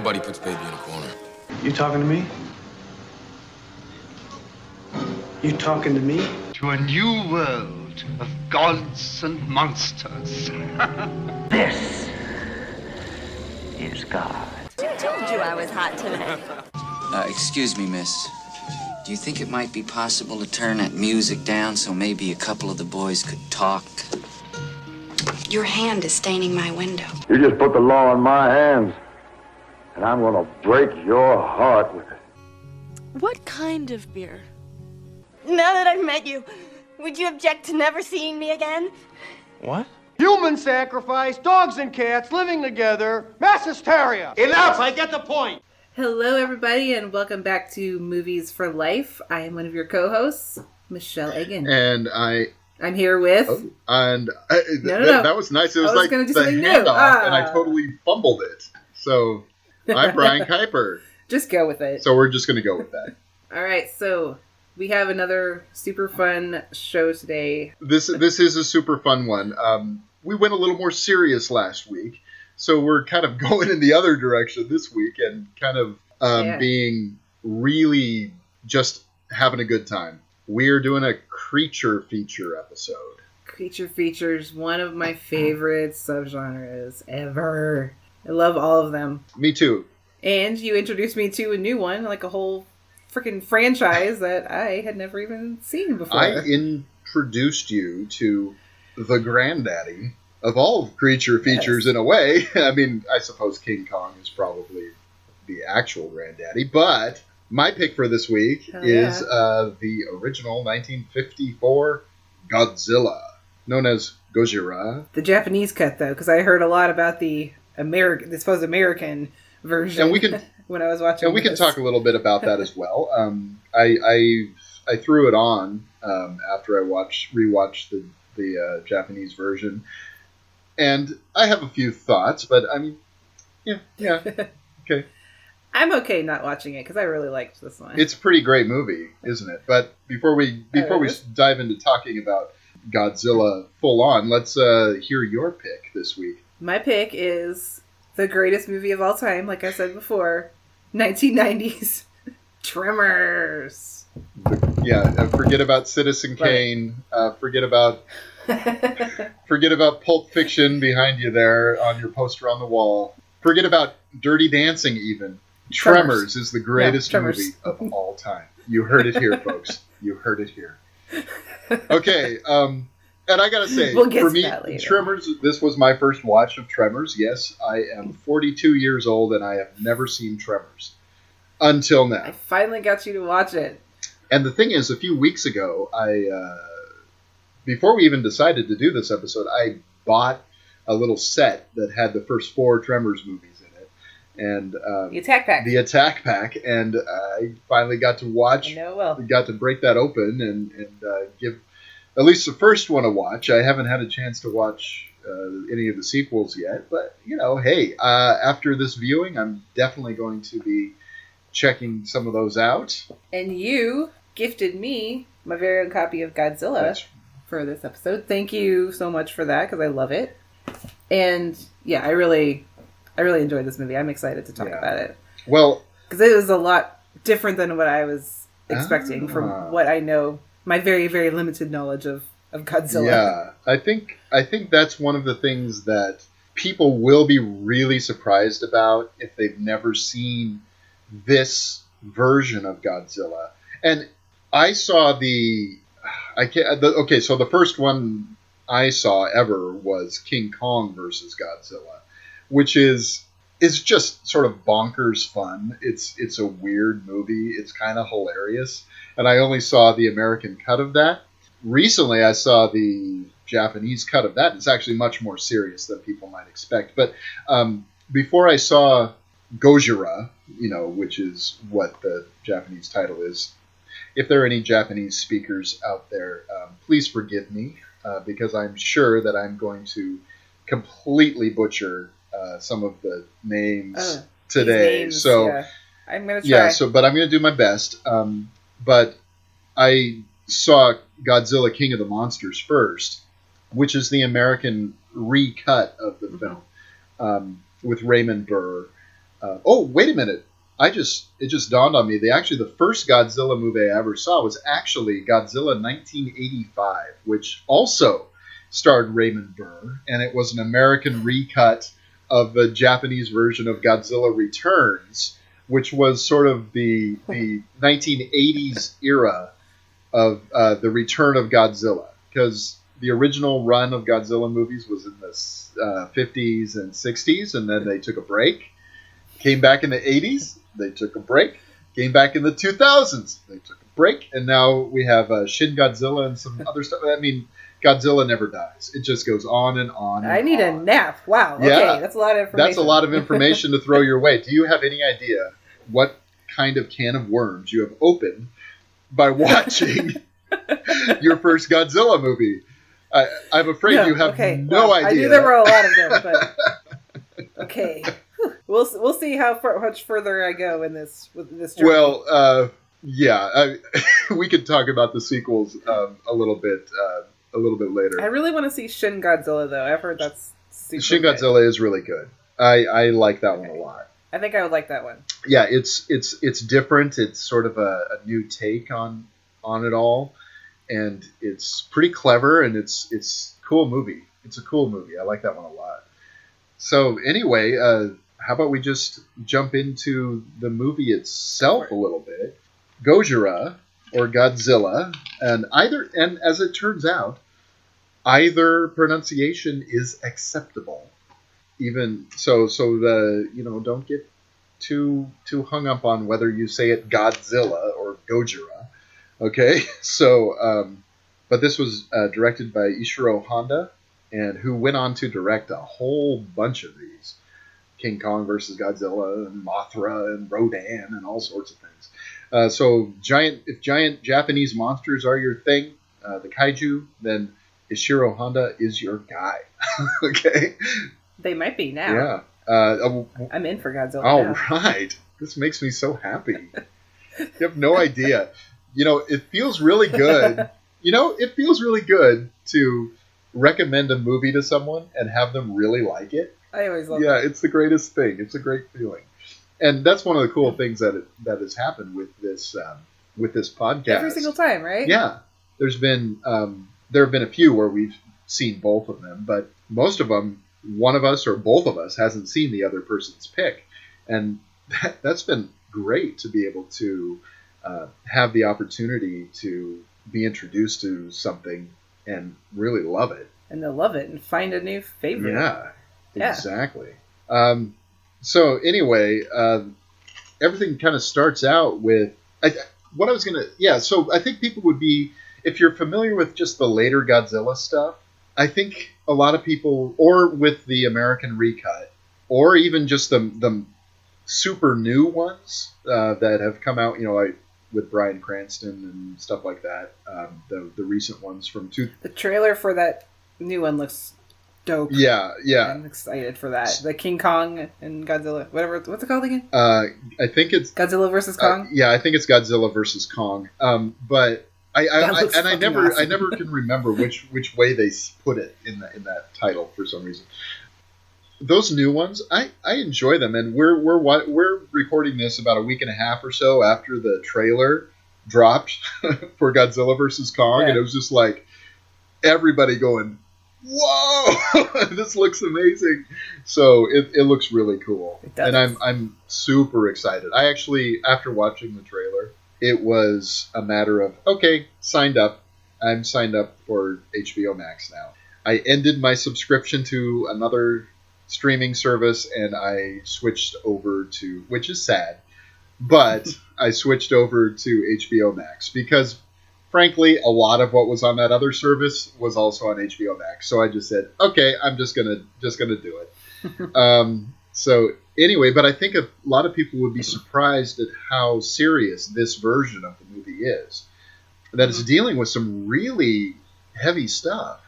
Nobody puts baby in a corner. You talking to me? You talking to me? to a new world of gods and monsters. This is God. I told you I was hot today. Uh, excuse me, miss. Do you think it might be possible to turn that music down so maybe a couple of the boys could talk? Your hand is staining my window. You just put the law in my hands, and I'm gonna break your heart with it. What kind of beer? Now that I've met you, would you object to never seeing me again? What? Human sacrifice, dogs and cats living together, mass hysteria. Enough! I get the point. Hello, everybody, and welcome back to Movies for Life. I am one of your co-hosts, Michelle Egan, and I. I'm here with. Oh, and I, no, no, that, no. that was nice. It was, I was like the handoff, Ah. and I totally fumbled it. So I'm Brian Kuiper. Just go with it. So we're just going to go with that. All right, so we have another super fun show today. This this is a super fun one. Um, we went a little more serious last week, so we're kind of going in the other direction this week and kind of um, Yeah. being really just having a good time. We're doing a creature feature episode. Creature features one of my favorite subgenres ever. I love all of them. Me too. And you introduced me to a new one, like a whole freaking franchise that I had never even seen before. I introduced you to the granddaddy of all creature features in a way. I mean, I suppose King Kong is probably the actual granddaddy, but my pick for this week is yeah. uh, the original 1954 Godzilla, known as Gojira. the Japanese cut though, because I heard a lot about the American, the supposed American version. And we can- when I was watching. And we can talk a little bit about that as well. Um, I, I I threw it on um, after I watched rewatched the the uh, Japanese version, and I have a few thoughts. But I mean, yeah, yeah, okay. I'm okay not watching it because I really liked this one. It's a pretty great movie, isn't it? But before we before we dive into talking about Godzilla full on, let's uh, hear your pick this week. My pick is the greatest movie of all time. Like I said before, 1990s Tremors. Yeah, uh, forget about Citizen. Kane. Uh, forget about forget about Pulp Fiction behind you there on your poster on the wall. Forget about Dirty Dancing. Even Tremors. Tremors, is the greatest Tremors. movie of all time. You heard it here, folks. You heard it here. Okay, um, and I gotta say, We'll get for me, that later. Tremors. This was my first watch of Tremors. Yes, I am 42 years old and I have never seen Tremors until now. I finally got you to watch it. And the thing is, a few weeks ago, I uh, before we even decided to do this episode, I bought a little set that had the first four Tremors movies in it, and um, The Attack Pack. the Attack Pack, and I finally got to I watch, know it well. got to break that open and and uh, give at least the first one a watch. I haven't had a chance to watch uh, any of the sequels yet, but you know, hey, uh, after this viewing, I'm definitely going to be checking some of those out. And you gifted me my very own copy of Godzilla That's for this episode. Thank you so much for that because I love it. And yeah, I really, I really enjoyed this movie. I'm excited to talk Yeah. about it Well, because it was a lot different than what I was expecting Ah. from what I know, my very, very limited knowledge of of Godzilla. yeah, I think I think that's one of the things that people will be really surprised about if they've never seen this version of Godzilla. And I saw the I can't the, okay, so the first one I saw ever was King Kong versus Godzilla, which is is just sort of bonkers fun. It's it's a weird movie. It's kind of hilarious, and I only saw the American cut of that. Recently, I saw the Japanese cut of that. It's actually much more serious than people might expect. But um, before I saw Gojira, you know, which is what the Japanese title is. If there are any Japanese speakers out there, um, please forgive me uh, because I'm sure that I'm going to completely butcher uh, some of the names Oh, today. names, so yeah. I'm gonna try. yeah, so but I'm going to do my best. Um, but I saw Godzilla King of the Monsters first, which is the American recut of the Mm-hmm. film um, with Raymond Burr. Uh, oh, wait a minute! I just it just dawned on me. The actually the first Godzilla movie I ever saw was actually Godzilla 1985, which also starred Raymond Burr, and it was an American recut of the Japanese version of Godzilla Returns, which was sort of the the 1980s era of uh, the return of Godzilla, because the original run of Godzilla movies was in the uh, 50s and 60s, and then they took a break. Came back in the 80s, they took a break. Came back in the 2000s, they took a break, and now we have uh, Shin Godzilla and some other stuff. I mean, Godzilla never dies. It just goes on and on. And I need on. a nap. Wow. Okay, Yeah. that's a lot of information. That's a lot of information to throw your way. Do you have any idea what kind of can of worms you have opened by watching your first Godzilla movie? I, I'm afraid No, you have okay. no well, idea. I knew there were a lot of them, but okay. We'll we'll see how far, much further I go in this with this. journey. Well, uh, yeah, I, we could talk about the sequels um, a little bit uh, a little bit later. I really want to see Shin Godzilla though. I've heard that's super Shin good. Godzilla is really good. I, I like that one a lot. I think I would like that one. yeah, it's it's it's different. It's sort of a, a new take on on it all, and it's pretty clever and it's it's cool movie. It's a cool movie. I like that one a lot. So anyway, uh, how about we just jump into the movie itself a little bit? Gojira or Godzilla, and either and as it turns out, either pronunciation is acceptable even so so the you know don't get too too hung up on whether you say it Godzilla or Gojira. Okay, so um, but this was uh, directed by Ishiro Honda, and who went on to direct a whole bunch of these, King Kong versus Godzilla and Mothra and Rodan and all sorts of things. Uh, so giant if giant Japanese monsters are your thing, uh, the kaiju, then Ishiro Honda is your guy. okay, They might be now. yeah. Uh, I'm in for Godzilla. all now. right. This makes me so happy. you have no idea. You know, it feels really good. You know, it feels really good to recommend a movie to someone and have them really like it. I always love. Yeah, it's the greatest thing. It's a great feeling, and that's one of the cool things that it, that has happened with this um, with this podcast. Every single time, right? Yeah, there's been um, there have been a few where we've seen both of them, but most of them, one of us or both of us hasn't seen the other person's pick, and that, that's been great to be able to uh, have the opportunity to be introduced to something and really love it. And they'll love it and find a new favorite. Yeah, Yeah. exactly. Um, so anyway, uh, everything kind of starts out with I, what I was gonna. Yeah, so I think people would be if you're familiar with just the later Godzilla stuff. I think a lot of people, or with the American recut, or even just the the super new ones uh, that have come out. You know, with Bryan Cranston and stuff like that. Um, the the recent ones from two. The trailer for that new one looks dope. Yeah, yeah. I'm excited for that. The King Kong and Godzilla, whatever. What's it called again? Uh, I think it's Godzilla versus Uh, Kong. yeah, I think it's Godzilla versus Kong. Um, but I, I, I and I never I never can remember which which way they put it in that in that title for some reason. Those new ones, I, I enjoy them, and we're we're we're recording this about a week and a half or so after the trailer dropped for Godzilla versus Kong, and it was just like everybody going, "Whoa, this looks amazing!" So it, it looks really cool, It does. and I'm I'm super excited. I actually, after watching the trailer, it was a matter of okay, signed up. I'm signed up for HBO Max now. I ended my subscription to another streaming service and I switched over to, which is sad, but I switched over to HBO Max because, frankly, a lot of what was on that other service was also on HBO Max. So I just said, okay, I'm just gonna just gonna do it. um, so anyway, but I think a lot of people would be surprised at how serious this version of the movie is. That it's dealing with some really heavy stuff.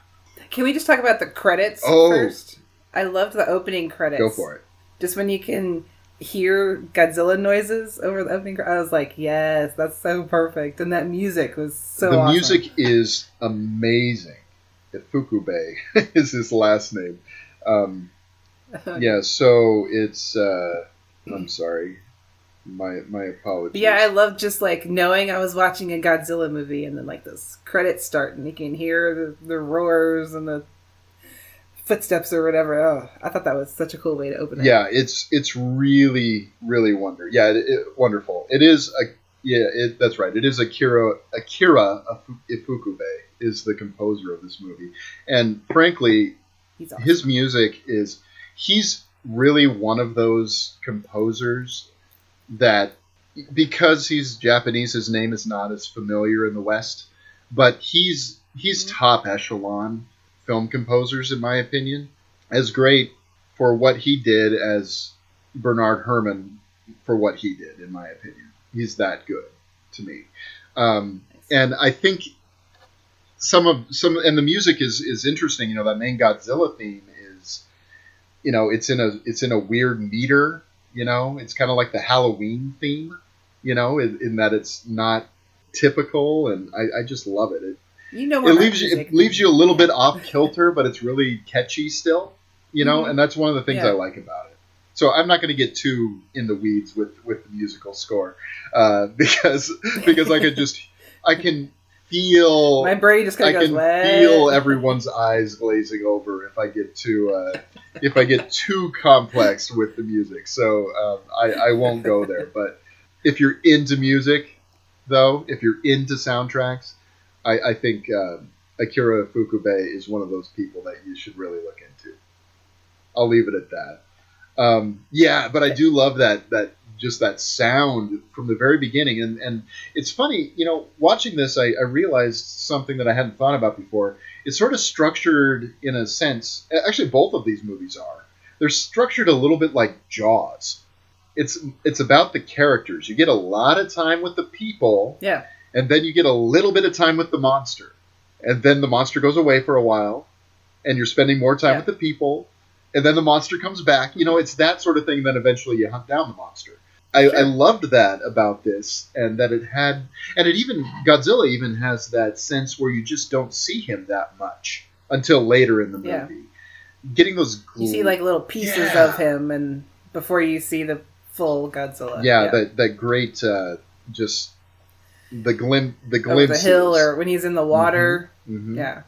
Can we just talk about the credits Oh. first? I loved the opening credits. Go for it. Just when you can hear Godzilla noises over the opening, I was like, yes, that's so perfect. And that music was so the awesome. music is amazing. Fukube is his last name. Um, yeah, so it's uh, I'm sorry. My my apologies. But yeah, I love just like knowing I was watching a Godzilla movie and then like this credits start and you can hear the, the roars and the footsteps or whatever. Oh, I thought that was such a cool way to open it. Yeah, it's it's really really wonder. Yeah, it, it, wonderful. It is a yeah, it, that's right. It is Akira Akira Ifukube is the composer of this movie, and frankly, awesome. his music is he's really one of those composers that because he's Japanese, his name is not as familiar in the West, but he's he's mm-hmm. top echelon film composers in my opinion. As great for what he did as Bernard Herrmann for what he did in my opinion. He's that good to me. Um, and I think some of some and the music is is interesting, you know, that main Godzilla theme is you know, it's in a it's in a weird meter you know, it's kind of like the Halloween theme. You know, in, in that it's not typical, and I, I just love it. It, you know, it leaves you it leaves you a little bit off kilter, but it's really catchy still. You know, mm-hmm. and that's one of the things yeah. I like about it. So I'm not going to get too in the weeds with with the musical score uh, because because I could just I can feel my brain just I goes can feel everyone's eyes glazing over if I get too uh, if I get too complex with the music. So um, I, I won't go there. But if you're into music, though, if you're into soundtracks, I, I think uh, Akira Ifukube is one of those people that you should really look into. I'll leave it at that. Um, yeah, but I do love that that just that sound from the very beginning. And, and it's funny, you know, watching this, I, I realized something that I hadn't thought about before. It's sort of structured in a sense. Actually, both of these movies are. They're structured a little bit like Jaws. It's it's about the characters. You get a lot of time with the people, yeah, and then you get a little bit of time with the monster, and then the monster goes away for a while, and you're spending more time Yeah. with the people, and then the monster comes back. You know, it's that sort of thing. Then eventually you hunt down the monster. I, I loved that about this, and that it had, and it even Godzilla even has that sense where you just don't see him that much until later in the movie. Yeah. Getting those, You see like little pieces Yeah. of him, and before you see the full Godzilla. yeah, that that great, uh, just the glim, the glimpses. the hill or when he's in the water. Mhm. Yeah,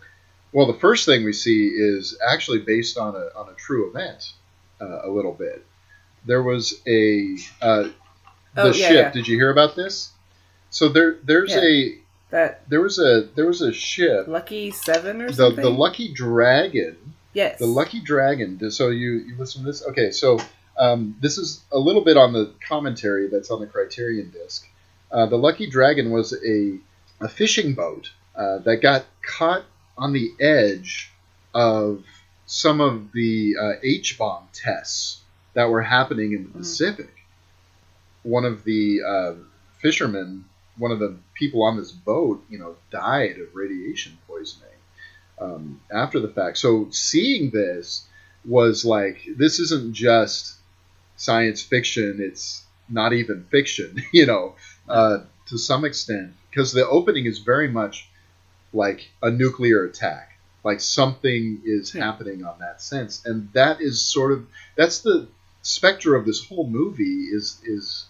Well, the first thing we see is actually based on a on a true event, uh, a little bit. There was a uh, the Oh, yeah, ship. yeah. Did you hear about this? So there there's Yeah. a that there was a there was a ship. Lucky Seven or The something. the Lucky Dragon. yes, The Lucky Dragon. So you you listen to this. Okay, so um, this is a little bit on the commentary that's on the Criterion disc. Uh, the Lucky Dragon was a a fishing boat uh, that got caught on the edge of some of the uh, H bomb tests that were happening in the Pacific. One of the uh, fishermen, one of the people on this boat, you know, died of radiation poisoning um, after the fact. So seeing this was like, this isn't just science fiction; it's not even fiction, you know, uh, to some extent, because the opening is very much like a nuclear attack. Like something is happening on that sense, and that is sort of that's the specter of this whole movie is is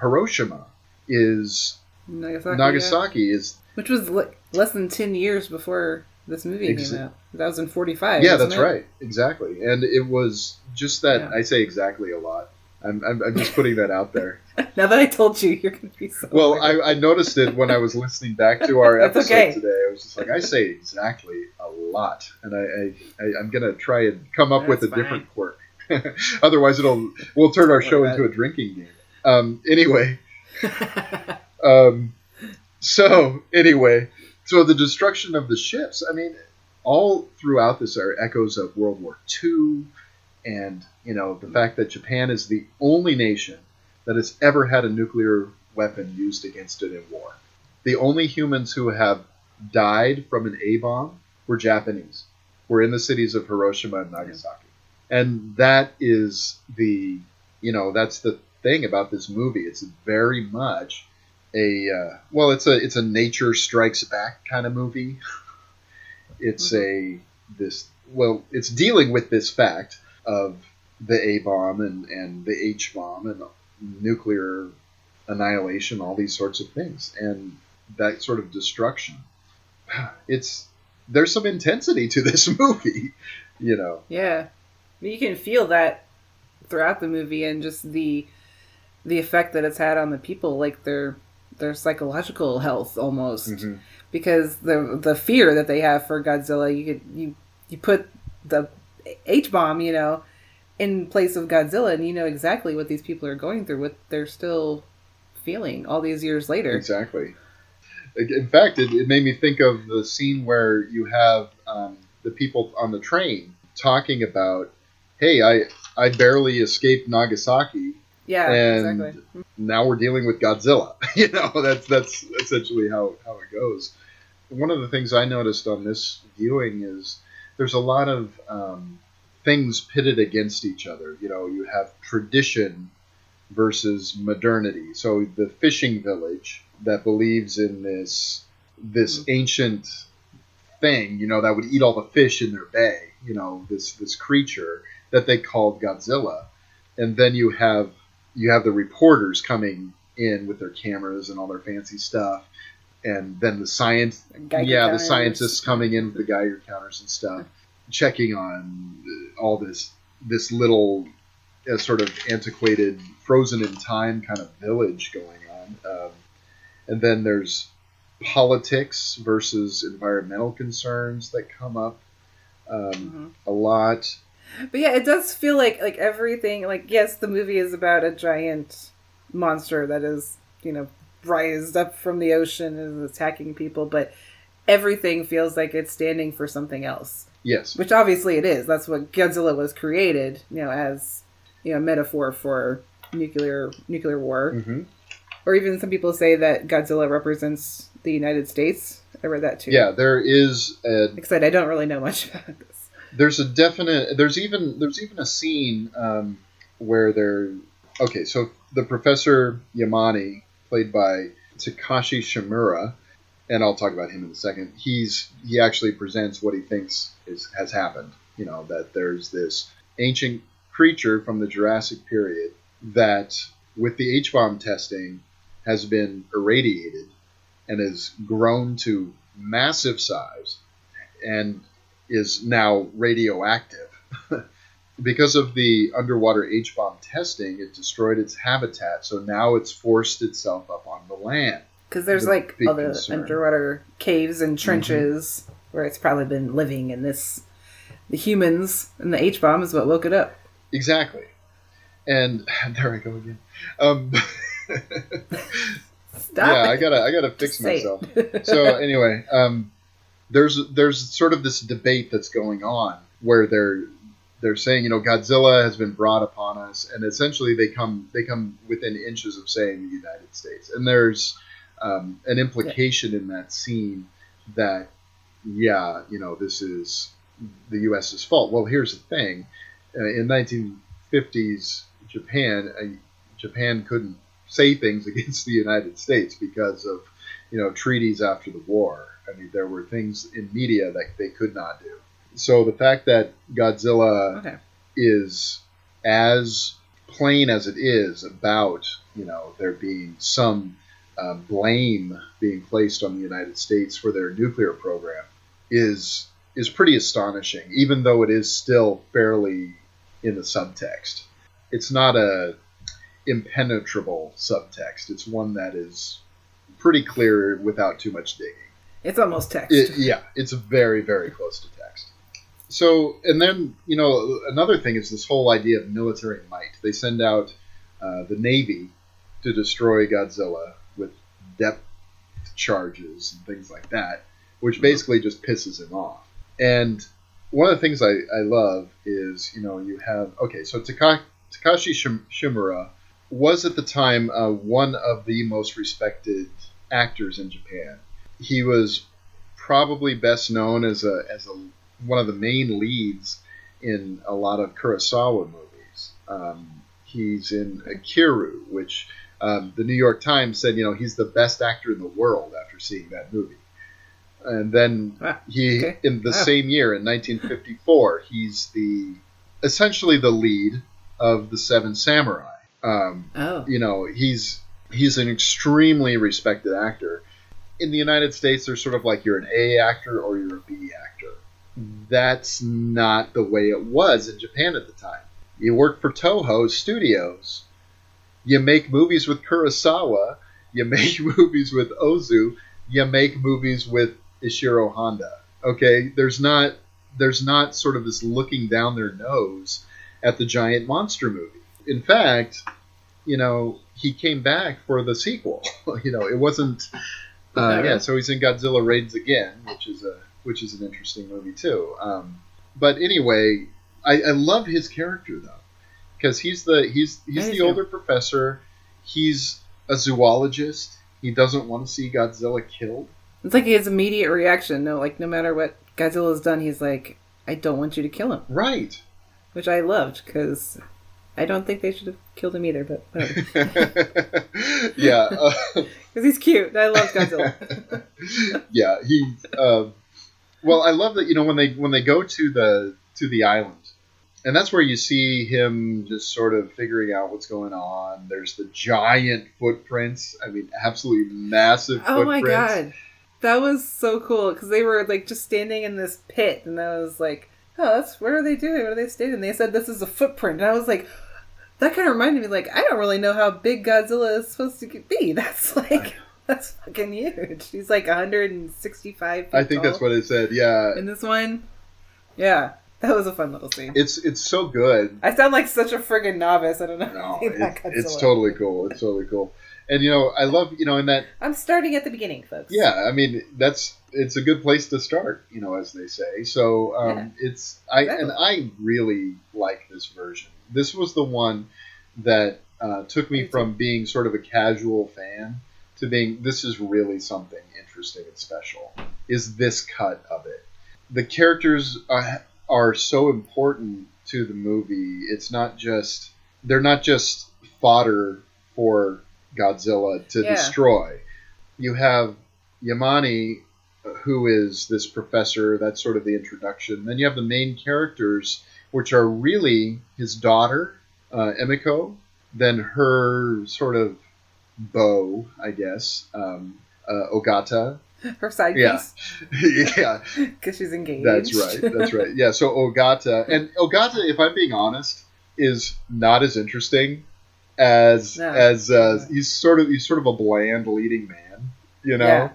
Hiroshima is Nagasaki. Nagasaki, yeah. is which was le- less than ten years before this movie Exa- came out. That was in forty five. yeah that's right exactly and it was just that Yeah. I say exactly a lot I'm, I'm, I'm just putting that out there Now that I told you, you're gonna be so. well I, I noticed it when I was listening back to our episode okay. today I was just like I say exactly a lot and I, I, I I'm gonna try and come up with a fine. different quirk otherwise it'll we'll turn our show into a drinking game um, anyway um, so anyway, so the destruction of the ships. I mean, all throughout this are echoes of World War II, and you know the fact that Japan is the only nation that has ever had a nuclear weapon used against it in war. The only humans who have died from an A bomb were Japanese. Were in the cities of Hiroshima and Nagasaki, and that is the you know that's the thing about this movie. It's very much a uh, well, it's a it's a nature strikes back kind of movie. It's a this well, it's dealing with this fact of the A bomb and, and the H bomb and nuclear annihilation, all these sorts of things, and that sort of destruction. It's there's some intensity to this movie, you know. Yeah, you can feel that throughout the movie and just the the effect that it's had on the people, like their their psychological health almost, Mm-hmm. because the the fear that they have for Godzilla, you could you you put the H bomb, you know, in place of Godzilla, and you know exactly what these people are going through, what they're still feeling all these years later. Exactly. In fact, it, it made me think of the scene where you have um, the people on the train talking about, "Hey, I I barely escaped Nagasaki, Yeah, and exactly. now we're dealing with Godzilla." you know, that's that's essentially how how it goes. One of the things I noticed on this viewing is there's a lot of um, things pitted against each other. You know, you have tradition versus modernity. So the fishing village that believes in this this mm-hmm. ancient thing, you know, that would eat all the fish in their bay, you know, this this creature that they called Godzilla. And then you have you have the reporters coming in with their cameras and all their fancy stuff. And then the science Geiger yeah, the scientists coming in with the Geiger counters and stuff, checking on all this this little uh, sort of antiquated, frozen in time kind of village going on. Um, and then there's politics versus environmental concerns that come up um, a lot. But yeah, it does feel like like everything like yes, the movie is about a giant monster that is, you know, rised up from the ocean and is attacking people, but everything feels like it's standing for something else. Yes. Which obviously it is. That's what Godzilla was created, you know, as you know, metaphor for nuclear nuclear war. hmm Or even some people say that Godzilla represents the United States. I read that too. Yeah, there is a Like I said, I don't really know much about this. there's a definite there's even there's even a scene um, where they're okay so the professor Yamane, played by takashi shimura and i'll talk about him in a second he's he actually presents what he thinks is has happened you know that there's this ancient creature from the jurassic period that with the h-bomb testing has been irradiated and has grown to massive size and is now radioactive. because of the underwater H bomb testing, it destroyed its habitat, so now it's forced itself up on the land. Because there's The like the concern. underwater caves and trenches where it's probably been living, and this the humans and the H bomb is what woke it up. Exactly. And there I go again. Um, Stop yeah, it. I gotta I gotta fix myself. so anyway, um, there's there's sort of this debate that's going on where they're they're saying you know Godzilla has been brought upon us, and essentially they come they come within inches of saying the United States, and there's um, an implication in that scene that yeah you know this is the U.S.'s fault. Well, here's the thing: uh, in 1950s Japan, uh, Japan couldn't say things against the United States because of you know treaties after the war. I mean, there were things in media that they could not do. So the fact that Godzilla Okay. is as plain as it is about you know there being some uh, blame being placed on the United States for their nuclear program is is pretty astonishing, even though it is still fairly in the subtext. It's not a impenetrable subtext. It's one that is pretty clear without too much digging. It's almost text. It, yeah, it's very, very close to text. So, and then, you know, another thing is this whole idea of military might. They send out uh, the Navy to destroy Godzilla depth charges and things like that, which basically just pisses him off. And one of the things I, I love is, you know, you have, okay, so Takashi Shimura was at the time uh, one of the most respected actors in Japan. He was probably best known as a as a one of the main leads in a lot of Kurosawa movies. Um, he's in Ikiru, which um, the New York Times said, you know, he's the best actor in the world after seeing that movie. And then Ah, he, okay. in the Ah. same year, in 1954, he's the essentially the lead of the Seven Samurai. Um, Oh. you know, he's he's an extremely respected actor. In the United States, they're sort of like you're an A actor or you're a B actor. That's not the way it was in Japan at the time. You worked for Toho Studios. You make movies with Kurosawa. You make movies with Ozu. You make movies with Ishiro Honda. Okay, there's not there's not sort of this looking down their nose at the giant monster movie. In fact, you know, he came back for the sequel. you know, it wasn't. Uh, yeah, so he's in Godzilla Raids again, which is a which is an interesting movie too. Um, but anyway, I, I love his character though, because he's the he's he's the older professor. He's a zoologist. He doesn't want to see Godzilla killed. It's like his immediate reaction. No, like no matter what Godzilla's done, he's like, I don't want you to kill him. Right. Which I loved because I don't think they should have killed him either. But yeah. Uh, Because he's cute. I love Godzilla. yeah, he. Um, well, I love that you know when they when they go to the to the island, and that's where you see him just sort of figuring out what's going on. There's the giant footprints. I mean, absolutely massive. oh my god, that was so cool because they were like just standing in this pit, and I was like, oh, that's what are they doing? What are they standing? They said this is a footprint, and I was like. That kind of reminded me, like, I don't really know how big Godzilla is supposed to be. That's like, that's fucking huge. He's like 165 feet I think that's what it said. Yeah, in this one. Yeah, that was a fun little scene. it's it's so good. I sound like such a friggin' novice. I don't know. No, it, it's totally cool. It's totally cool. And you know, I love you know in that I'm starting at the beginning, folks. Yeah, I mean that's it's a good place to start, you know, as they say. So um, it's I and I really like this version. This was the one that uh, took me from being sort of a casual fan to being this is really something interesting and special. Is this cut of it? The characters are, are so important to the movie. It's not just they're not just fodder for Godzilla to Yeah. destroy. You have Yamane, who is this professor. That's sort of the introduction. Then you have the main characters, which are really his daughter, uh, Emiko, then her sort of beau, I guess, um, uh, Ogata. Her side Yeah, piece. yeah, Because she's engaged. that's right. That's right. Yeah. So Ogata and Ogata, if I'm being honest, is not as interesting as No. as uh, he's sort of he's sort of a bland leading man, you know. Yeah.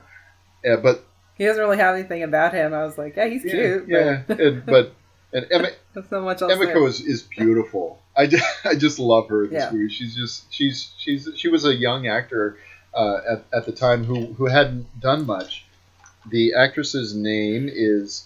Yeah, but He doesn't really have anything about him. I was like, yeah, he's cute. yeah, but and, but and Emma, much else Emiko is, is beautiful. I just, I just love her this Yeah. movie. She's just she's she's she was a young actor uh, at, at the time who who hadn't done much. The actress's name is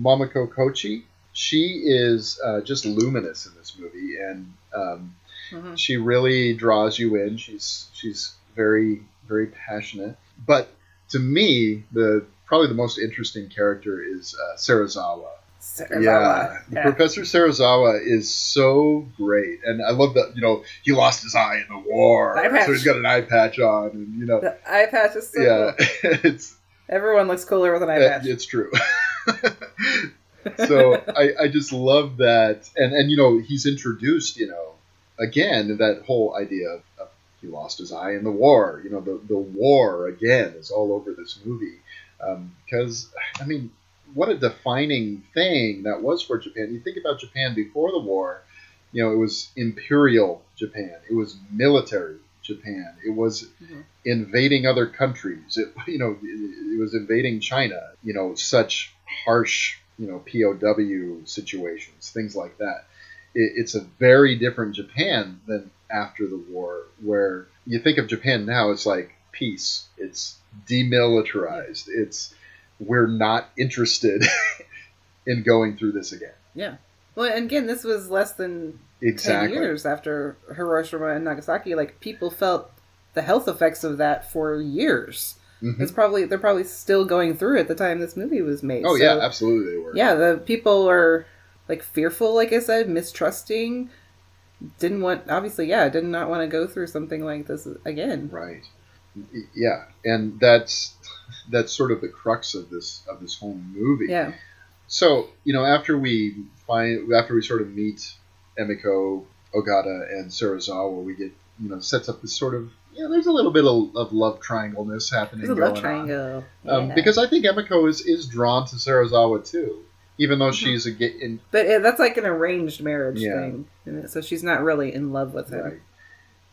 Momoko Kochi. She is uh, just luminous in this movie, and um, Mhm. she really draws you in. She's she's very very passionate. But to me, the probably the most interesting character is uh, Serizawa. Serizawa. Yeah. Yeah. Professor Serizawa is so great, and I love that. You know, he lost his eye in the war, so he's got an eye patch on, and you know, The eye patch is so yeah, cool. it's Everyone looks cooler with an eye patch. it's true. so I, I just love that, and and you know, he's introduced, you know, again that whole idea of, of he lost his eye in the war. You know, the the war again is all over this movie um, because I mean, what a defining thing that was for Japan. You think about Japan before the war, you know, it was imperial Japan, it was military Japan, it was mm-hmm. invading other countries. It, you know, it, it was invading China. You know, such harsh, you know, POW situations, things like that. It, it's a very different Japan than after the war, where you think of Japan now, it's like peace. It's demilitarized. It's we're not interested in going through this again. Yeah. Well, and again, this was less than Exactly. 10 years after Hiroshima and Nagasaki. Like, people felt the health effects of that for years. Mhm. It's probably, they're probably still going through at the time this movie was made. Oh So, yeah, absolutely they were. Yeah, the people are, like, fearful, like I said, mistrusting. Didn't want, obviously, yeah, did not want to go through something like this again. Right. Yeah, and that's that's sort of the crux of this of this whole movie. Yeah. So you know, after we find after we sort of meet Emiko, Ogata and Serizawa, we get you know sets up this sort of yeah. There's a little bit of, of love triangleness happening. There's a love triangle. Um, Yeah. Because I think Emiko is, is drawn to Serizawa too, even though she's a ga- in, But it, that's like an arranged marriage Yeah. thing, and so she's not really in love with him. right,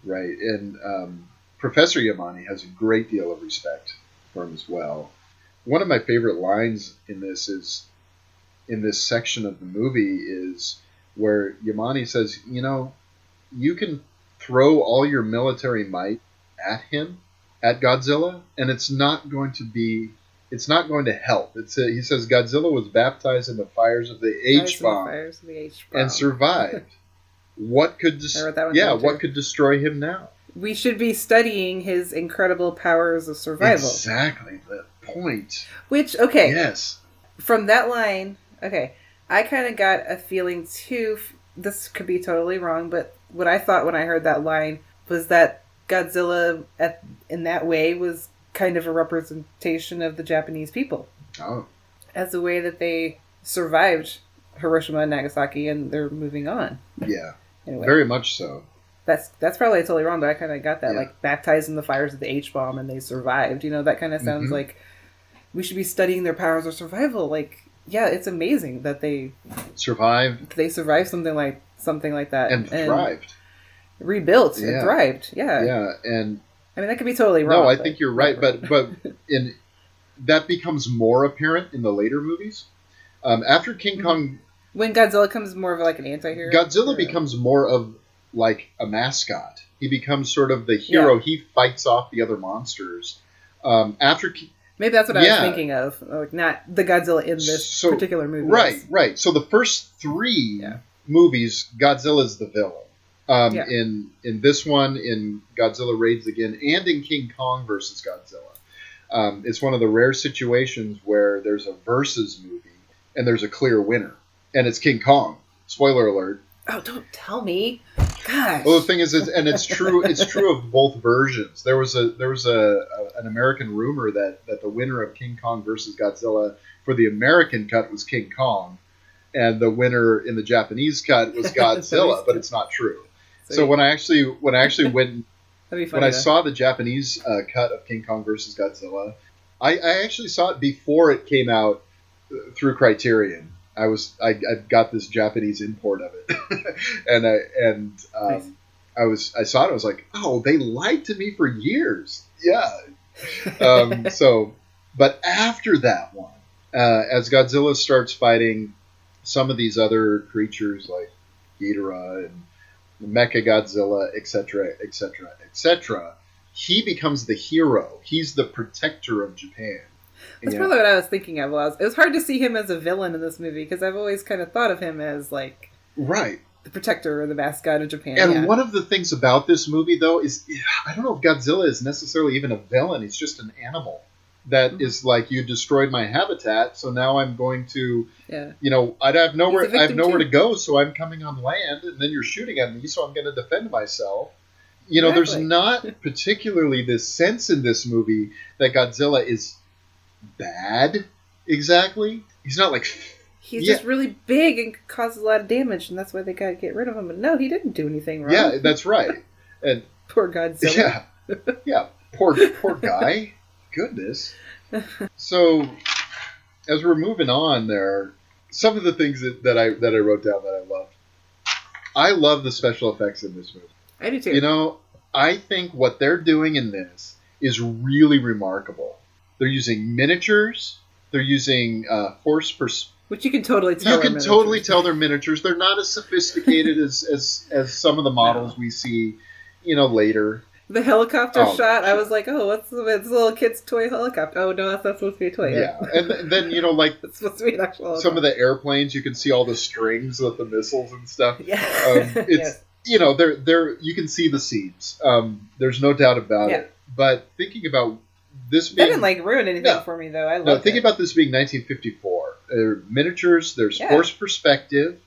right, and um, Professor Yamane has a great deal of respect as well. One of my favorite lines in this is in this section of the movie is where Yamane says, "You know, you can throw all your military might at him, at Godzilla, and it's not going to be." It's not going to help. It's a, he says Godzilla was baptized in the fires of the H bomb fires of the H bomb. and survived. What could dis- I wrote that one yeah, what could destroy him now? We should be studying his incredible powers of survival. Exactly the point. Which, okay, Yes. from that line, okay, I kind of got a feeling too. This could be totally wrong, but what I thought when I heard that line was that Godzilla, at, in that way, was kind of a representation of the Japanese people Oh, as the way that they survived Hiroshima and Nagasaki, and they're moving on. yeah. Anyway, Very much so. That's that's probably totally wrong, but I kind of got that Yeah. like baptized in the fires of the H bomb and they survived. You know, that kind of sounds Mhm. like we should be studying their powers of survival. Like, yeah, it's amazing that they Survived they survived something like something like that and thrived. rebuilt Yeah. and thrived. Yeah. Yeah, and I mean that could be totally wrong. no, I think you're right, but but in that becomes more apparent in the later movies. Um, after King Mm-hmm. Kong, when Godzilla comes more of like an anti-hero, Godzilla or- becomes more of like a mascot. He becomes sort of the hero. He fights off the other monsters. Um, after maybe that's what I was thinking of, like not the Godzilla in this So- particular movie. Right, right. So the first three Yeah. movies, Godzilla's the villain. Um, Yeah. In in this one, in Godzilla Raids Again, and in King Kong versus Godzilla, um, it's one of the rare situations where there's a versus movie and there's a clear winner, and it's King Kong. Spoiler alert. Oh, don't tell me. Gosh. Well, the thing is, it's, and it's true. It's true of both versions. There was a there was a, a an American rumor that that the winner of King Kong versus Godzilla for the American cut was King Kong, and the winner in the Japanese cut was Godzilla. but it's not true. So when I actually when I actually went when funny. I saw the Japanese uh, cut of King Kong versus Godzilla, I, I actually saw it before it came out uh, through Criterion. I was I, I got this Japanese import of it, and I and um, Nice. I was I saw it. I was like, oh, they lied to me for years. Yeah. Um, so, but after that one, uh, as Godzilla starts fighting some of these other creatures like Ghidorah and Mecha Godzilla, etc., etc., etc., he becomes the hero. He's the protector of Japan. That's Yeah. probably what I was thinking of. Was it was hard to see him as a villain in this movie because I've always kind of thought of him as like Right. the protector or the mascot of Japan. And yeah. one of the things about this movie, though, is I don't know if Godzilla is necessarily even a villain. He's just an animal that is Mm-hmm. like you destroyed my habitat, so now I'm going to, yeah. you know, I'd have nowhere, I have nowhere too. to go, so I'm coming on land, and then you're shooting at me, so I'm going to defend myself. You know, there's not particularly this sense in this movie that Godzilla is bad. Exactly, he's not like He's yeah. just really big and causes a lot of damage, and that's why they gotta get rid of him. But no, he didn't do anything wrong. yeah, that's right, and poor Godzilla. Yeah, yeah. Poor, poor guy. Goodness. So, as we're moving on, there, some of the things that, that I that I wrote down that I loved. I love the special effects in this movie. I do too. You know, I think what they're doing in this is really remarkable. They're using miniatures. They're using uh, force pers- Which you can totally tell. you can miniatures. totally tell they're miniatures. They're not as sophisticated as, as as some of the models we see, you know, later. The helicopter Oh, shot, I was like, oh, what's the, it's a little kid's toy helicopter? Oh no, that's not supposed to be a toy. Yeah, and th- then you know, like it's supposed to be an actual. some of the airplanes, you can see all the strings with the missiles and stuff. Yeah. Um, it's Yes. you know, they're they're you can see the seams. Um, there's no doubt about Yeah. it. But thinking about this That didn't like ruin anything No. for me though. I no, it. about this being 1954. There are miniatures. There's Yeah. force perspective.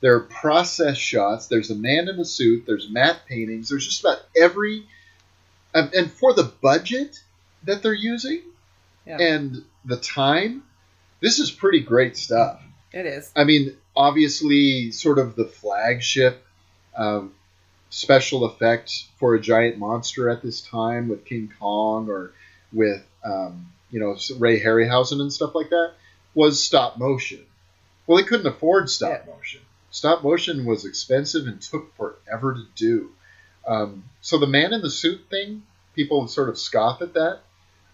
There are process shots. There's a man in a suit. There's matte paintings. There's just about every, and, and for the budget that they're using, Yeah. and the time, this is pretty great stuff. It is. I mean, obviously, sort of the flagship um, special effect for a giant monster at this time with King Kong or with um, you know Ray Harryhausen and stuff like that was stop motion. Well, they couldn't afford stop Yeah. motion. Stop motion was expensive and took forever to do. Um, so the man in the suit thing, people sort of scoff at that,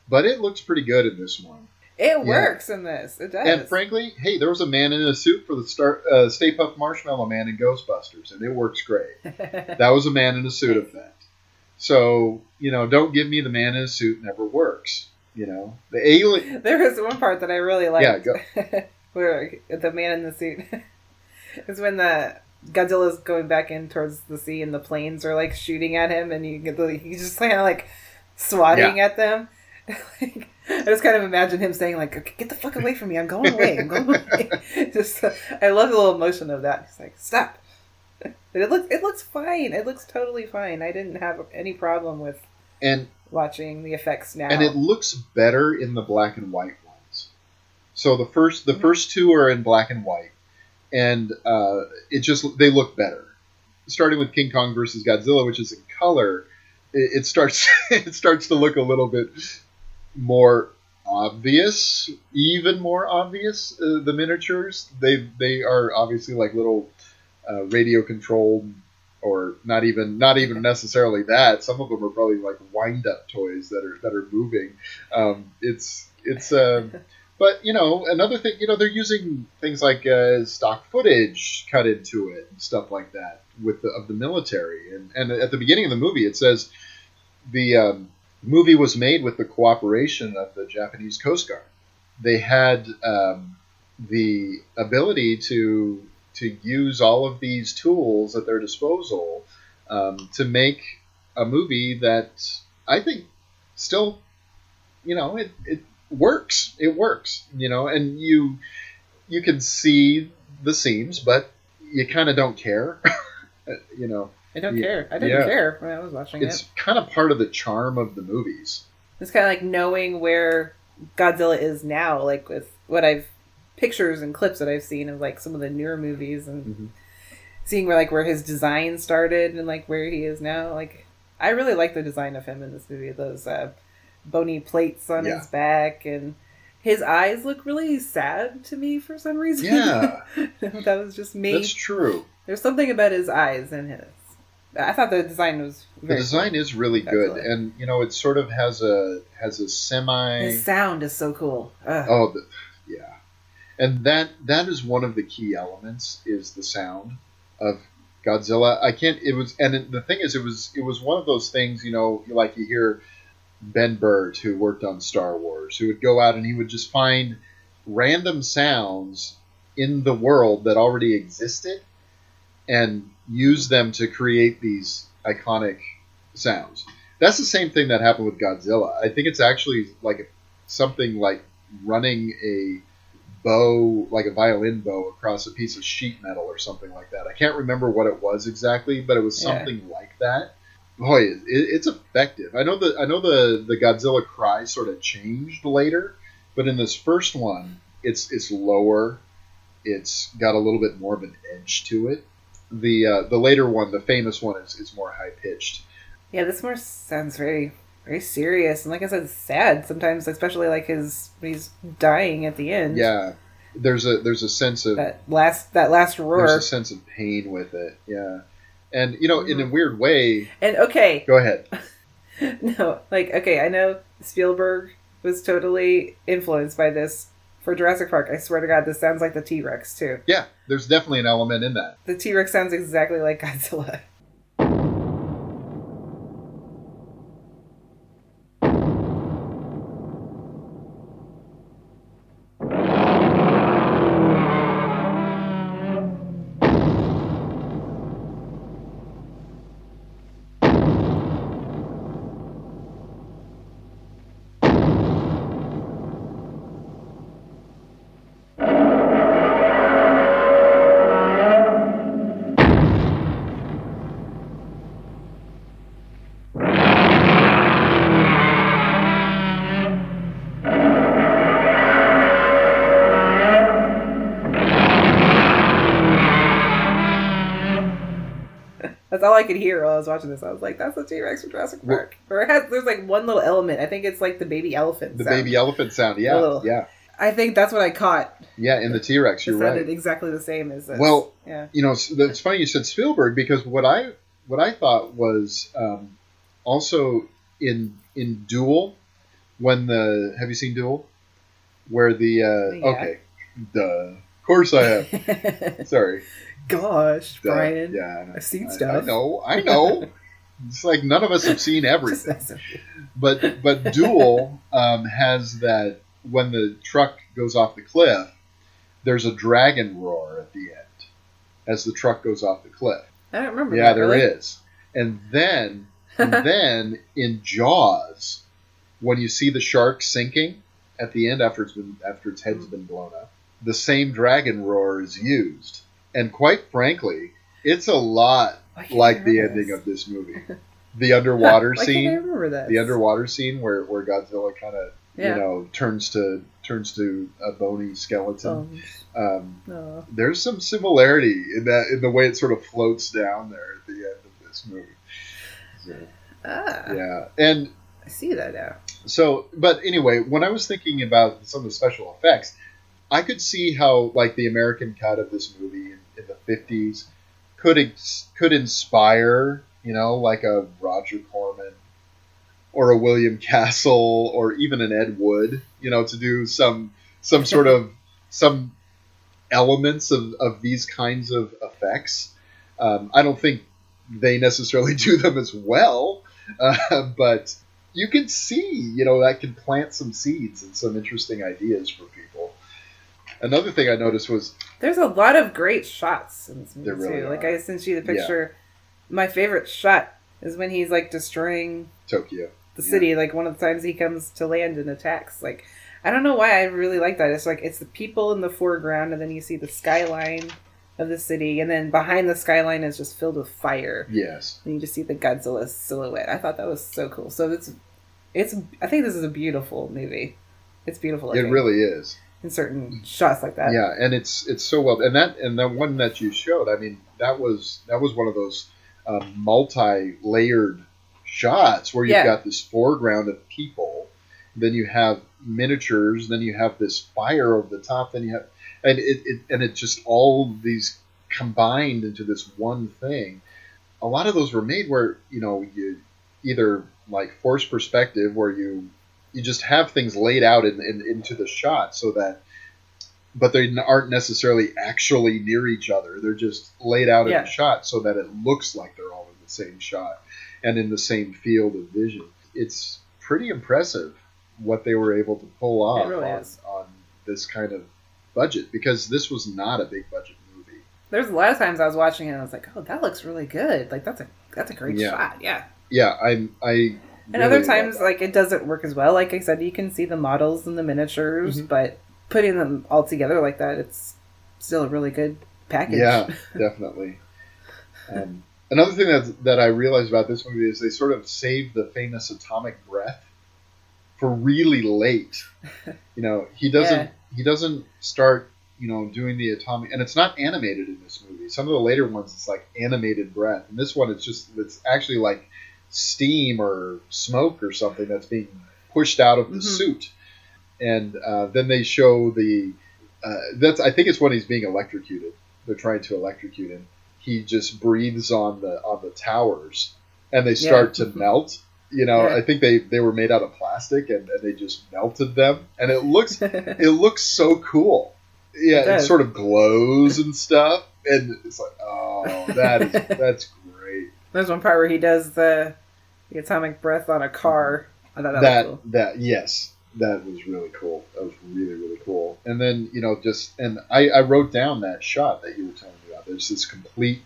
but it looks pretty good in this one. It works in this. It does. And frankly, hey, there was a man in a suit for the Star, uh, Stay Puft Marshmallow Man in Ghostbusters, and it works great. that was a man in a suit effect. So you know, don't give me the man in a suit never works. You know, the alien. there was one part that I really liked. Yeah, go. where the man in the suit is when the Godzilla's going back in towards the sea and the planes are like shooting at him and you get the he's just kind of like swatting Yeah. at them. like, I just kind of imagine him saying like, "Okay, "Get the fuck away from me! I'm going away! I'm going away!" just uh, I love the little motion of that. He's like stop. It looks it looks fine. It looks totally fine. I didn't have any problem with And watching the effects now. and it looks better in the black and white ones. So the first the first two are in black and white, and uh, it just they look better. Starting with King Kong versus Godzilla, which is in color, it, it starts it starts to look a little bit more obvious, even more obvious. Uh, the miniatures they they are obviously like little uh, radio controlled or not even not even necessarily that. Some of them are probably like wind up toys that are that are moving. Um, it's it's uh, but you know another thing you know they're using things like uh, stock footage cut into it and stuff like that with the of the military and and at the beginning of the movie it says the um, movie was made with the cooperation of the Japanese Coast Guard. They had um, the ability to to use all of these tools at their disposal um, to make a movie that I think still, you know, it, it works. It works, you know, and you you can see the seams, but you kind of don't care, you know. I don't Yeah. care. I didn't Yeah. care when I was watching It's it. kind of part of the charm of the movies. It's kind of like knowing where Godzilla is now, like with what I've pictures and clips that I've seen of like some of the newer movies and Mhm. seeing where like where his design started and like where he is now. Like I really like the design of him in this movie. Those uh, bony plates on Yeah. his back and his eyes look really sad to me for some reason. Yeah. that was just me. That's true. There's something about his eyes and his. I thought the design was The design is really good, and you know it sort of has a has a semi. His sound is so cool. Ugh. Oh, the, yeah, and that that is one of the key elements is the sound of Godzilla. I can't. It was, and the thing is, it was it was one of those things. You know, like you hear Ben Burtt, who worked on Star Wars, who would go out and he would just find random sounds in the world that already existed and use them to create these iconic sounds. That's the same thing that happened with Godzilla. I think it's actually like something like running a bow, like a violin bow, across a piece of sheet metal or something like that. I can't remember what it was exactly, but it was Yeah. something like that. Boy, it, it's effective. I know the I know the the Godzilla cry sort of changed later, but in this first one, it's it's lower. It's got a little bit more of an edge to it. The uh, the later one, the famous one, is, is more high pitched. Yeah, this more sounds very, very serious, and like I said, sad sometimes, especially like his he's dying at the end. Yeah, there's a there's a sense of that last that last roar. there's a sense of pain with it. Yeah, and you know, in a mm-hmm. weird way. And okay, Go ahead. no, like okay, I know Spielberg was totally influenced by this for Jurassic Park. I swear to God, this sounds like the T Rex too. Yeah, there's definitely an element in that. The T Rex sounds exactly like Godzilla. That's all I could hear while I was watching this. I was like, "That's the T Rex from Jurassic Well- Park." Or it has there's like one little element. I think it's like the baby elephant. The sound. baby elephant sound. Yeah, little- yeah, I think that's what I caught. yeah. In the T Rex, you're sounded right. exactly the same as this. Well, yeah. you know, it's, funny you said Spielberg because what I what I thought was um, also in in Duel when the have you seen Duel where the uh, Yeah. okay, duh, of course I have. Sorry, Gosh. Brian. Yeah, I, I've seen I- stuff. I know, I know. it's like none of us have seen everything. messing with you. but but Duel um, has that when the truck goes off the cliff, there's a dragon roar at the end as the truck goes off the cliff. I don't remember. Yeah, that, there really. is. And then and then in Jaws, when you see the shark sinking at the end after it's been after its head's been blown up, the same dragon roar is used. And quite frankly, it's a lot Why can't I like the ending this? of this movie. The underwater scene can't I remember that? the underwater scene where, where Godzilla kind of Yeah. you know turns to turns to a bony skeleton. Um, Um, there's some similarity in that in the way it sort of floats down there at the end of this movie. So, Ah, yeah, and I see that now. so but anyway, when I was thinking about some of the special effects, I could see how like the American cut of this movie in, in the '50s could ex- could inspire you know like a Roger Corman or a William Castle or even an Ed Wood you know to do some some sort of some elements of, of these kinds of effects. Um, I don't think they necessarily do them as well, uh, but you can see, you know, that can plant some seeds and some interesting ideas for people. Another thing I noticed was There's a lot of great shots in this movie There really too. Like. I sent you the Yeah. picture. My favorite shot is when he's like destroying Tokyo. the Yeah. city. Like one of the times he comes to land and attacks. Like I don't know why I really like that. It's like it's the people in the foreground, and then you see the skyline of the city, and then behind the skyline is just filled with fire. Yes. And you just see the Godzilla silhouette. I thought that was so cool. So it's it's I think this is a beautiful movie. It's beautiful. I It really is. In certain shots like that. Yeah, and it's it's so well and that and the one that you showed, I mean, that was that was one of those um, multi-layered shots where you've Yeah. got this foreground of people, then you have miniatures, then you have this fire over the top, then you have and it, it and it just all these combined into this one thing. A lot of those were made where you know you either like forced perspective where you you just have things laid out in, in, into the shot so that but they aren't necessarily actually near each other they're just laid out in Yeah. a shot so that it looks like they're all in the same shot and in the same field of vision it's pretty impressive what they were able to pull off really on, on this kind of budget because this was not a big budget movie There's a lot of times I was watching it and I was like, oh, that looks really good. Like that's a that's a great Yeah. shot. Yeah. yeah i'm i And really other times, like it doesn't work as well. Like I said, you can see the models and the miniatures, Mm-hmm. but putting them all together like that, it's still a really good package. Yeah, definitely. Um, another thing that that I realized about this movie is they sort of saved the famous atomic breath for really late. You know, he doesn't Yeah. he doesn't start you know doing the atomic, and it's not animated in this movie. Some of the later ones, it's like animated breath, and this one, it's just it's actually like steam or smoke or something that's being pushed out of the Mhm. suit, and uh, then they show the uh, that's I think it's when he's being electrocuted. They're trying to electrocute him. He just breathes on the on the towers, and they start to melt. You know, Yeah. I think they, they were made out of plastic, and, and they just melted them, and it looks it looks so cool. Yeah, It it, sort of glows and stuff, and it's like, oh, that is that's great. There's one part where he does the, the atomic breath on a car. I thought that, that cool. that yes. That was really cool. That was really really cool. And then you know just and I, I wrote down that shot that you were telling me about. There's this complete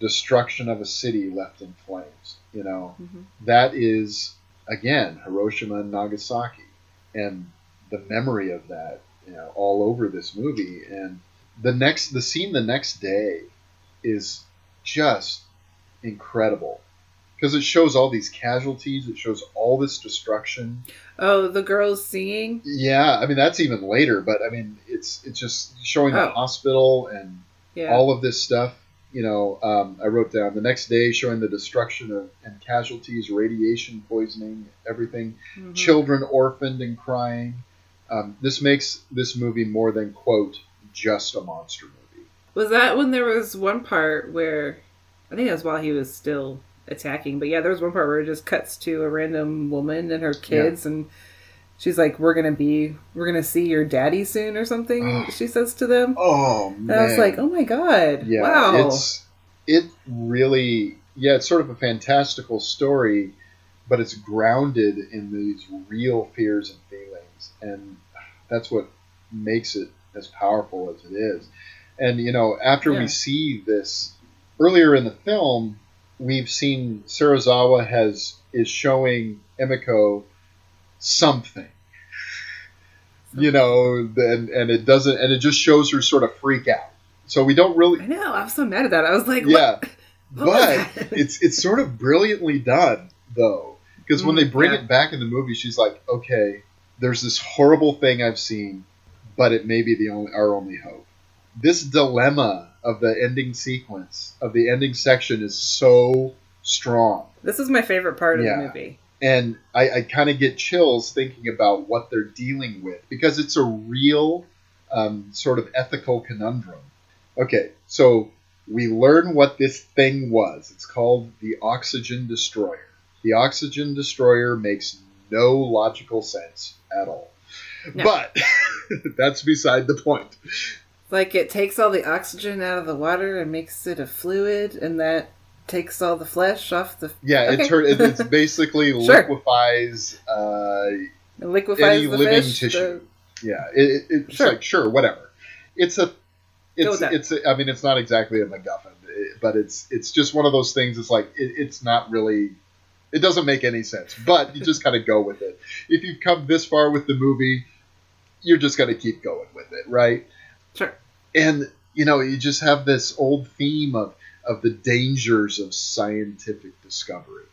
destruction of a city left in flames you know? Mhm. that is again hiroshima and nagasaki and the memory of that you know all over this movie. And the next the scene the next day is just incredible because it shows all these casualties it shows all this destruction Oh, the girls singing. yeah i mean that's even later but i mean it's it's just showing the Oh. hospital and Yeah. all of this stuff You know, um, I wrote down the next day showing the destruction of and casualties, radiation poisoning, everything, Mhm. children orphaned and crying. Um, this makes this movie more than quote just a monster movie. Was that when there was one part where I think that was while he was still attacking, but yeah, there was one part where it just cuts to a random woman and her kids and she's like, We're gonna be we're gonna see your daddy soon or something she says to them. Oh And I was like, Oh my god. Yeah, wow. it's it really yeah, it's sort of a fantastical story, but it's grounded in these real fears and feelings, and that's what makes it as powerful as it is. And you know, after Yeah. we see this earlier in the film, we've seen Serizawa has is showing Emiko something. You know, and and it doesn't, and it just shows her sort of freak out. So we don't really, I know, I was so mad at that. I was like, yeah, what? What but it's it's sort of brilliantly done though, because when Mm, they bring yeah. it back in the movie, she's like, okay, there's this horrible thing I've seen, but it may be the only our only hope. This dilemma of the ending sequence of the ending section is so strong. This is my favorite part of the movie. and I, I kind of get chills thinking about what they're dealing with because it's a real um, sort of ethical conundrum. Okay, so we learn what this thing was. It's called the Oxygen Destroyer. The Oxygen Destroyer makes no logical sense at all. No. But that's beside the point. Like it takes all the oxygen out of the water and makes it a fluid, and that takes all the flesh off the. Yeah, Okay. it tur- it, it's basically Sure. liquefies uh, It liquefies any the living fish. tissue. the- Yeah, it, it, it's Sure. like sure, whatever. It's a, it's it's. A, I mean, it's not exactly a MacGuffin, but it's it's just one of those things. It's like it, it's not really. It doesn't make any sense, but you just kind of go with it. If you've come this far with the movie, you're just going to keep going with it, right? Sure. And you know, you just have this old theme of of the dangers of scientific discovery.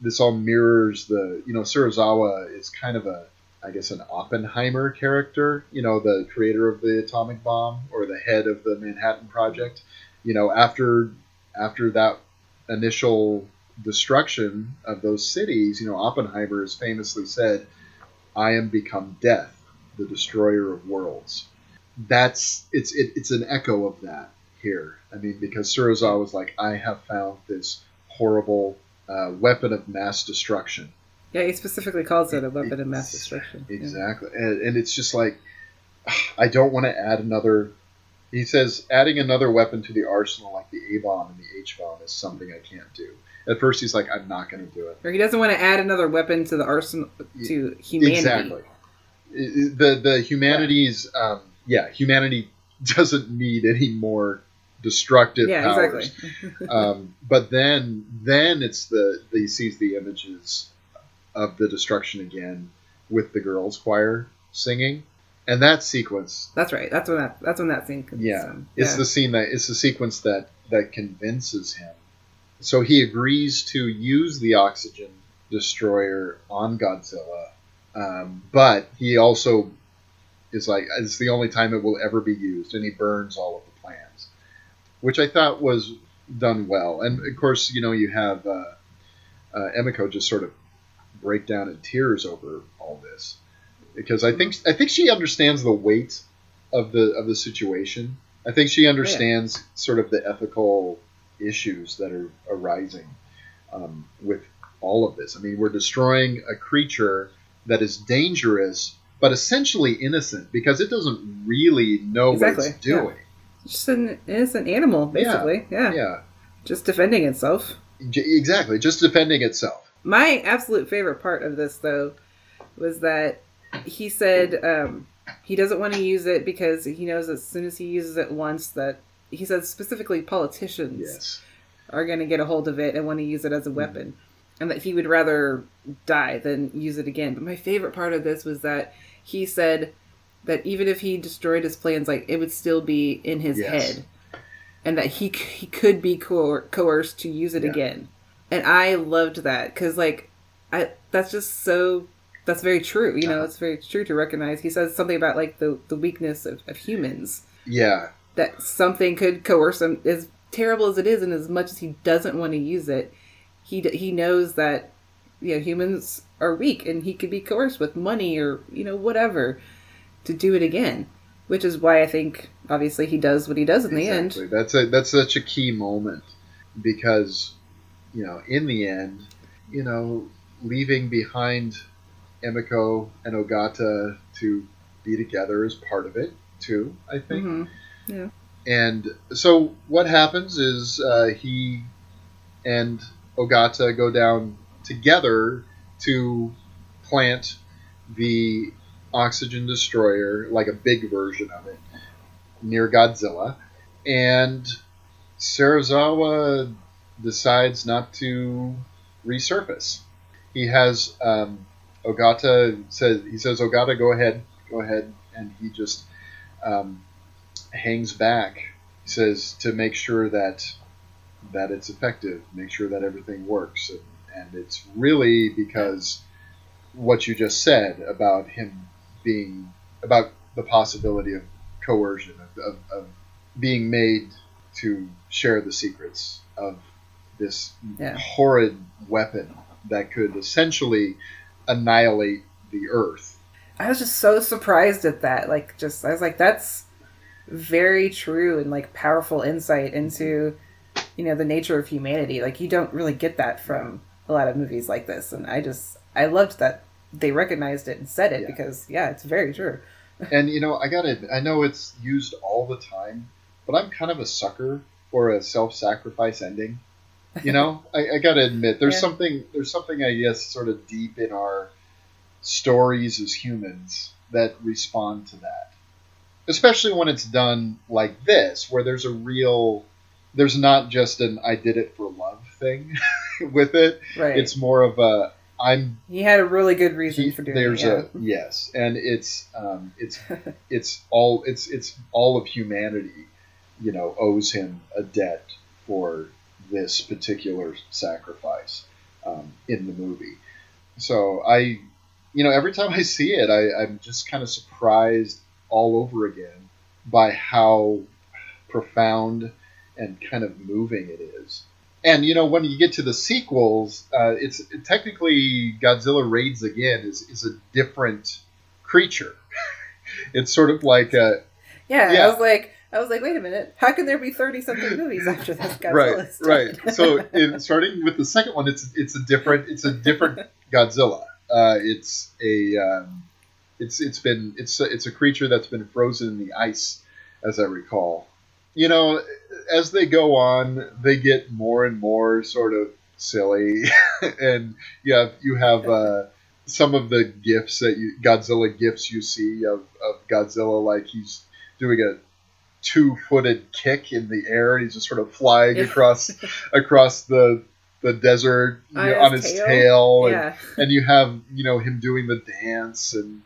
This all mirrors the, you know, Serizawa is kind of a, I guess, an Oppenheimer character. You know, the creator of the atomic bomb or the head of the Manhattan Project. You know, after after that initial destruction of those cities, you know, Oppenheimer has famously said, "I am become death, the destroyer of worlds." That's it's it, it's an echo of that here. I mean, because Serizawa was like, "I have found this horrible uh, weapon of mass destruction." Yeah, he specifically calls it a weapon of mass destruction. Yeah. Exactly, and, and it's just like I don't want to add another. He says adding another weapon to the arsenal like the A bomb and the H bomb is something I can't do. At first, he's like, "I'm not going to do it." Or he doesn't want to add another weapon to the arsenal to humanity. Exactly. The the humanities, um, yeah, humanity doesn't need any more destructive Yeah, powers. exactly. um, but then then it's the he sees the images of the destruction again with the girls choir singing, and that sequence, That's right. That's when that. That's when that scene comes. yeah, in. it's Yeah. the scene that it's the sequence that that convinces him. So he agrees to use the oxygen destroyer on Godzilla, um, but he also is like it's the only time it will ever be used, and he burns all of the plans, which I thought was done well. And of course, you know, you have uh, uh, Emiko just sort of break down in tears over all this because I think I think she understands the weight of the of the situation. I think she understands sort of the ethical issues that are arising um, with all of this. I mean, we're destroying a creature that is dangerous, but essentially innocent because it doesn't really know what it's doing. just an innocent animal, basically. Yeah. Yeah, Just defending itself. Exactly. Just defending itself. My absolute favorite part of this, though, was that he said um, he doesn't want to use it because he knows as soon as he uses it once that he says specifically politicians Yes. are going to get a hold of it and want to use it as a weapon, and that he would rather die than use it again. But my favorite part of this was that he said that even if he destroyed his plans, like it would still be in his Yes. head, and that he he could be coer- coerced to use it Yeah. again. And I loved that because like I that's just so that's very true. You know, Uh-huh. it's very true to recognize. He says something about like the the weakness of, of humans Yeah. that something could coerce him as terrible as it is, and as much as he doesn't want to use it, he d- he knows that you know humans are weak, and he could be coerced with money or you know whatever to do it again. Which is why I think obviously he does what he does in the end. That's a that's such a key moment because you know in the end, you know, leaving behind Emiko and Ogata to be together is part of it too. I think. Mhm. Yeah. And so what happens is uh, he and Ogata go down together to plant the oxygen destroyer, like a big version of it, near Godzilla. And Serizawa decides not to resurface. He has um, Ogata says he says Ogata go ahead, go ahead, and he just um, hangs back. He says to make sure that that it's effective, make sure that everything works, and, and it's really because what you just said about him being about the possibility of coercion of, of, of being made to share the secrets of this Yeah. horrid weapon that could essentially annihilate the earth. I was just so surprised at that. Like, just I was like, that's very true and like powerful insight into you know the nature of humanity. Like, you don't really get that from a lot of movies like this, and I just I loved that they recognized it and said it because yeah, it's very true. and you know, I gotta admit, I know it's used all the time, but I'm kind of a sucker for a self-sacrifice ending. You know, I, I gotta admit, there's Yeah. something there's something I guess sort of deep in our stories as humans that respond to that, especially when it's done like this, where there's a real there's not just an I did it for love thing with it. Right. It's more of a I'm He had a really good reason for doing there's it. Yeah. a yes, and it's um, it's it's all it's it's all of humanity, you know, owes him a debt for this particular sacrifice um, in the movie. So I, you know, every time I see it, I, I'm just kind of surprised all over again by how profound and kind of moving it is. And you know, when you get to the sequels, uh, it's technically Godzilla Raids Again is, is a different creature. it's sort of like a yeah, Yeah. I was like, I was like, wait a minute, how can there be thirty something movies after this? Godzilla right, right. So in, starting with the second one, it's it's a different it's a different Godzilla. Uh, it's a um, it's it's been it's a, it's a creature that's been frozen in the ice, as I recall. You know, as they go on, they get more and more sort of silly, and you have you have uh, some of the gifs that you Godzilla gifts you see of, of Godzilla, like he's doing a two-footed kick in the air. He's just sort of flying across across the the desert you On know, his on his tail? tail, and, Yeah. and you have you know him doing the dance and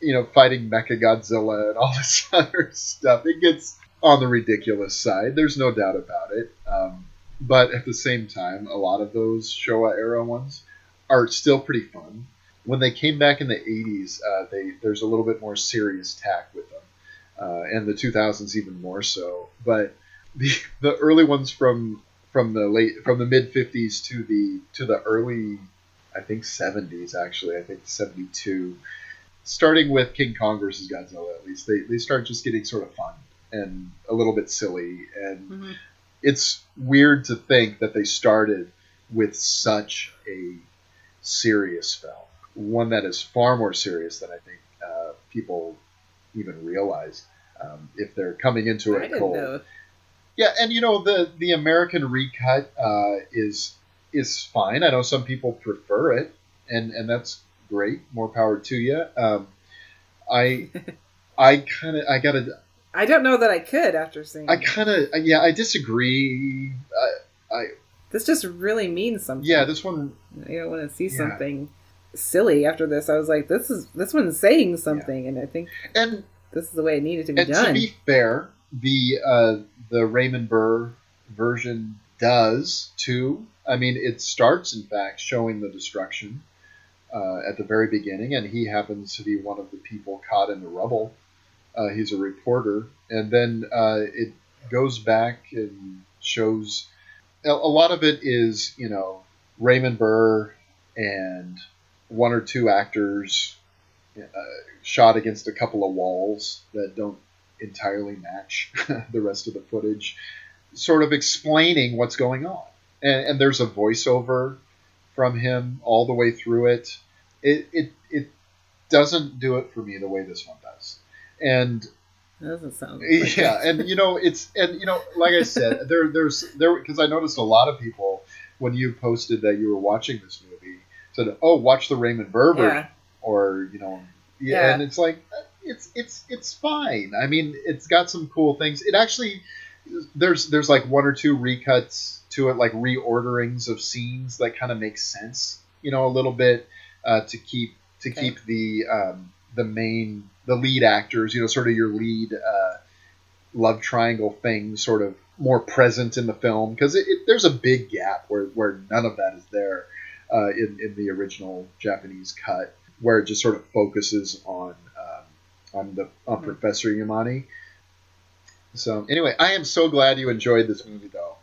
you know fighting Mecha Godzilla and all this other stuff. It gets on the ridiculous side. There's no doubt about it. Um, but at the same time, a lot of those Showa era ones are still pretty fun. When they came back in the 80s, uh, they there's a little bit more serious tack with them, uh, and the 2000s even more so. But the the early ones from from the late from the mid 50s to the to the early I think 70s actually I think 72 starting with King Kong versus Godzilla at least they, they start just getting sort of fun and a little bit silly and Mm-hmm. it's weird to think that they started with such a serious film one that is far more serious than I think uh, people even realize um, if they're coming into it cold know. yeah, and you know the the American recut uh, is is fine. I know some people prefer it, and and that's great. More power to you. Um, I I kind of I gotta I don't know that I could after seeing. I kind of yeah I disagree. I, I this just really means something. yeah this one you don't want to see Yeah. something silly after this. I was like, this is this one's saying something, and I think and this is the way it needed to be and done. to be fair, the uh, the Raymond Burr version does too. I mean, it starts in fact showing the destruction uh, at the very beginning, and he happens to be one of the people caught in the rubble. Uh, he's a reporter, and then uh, it goes back and shows a, a lot of it is you know Raymond Burr and one or two actors uh, shot against a couple of walls that don't entirely match the rest of the footage, sort of explaining what's going on. And, and there's a voiceover from him all the way through it. It, it. it doesn't do it for me the way this one does. And That doesn't sound like yeah, and you know it's and you know like I said there there's there because I noticed a lot of people when you posted that you were watching this movie said oh watch the Raymond Burr Yeah. or you know yeah, Yeah. and it's like it's it's it's fine. I mean it's got some cool things. It actually there's there's like one or two recuts to it like reorderings of scenes that kind of make sense you know a little bit uh, to keep to Okay. keep the um, the main the lead actors you know sort of your lead uh, love triangle thing sort of more present in the film because there's a big gap where, where none of that is there uh, in, in the original Japanese cut where it just sort of focuses on um, on the on Mhm. Professor Yamane. So anyway, I am so glad you enjoyed this movie though,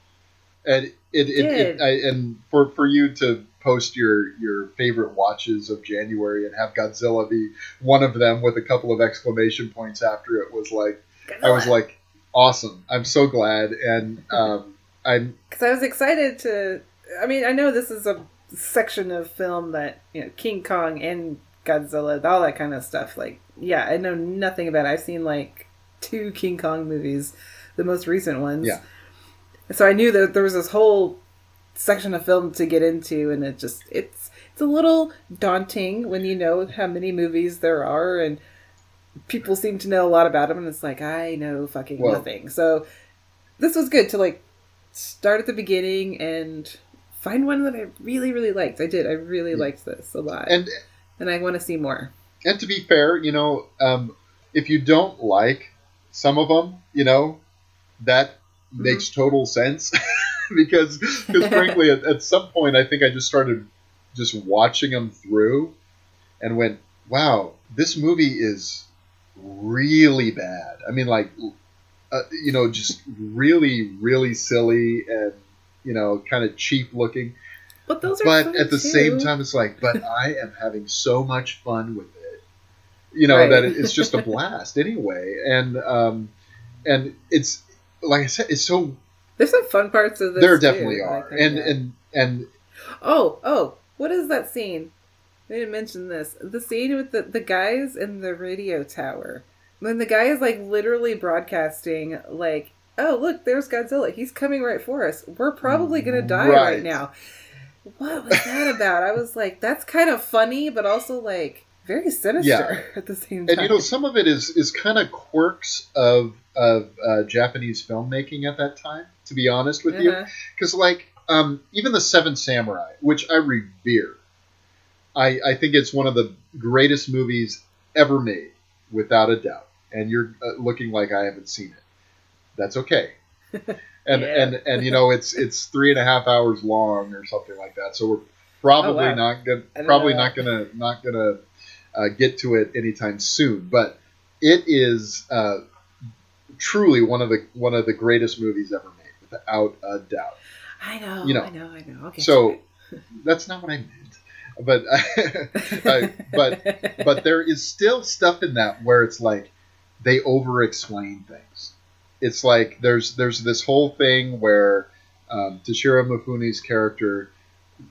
and it it, it. I, and for for you to post your your favorite watches of January and have Godzilla be one of them with a couple of exclamation points after it was like I was like awesome. I'm so glad and um, I'm because I was excited to. I mean, I know this is a section of film that you know King Kong and Godzilla, all that kind of stuff. Like, yeah, I know nothing about. It. I've seen like two King Kong movies, the most recent ones. Yeah. So I knew that there was this whole section of film to get into, and it just it's it's a little daunting when you know how many movies there are and people seem to know a lot about them, and it's like I know fucking Well- nothing. So this was good to like start at the beginning and find one that I really really liked. I did. I really liked this a lot, and and I want to see more. and to be fair, you know, um, if you don't like some of them, you know, that makes total sense because because frankly, at, at some point, I think I just started just watching them through and went, "Wow, this movie is really bad." I mean, like, uh, you know, just really, really silly and you know, kind of cheap looking But those are but at the too. same time it's like but i am having so much fun with it you know Right. that it's just a blast anyway and um and it's like i said it's so there's some fun parts of this. there definitely I are and and and Oh, oh, what is that scene? I didn't mention this. The scene with the, the guys in the radio tower. When the guy is like literally broadcasting, like, oh, look, there's Godzilla. He's coming right for us. We're probably going to mm, die right. Right. now. What was that about? I was like, that's kind of funny, but also like very sinister Yeah. at the same time. and you know some of it is is kind of quirks of of uh, japanese filmmaking at that time to be honest with you Uh-huh. because like um, even the Seven Samurai, which I revere, I I think it's one of the greatest movies ever made, without a doubt. And you're uh, looking like I haven't seen it. That's okay. And Yeah. and and you know it's it's three and a half hours long or something like that. So we're probably Oh, wow. not gonna probably not gonna not gonna uh, get to it anytime soon. But it is uh, truly one of the one of the greatest movies ever made, without a doubt. I know, you know, I know, I know. Okay. So that's not what I meant. But I, but but there is still stuff in that where it's like they over explain things. It's like there's there's this whole thing where um, Toshiro Mifune's character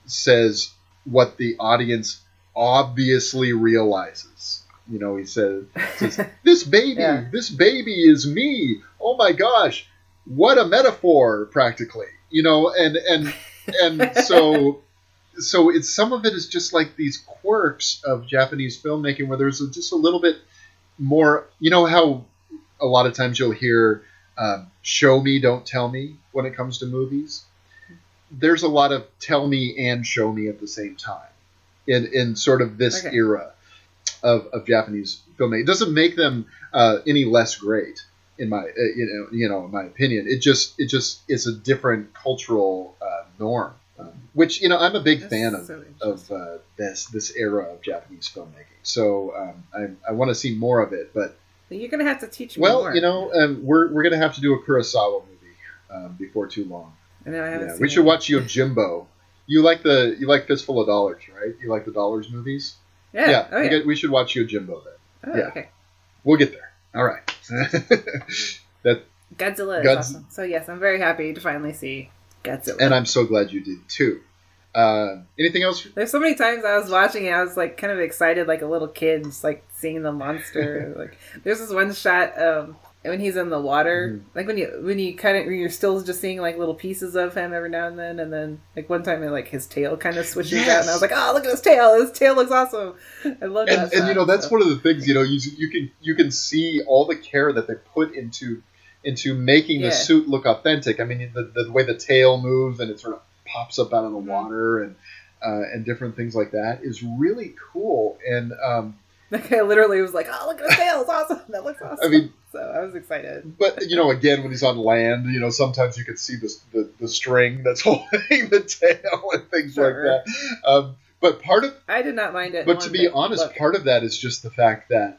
says what the audience obviously realizes. You know, he says, says, "This baby, Yeah. this baby is me. Oh my gosh, what a metaphor!" Practically, you know, and and and so so it's some of it is just like these quirks of Japanese filmmaking where there's just a little bit more. You know how a lot of times you'll hear um, "show me, don't tell me" when it comes to movies. There's a lot of tell me and show me at the same time in in sort of this Okay. era of, of Japanese filmmaking. It doesn't make them uh, any less great in my uh, you know you know in my opinion. It just it just is a different cultural uh, norm. Um, which you know I'm a big That's fan of so of uh, this this era of Japanese filmmaking. So um, I I want to see more of it, but You're gonna have to teach me Well, more. you know, um, we're we're gonna have to do a Kurosawa movie um, before too long. I know I haven't Yeah, we should it. watch Yojimbo. You like the you like Fistful of Dollars, right? You like the Dollars movies? Yeah. Oh, we, yeah. we should watch Yojimbo then. Oh, yeah. Okay. We'll get there. All right. that Godzilla is Godz- awesome. So yes, I'm very happy to finally see Godzilla. and I'm so glad you did too. Uh, anything else? There's so many times I was watching it, I was like kind of excited, like a little kid, just like seeing the monster. like there's this one shot um, when he's in the water, Mm-hmm. like when you when you kind of you're still just seeing like little pieces of him every now and then, and then like one time like his tail kind of switches out, and I was like, oh look at his tail, his tail looks awesome. I love that. and, and you know that's so. one of the things you know you you can you can see all the care that they put into into making Yeah. the suit look authentic. I mean the, the way the tail moves and it sort of pops up out of the Mm-hmm. water and uh, and different things like that is really cool. And um, Like I literally was like, oh look at the tail, it's awesome. That looks awesome. I mean, so I was excited. but you know, again, when he's on land, you know, sometimes you can see the the, the string that's holding the tail and things Sure. like that. Um, but part of I did not mind it. but to be honest, Look, part of that is just the fact that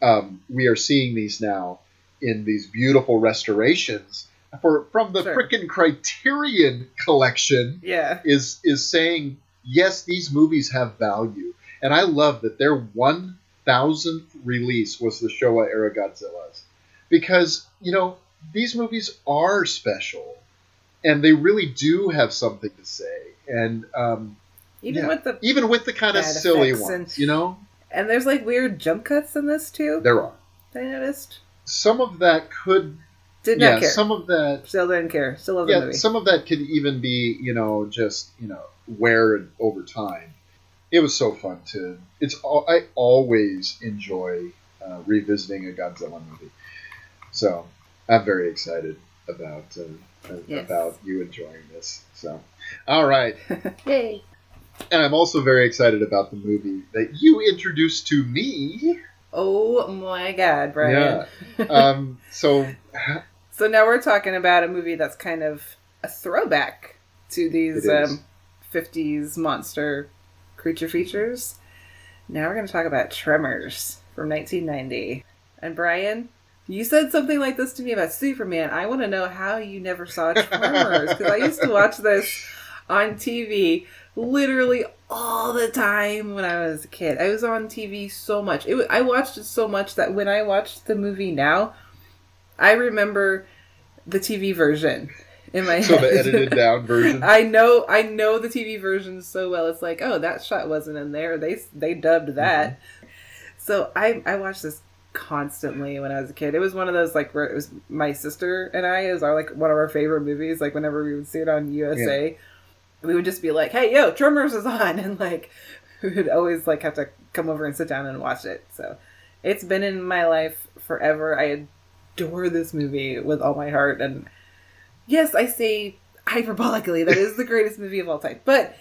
um, we are seeing these now in these beautiful restorations for from the Sure. frickin' Criterion collection yeah, is is saying yes, these movies have value, and I love that their one thousandth release was the Showa era Godzillas because you know these movies are special, and they really do have something to say, and um, even yeah. with the even with the kind of silly ones, and- you know, and there's like weird jump cuts in this too. there are I noticed. some of that could Did yeah not care. some of that Still didn't care. Still love the yeah movie. some of that could even be you know just you know wear over time it was so fun to it's all i always enjoy uh, revisiting a godzilla movie so i'm very excited about uh, Yes. about you enjoying this so all right Yay! and i'm also very excited about the movie that you introduced to me Oh my God, Brian. yeah um so So now we're talking about a movie that's kind of a throwback to these um, 50s monster creature features. Now we're going to talk about Tremors from 1990. And Brian, you said something like this to me about Superman. I want to know how you never saw Tremors because I used to watch this on TV literally all the time when I was a kid. I was on TV so much. It I watched it so much that when I watched the movie now, I remember the TV version in my so head. the edited down version I know I know the TV version so well. It's like, oh, that shot wasn't in there. They they dubbed mm-hmm. that. So I I watched this constantly when I was a kid. It was one of those like where it was my sister and I. is our like one of our favorite movies. Like whenever we would see it on USA, we would just be like, "Hey, yo, Tremors is on," and like we would always like have to come over and sit down and watch it. So it's been in my life forever. I adore this movie with all my heart, and yes, I say hyperbolically that is the greatest movie of all time, but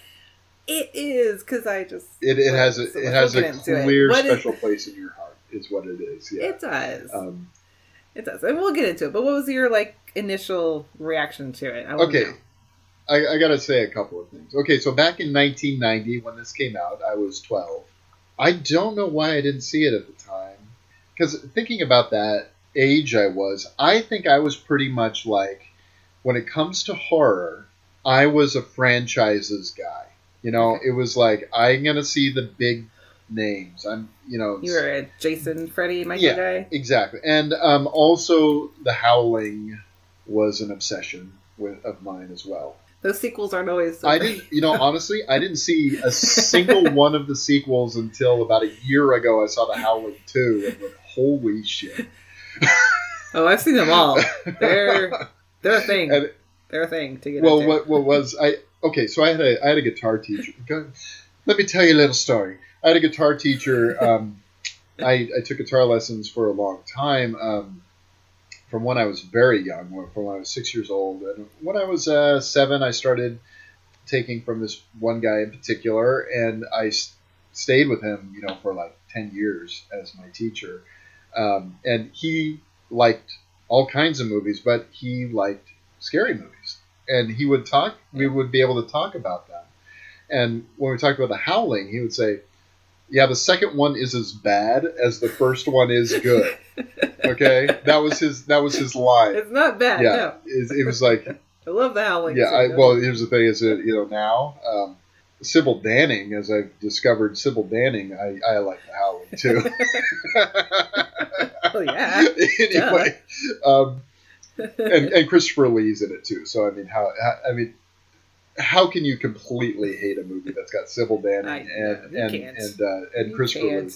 it is because I just It, it has a, so it has a clear What is- special place in your heart. Is what it is. Yeah. It does. Um, it does, and we'll get into it. But what was your like initial reaction to it? I okay. I, I gotta say a couple of things. Okay, so back in 1990 when this came out, I was 12. I don't know why I didn't see it at the time, because thinking about that age I was, I think I was pretty much like, when it comes to horror, I was a franchises guy. You know, it was like I'm gonna see the big names. I'm, you know, You were a Jason, Freddy, Michael yeah, guy. exactly. And um, also, The Howling was an obsession with, of mine as well. Those sequels aren't always. So I great. didn't, you know, honestly, I didn't see a single one of the sequels until about a year ago. I saw The Howling 2 and went, holy shit. Oh, I've seen them all. They're they're a thing. They're a thing to get well, into. what, what was I? Okay, so I had a I had a guitar teacher. Let me tell you a little story. I had a guitar teacher. Um, I, I took guitar lessons for a long time. Um, from when I was very young, from when I was six years old, and when I was uh, seven, I started taking from this one guy in particular, and I s- stayed with him, you know, for like ten years as my teacher. Um, and he liked all kinds of movies, but he liked scary movies, and he would talk. We would be able to talk about that. And when we talked about the Howling, he would say, Yeah, the second one is as bad as the first one is good. Okay, that was his. That was his line. It's not bad. Yeah, No, it, it was like I love the howling. yeah. I, well, here's the thing: is that you know now, um, Sybil Danning, as I've discovered, Sybil Danning, I, I like the Howling too. oh yeah. anyway, um, and and Christopher Lee's in it too. So I mean, how, how I mean, how can you completely hate a movie that's got Sybil Danning I- and and can't. and uh, and You Christopher can't.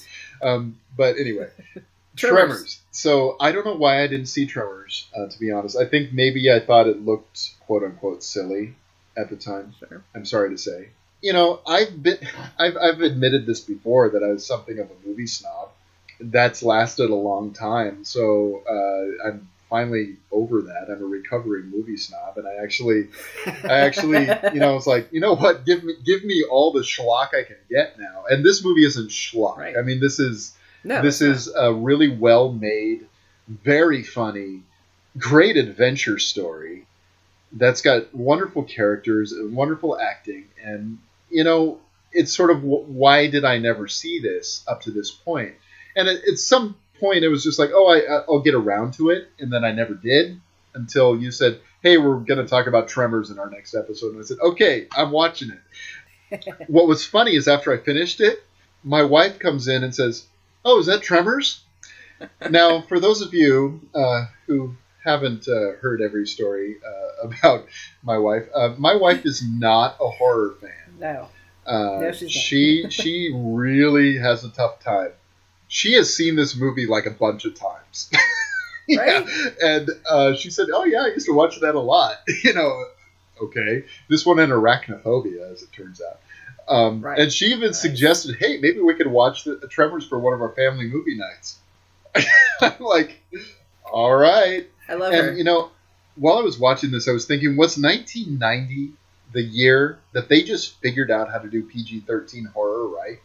Lee? Um, but anyway. Tremors. Tremors. So I don't know why I didn't see Tremors. Uh, to be honest, I think maybe I thought it looked quote unquote silly at the time. Sure. I'm sorry to say. You know, I've been, I've, I've admitted this before that I was something of a movie snob. That's lasted a long time, so uh, I'm finally over that. I'm a recovering movie snob, and I actually, I actually, you know, it's like, you know what? Give me, give me all the schlock I can get now. And this movie isn't schlock. Right. I mean, this is No, this is a really well made, very funny, great adventure story that's got wonderful characters and wonderful acting. And, you know, it's sort of wh- why did I never see this up to this point? And at, at some point, it was just like, oh, I, I'll get around to it. And then I never did until you said, hey, we're going to talk about Tremors in our next episode. And I said, okay, I'm watching it. what was funny is after I finished it, my wife comes in and says, "Oh, is that Tremors?" now, for those of you uh, who haven't uh, heard every story uh, about my wife, uh, my wife is not a horror fan. no. Uh, No, she's not. she she really has a tough time. She has seen this movie like a bunch of times. yeah, Right? and uh, she said, "Oh yeah, I used to watch that a lot." you know, okay. This one in arachnophobia, as it turns out. Um, Right. And she even suggested, "Hey, maybe we could watch the, the Tremors for one of our family movie nights." I'm like, "All right." I love it. and her. you know, while I was watching this, I was thinking, "What's 1990 the year that they just figured out how to do PG-13 horror right?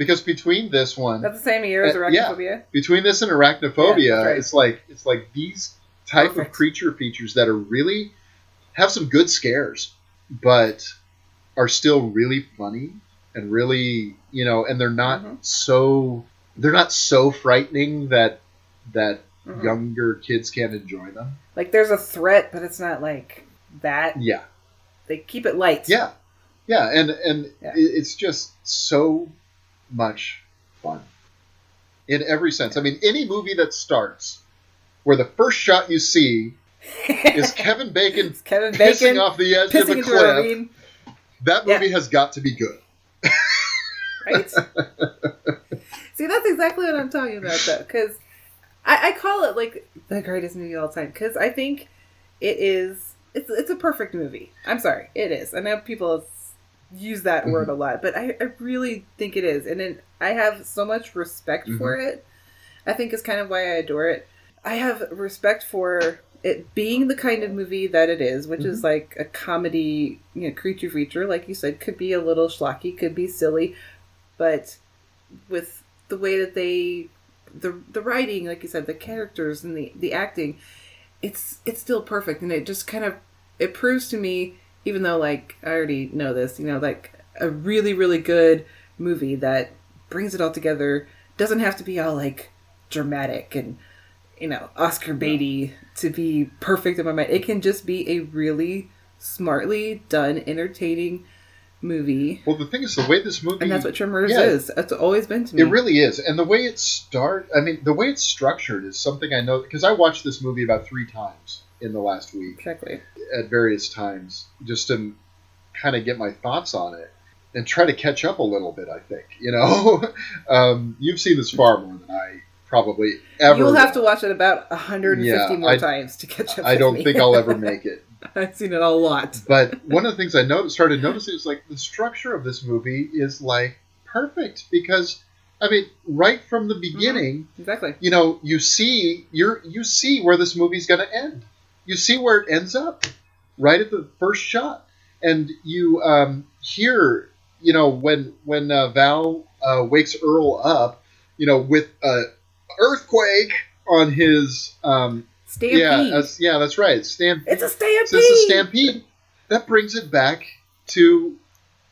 Because between this one, That's the same year as Uh, yeah. Between this and Arachnophobia, Yeah, right. it's like it's like these type of creature features that are really have some good scares, but are still really funny and really you know, and they're not Mhm. so they're not so frightening that that Mhm. younger kids can't enjoy them. Like there's a threat, but it's not like that. Yeah. They keep it light. Yeah, yeah, and and Yeah. it's just so much fun in every sense. I mean, any movie that starts where the first shot you see is Kevin Bacon It's Kevin pissing Bacon off the edge of a cliff. That movie has got to be good. right? See, that's exactly what I'm talking about, though, because I, I call it like the greatest movie of all time because I think it is. It's it's a perfect movie. I'm sorry, it is. I know people use that word Mm-hmm. a lot, but I, I really think it is, and it, I have so much respect for Mm-hmm. it. I think is kind of why I adore it. I have respect for it being the kind of movie that it is, which is like a comedy, you know, creature feature, like you said, could be a little schlocky, could be silly, but with the way that they, the the writing, like you said, the characters and the the acting, it's it's still perfect, and it just kind of it proves to me, even though like I already know this, you know, like a really really good movie that brings it all together doesn't have to be all like dramatic and you know Oscar Beatty to be perfect in my mind. It can just be a really smartly done, entertaining movie, Well, the thing is, the way this movie and that's what Tremors Yeah. is. It's always been to me. It really is, and the way it start, I mean, the way it's structured is something I know because I watched this movie about three times in the last week exactly. at various times just to kind of get my thoughts on it and try to catch up a little bit. I think you know, um, you've seen this far more than I probably ever. You'll have to watch it about 150 Yeah, more I- times to catch up. I don't me. think I'll ever make it. I've seen it a lot. But one of the things I noticed, started noticing is like the structure of this movie is like perfect because I mean, right from the beginning, Exactly. you know, you see you're you see where this movie's going to end. You see where it ends up, right at the first shot, and you um, hear, you know, when when uh, Val uh, wakes Earl up, you know, with a earthquake on his um, Stampede. yeah, that's, yeah, that's right, stamp it's a stampede. so it's a stampede. That brings it back to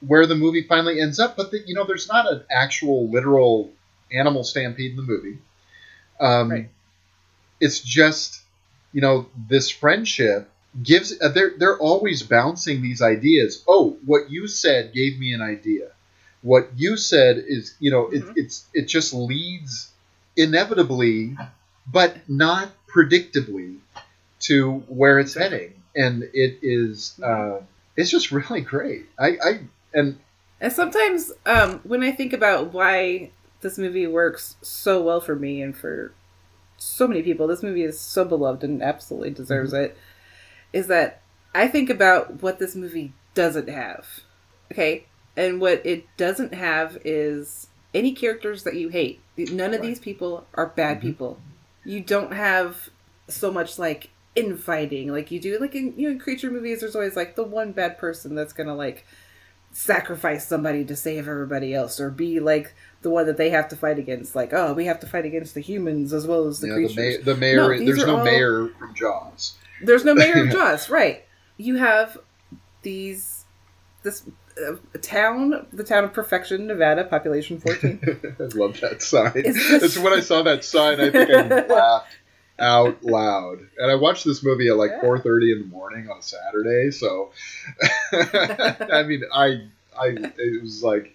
where the movie finally ends up. But the, you know, there's not an actual literal animal stampede in the movie. Um, Right. It's just you know this friendship gives. Uh, they're they're always bouncing these ideas. Oh, what you said gave me an idea. What you said is you know it, it's it just leads inevitably, but not predictably, to where it's heading, and it is uh, it's just really great. I, I and And sometimes um, when I think about why this movie works so well for me and for so many people, this movie is so beloved and absolutely deserves mm-hmm. it, is that I think about what this movie doesn't have. Okay? And what it doesn't have is any characters that you hate. None of these people are bad mm-hmm. people. You don't have so much like infighting like you do like in you know in creature movies there's always like the one bad person that's gonna like sacrifice somebody to save everybody else or be like the one that they have to fight against like oh we have to fight against the humans as well as the you know, the, creatures ma- the mayor. No, there's no all- mayor from Jaws. there's no mayor of Jaws, right? You have these this uh, town, the town of Perfection, Nevada, population fourteen. I love that sign. It's just- It's when I saw that sign, I think I laughed out loud. And I watched this movie at like Yeah. 4:30 in the morning on a Saturday. So, I mean, I, I, it was like,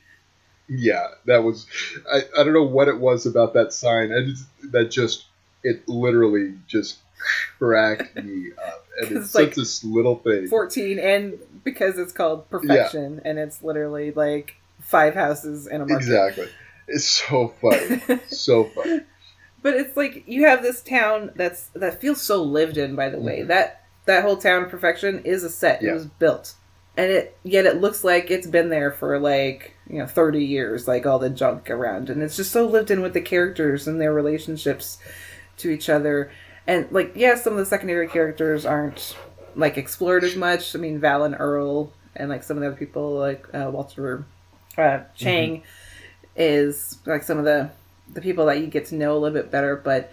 yeah, that was. I, I don't know what it was about that sign. I just, that just, it literally just cracked me up. And it's it's such like this little thing. Fourteen, and because it's called Perfection, and it's literally like five houses in a market. Exactly. It's so funny. so funny. But it's like you have this town that's that feels so lived in. By the way, that that whole town, Perfection, is a set. Mm-hmm. Yeah. It was built, and it yet it looks like it's been there for like you know thirty years. Like all the junk around, and it's just so lived in with the characters and their relationships to each other. And like, yeah, some of the secondary characters aren't like explored as much. I mean, Val and Earl, and like some of the other people, like uh, Walter uh, Chang, is like some of the the people that you get to know a little bit better. But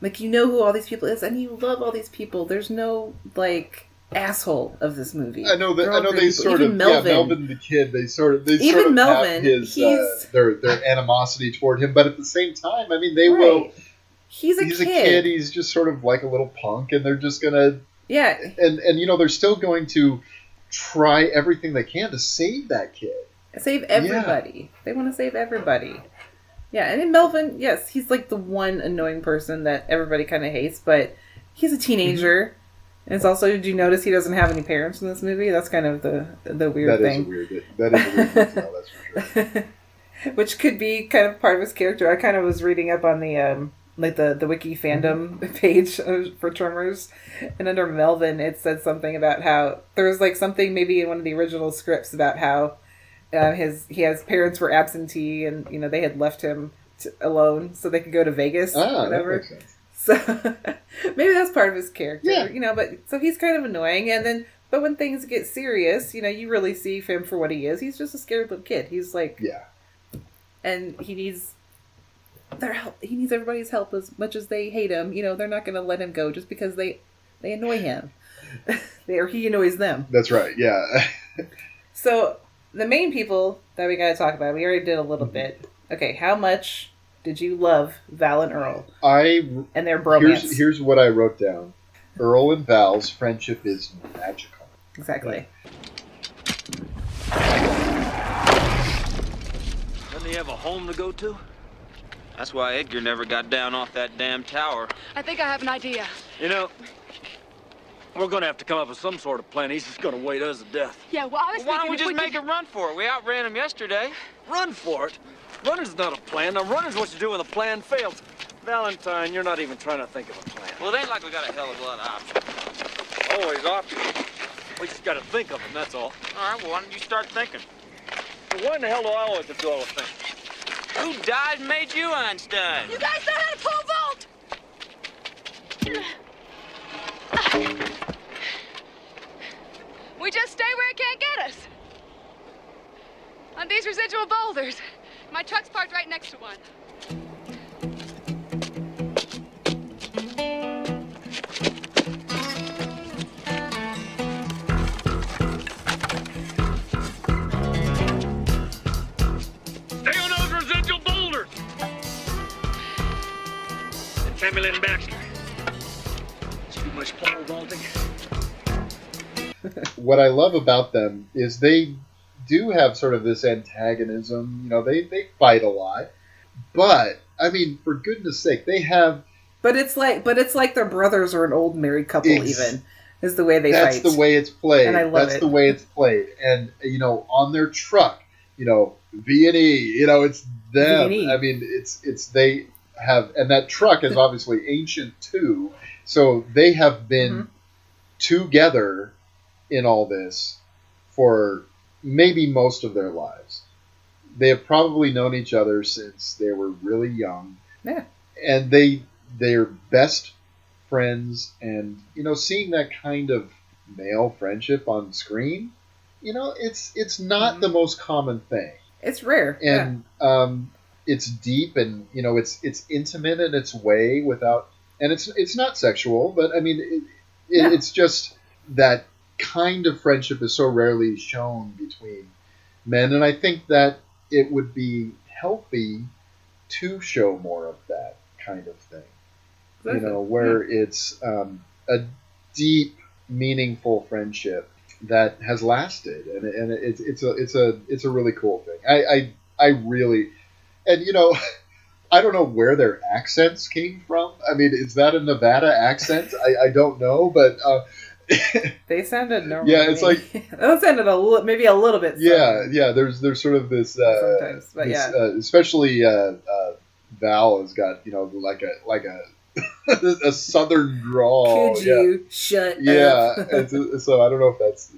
like, you know who all these people is, and you love all these people. There's no like asshole of this movie. I know that I know they people. sort Even of Melvin. yeah Melvin the kid they sort of they Even sort of Melvin, his uh, their their animosity toward him, but at the same time, I mean they will. He's a He's kid. a kid. He's just sort of like a little punk, and they're just gonna Yeah, and and you know they're still going to try everything they can to save that kid. save everybody. They want to save everybody. Yeah, and in Melvin, yes, he's like the one annoying person that everybody kind of hates, but he's a teenager. And it's also, did you notice he doesn't have any parents in this movie? That's kind of the the weird That is thing. a weird. That is a weird detail. That's for sure. which could be kind of part of his character. I kind of was reading up on the um like the the wiki fandom page of- for Tremors, and under Melvin it said something about how there was like something maybe in one of the original scripts about how uh, his he has parents were absentee and you know they had left him to, alone so they could go to Vegas or that whatever. So maybe that's part of his character, Yeah. you know. But so he's kind of annoying, and then but when things get serious, you know, you really see him for what he is. He's just a scared little kid. He's like Yeah. and he needs their help. He needs everybody's help as much as they hate him. You know, they're not going to let him go just because they they annoy him, they, or he annoys them. That's right. Yeah. So the main people that we got to talk about, we already did a little mhm. bit. Okay, how much did you love Val and Earl I and their bromance? here's here's what I wrote down. Earl and Val's friendship is magical. exactly. Doesn't he have a home to go to? That's why Edgar never got down off that damn tower. I think I have an idea. You know, we're gonna have to come up with some sort of plan. He's just gonna wait us to death. Yeah, well, I was why don't we thinking just if make a run for it? We outran him yesterday. Run for it? Running's not a plan. Now, running's what you do when the plan fails. Valentine, you're not even trying to think of a plan. Well, it ain't like we got a hell of a lot of options. Always options. We just gotta think of them, that's all. All right, well, why don't you start thinking? Well, why in the hell do I always have to do all the thinking? Who died and made you Einstein? You guys know how to pole vault! We just stay where it can't get us. On these residual boulders. My truck's parked right next to one. What I love about them is they do have sort of this antagonism. You know, they, they fight a lot. But, I mean, for goodness sake, they have. But it's like, but it's like their brothers or an old married couple. Even is the way they fight. That's fight. the way it's played. And I love That's it. the way it's played. And, you know, on their truck, you know, V&E, you know, it's them. V&E. I mean, it's, it's, they have, and that truck is obviously ancient too. So they have been Mm-hmm. together in all this for maybe most of their lives. They have probably known each other since they were really young, Yeah. and they they're best friends. And you know, seeing that kind of male friendship on screen, you know, it's it's not the most common thing, It's rare. yeah. and um, it's deep, and you know, it's it's intimate in its way without, and it's it's not sexual, but I mean, it, it, No. it's just that kind of friendship is so rarely shown between men, and I think that it would be healthy to show more of that kind of thing. You know, where it's um, a deep, meaningful friendship that has lasted, and, and it's it's a it's a it's a really cool thing. I I, I really, and you know. I don't know where their accents came from. I mean, is that a Nevada accent? I, I don't know, but uh, They sounded normal. Yeah, it's like- that sounded a li- maybe a little bit. yeah, southern. yeah. There's there's sort of this, uh, Sometimes, but this, yeah. uh, especially uh, uh, Val has got you know like a like a a southern drawl. Could yeah. you shut Yeah, up? it's, so I don't know if that's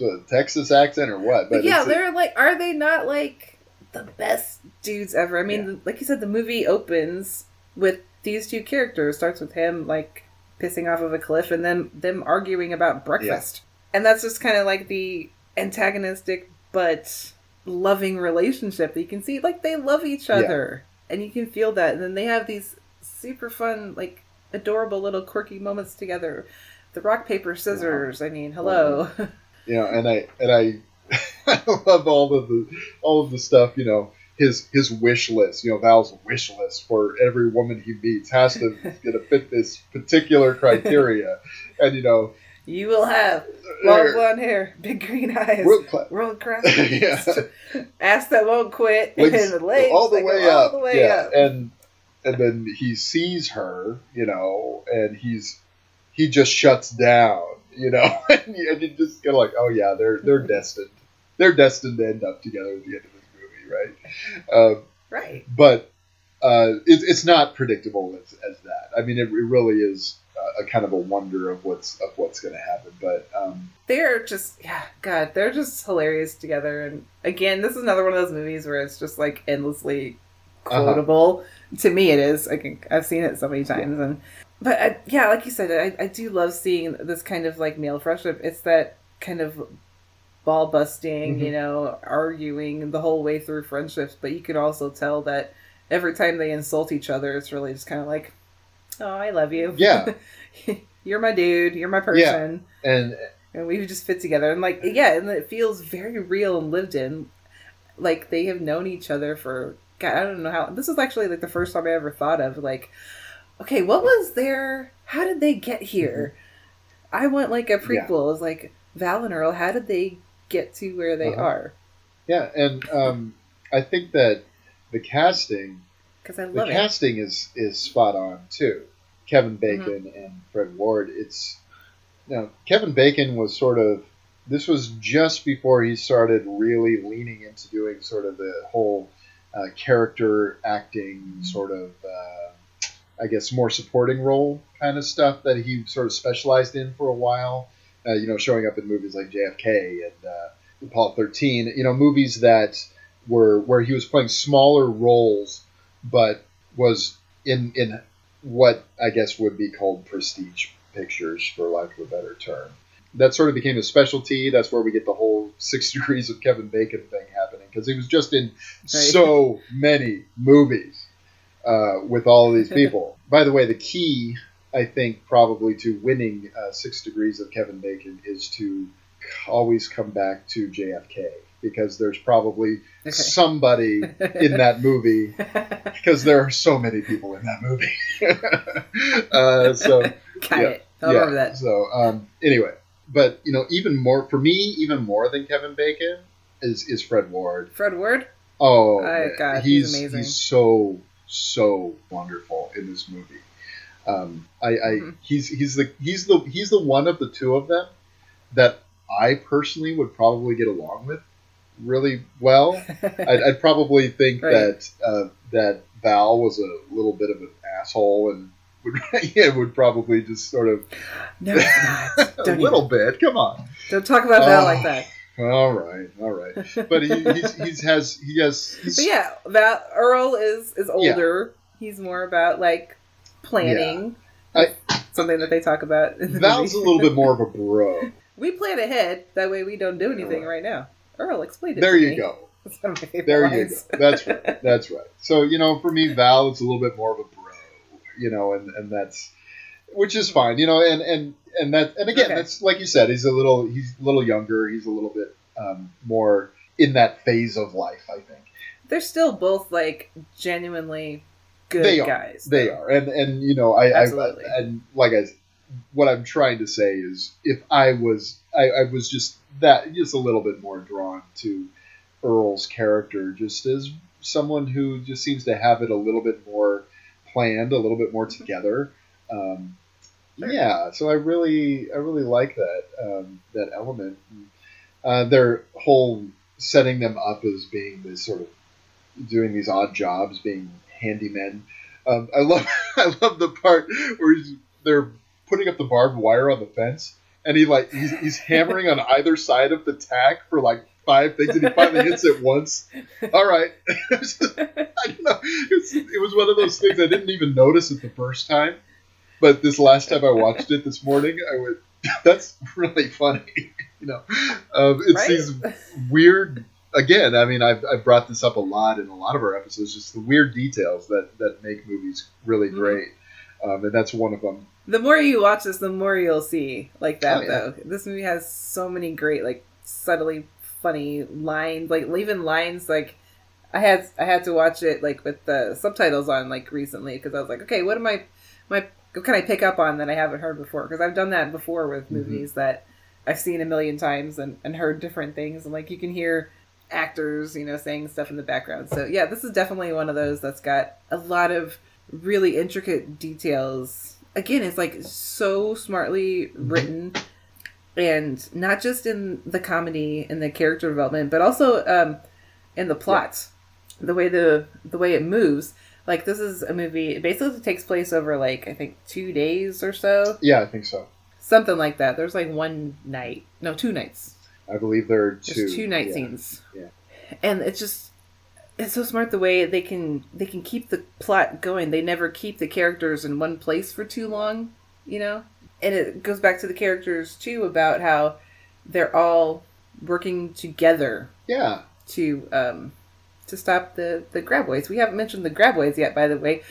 a Texas accent or what, but But yeah, they're like, are they not like the best dudes ever? I mean, like you said, the movie opens with these two characters. Starts with him like pissing off of a cliff, and then them arguing about breakfast, and that's just kind of like the antagonistic but loving relationship that you can see. Like they love each Yeah. other, and you can feel that. And then they have these super fun, like adorable little quirky moments together. The rock paper scissors. I mean, hello. Yeah, and I and I, I love all of the all of the stuff. You know, his his wish list. You know, Val's wish list for every woman he meets has to gonna fit this particular criteria, and you know, You will have uh, long blonde hair, big green eyes, World cla- world class, Yeah. ass that won't quit, legs and legs all the way all up. the way yeah, up. and and then he sees her, you know, and he's he just shuts down, you know, and you, you just go like, oh yeah, they're they're destined, they're destined to end up together at the end of right? Um, Right. but uh, it, it's not predictable as, as that. I mean, it, it really is a, a kind of a wonder of what's of what's going to happen. But um, They're just, yeah, God, they're just hilarious together. And again, this is another one of those movies where it's just like endlessly Uh-huh. quotable. To me, it is. I can, I've seen it so many times, and but I, yeah, like you said, I, I do love seeing this kind of like male friendship. It's that kind of ball busting, Mhm. you know, arguing the whole way through friendships. But you can also tell that every time they insult each other, it's really just kind of like, oh, I love you. Yeah. you're my dude. You're my person. Yeah. and And we just fit together. And like, yeah, and it feels very real and lived in. Like they have known each other for God, I don't know how. This is actually like the first time I ever thought of like, okay, what was their? How did they get here? I want like a prequel. It was like Val and Earl. How did they get to where they Uh-huh. are? yeah, and um, I think that the casting Because I the love it. casting is is spot on too. Kevin Mm-hmm. Bacon and Fred Ward. It's you know, Kevin Bacon was sort of this was just before he started really leaning into doing sort of the whole uh, character acting sort of uh, I guess more supporting role kind of stuff that he sort of specialized in for a while. Uh, you know, showing up in movies like JFK and uh, Apollo 13. You know, movies that were where he was playing smaller roles, but was in in what I guess would be called prestige pictures, for lack of a better term. That sort of became a specialty. That's where we get the whole Six Degrees of Kevin Bacon thing happening because he was just in so many movies uh, with all of these people. By the way, the key, I think, probably to winning uh, Six Degrees of Kevin Bacon is to always come back to JFK. because there's probably somebody in that movie because there are so many people in that movie. uh, so Got it. I'll remember that. So um, anyway, but you know, even more for me, even more than Kevin Bacon is is Fred Ward. Fred Ward. Oh, Oh, God, he's he's amazing. so so wonderful in this movie. Um, I, I Mm-hmm. he's he's the he's the he's the one of the two of them that I personally would probably get along with really well. I'd, I'd probably think Right. that uh, that Val was a little bit of an asshole and would yeah would probably just sort of No, a little bit. Come on. Don't talk about Val Oh. like that. All right, all right. But he he's, he's has he has he's, But yeah, Val Earl is is older. He's more about like planning. I- Something that they talk about. Val's a little bit more of a bro. we plan ahead. That way we don't do anything right now. Earl, explain it. There to you me. go. That's one of my favorite There you go. That's right. That's right. So you know, for me, Val is a little bit more of a bro. You know, and and that's which is fine. You know, and and and that and again, Okay. that's like you said, he's a little he's a little younger. He's a little bit um, more in that phase of life. I think They're still both like genuinely good they are. guys. They are, and and you know, I, I Absolutely. and like I, what I'm trying to say is, if I was, I, I was just that just a little bit more drawn to Earl's character, just as someone who just seems to have it a little bit more planned, a little bit more together. Um, yeah, so I really, I really like that um, that element. Uh, their whole setting them up as being this sort of doing these odd jobs, being handymen. Um, I love, I love the part where he's, they're putting up the barbed wire on the fence, and he like he's, he's hammering on either side of the tack for like five things, and he finally hits it once. All right, I don't know. It's, it was one of those things I didn't even notice it the first time, but this last time I watched it this morning, I went, "That's really funny." you know, um, it's Right? these weird. Again, I mean, I've, I've brought this up a lot in a lot of our episodes. Just the weird details that, that make movies really Mm-hmm. great, um, and that's one of them. The more you watch this, the more you'll see like that. Oh, yeah. Though this movie has so many great, like subtly funny lines, like even lines like. I had I had to watch it like with the subtitles on like recently because I was like, okay, what am I, my what can I pick up on that I haven't heard before? Because I've done that before with movies that I've seen a million times and, and heard different things, and like you can hear actors, you know, saying stuff in the background. So yeah, this is definitely one of those that's got a lot of really intricate details. Again, it's like so smartly written and not just in the comedy and the character development, but also um, in the plot, the way the the way it moves. Like this is a movie. It basically takes place over like I think two days or so, Yeah, I think so. something like that. There's like one night, no, two nights. I believe there are two. There's two night yeah. scenes, Yeah. and it's just it's so smart the way they can they can keep the plot going. They never keep the characters in one place for too long, you know. And it goes back to the characters too about how they're all working together Yeah. to um to stop the the graboids. We haven't mentioned the graboids yet, by the way.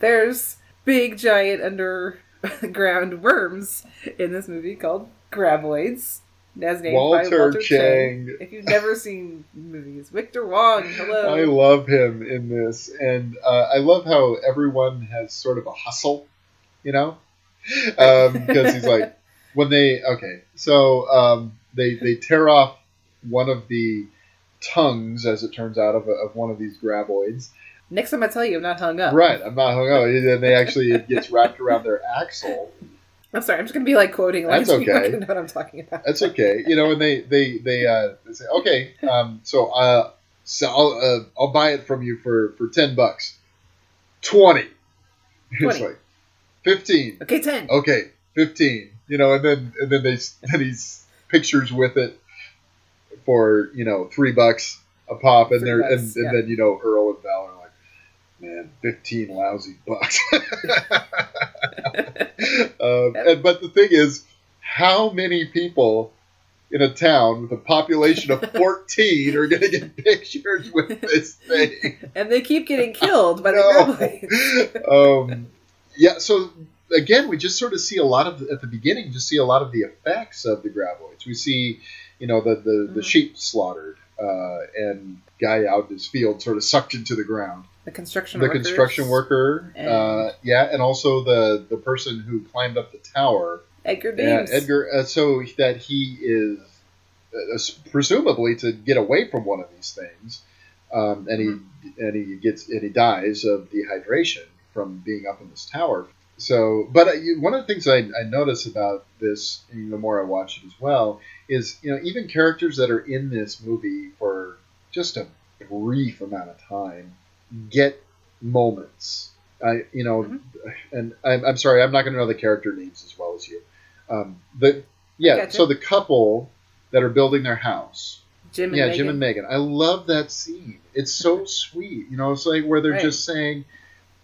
There's big giant underground worms in this movie called graboids. As named by Walter Walter Chang. Chang. If you've never seen movies, Victor Wong. Hello. I love him in this, and uh, I love how everyone has sort of a hustle, you know, because he's like when they okay, so um, they they tear off one of the tongues, as it turns out, of, a, of one of these graboids. Next time I tell you, I'm not hung up. Right, I'm not hung up, and they actually it gets wrapped around their axle. I'm sorry. I'm just gonna be like quoting. Like, That's okay. gonna know what I'm talking about. That's okay, you know, and they they they, uh, they say, okay, um, so uh, so I'll uh, I'll buy it from you for for ten bucks, twenty. It's like fifteen. Okay, ten. Okay, fifteen. You know, and then and then they then he's pictures with it for you know three bucks a pop, and Three they're and, bucks, and yeah. then you know Earl and Val man, fifteen lousy bucks. um, and, but the thing is, how many people in a town with a population of 14 are going to get pictures with this thing? And they keep getting killed by the No. um, yeah, so again, we just sort of see a lot of, at the beginning, just see a lot of the effects of the graboids. We see, you know, the, the, the sheep slaughtered. uh, and guy out in his field sort of sucked into the ground. The construction The workers construction worker, and- uh, yeah, and also the the person who climbed up the tower. Edgar Yeah, Edgar. Uh, so that he is uh, presumably to get away from one of these things, um, and he Mm-hmm. and he gets and he dies of dehydration from being up in this tower. So, but uh, one of the things I, I notice about this, and the more I watch it as well, is you know even characters that are in this movie for just a brief amount of time get moments. I you know, Mm-hmm. and I'm, I'm sorry, I'm not going to know the character names as well as you. Um, the yeah, Gotcha. so the couple that are building their house. Jim and yeah, Megan. Jim and Megan. I love that scene. It's so sweet. You know, it's like where they're Right. just saying,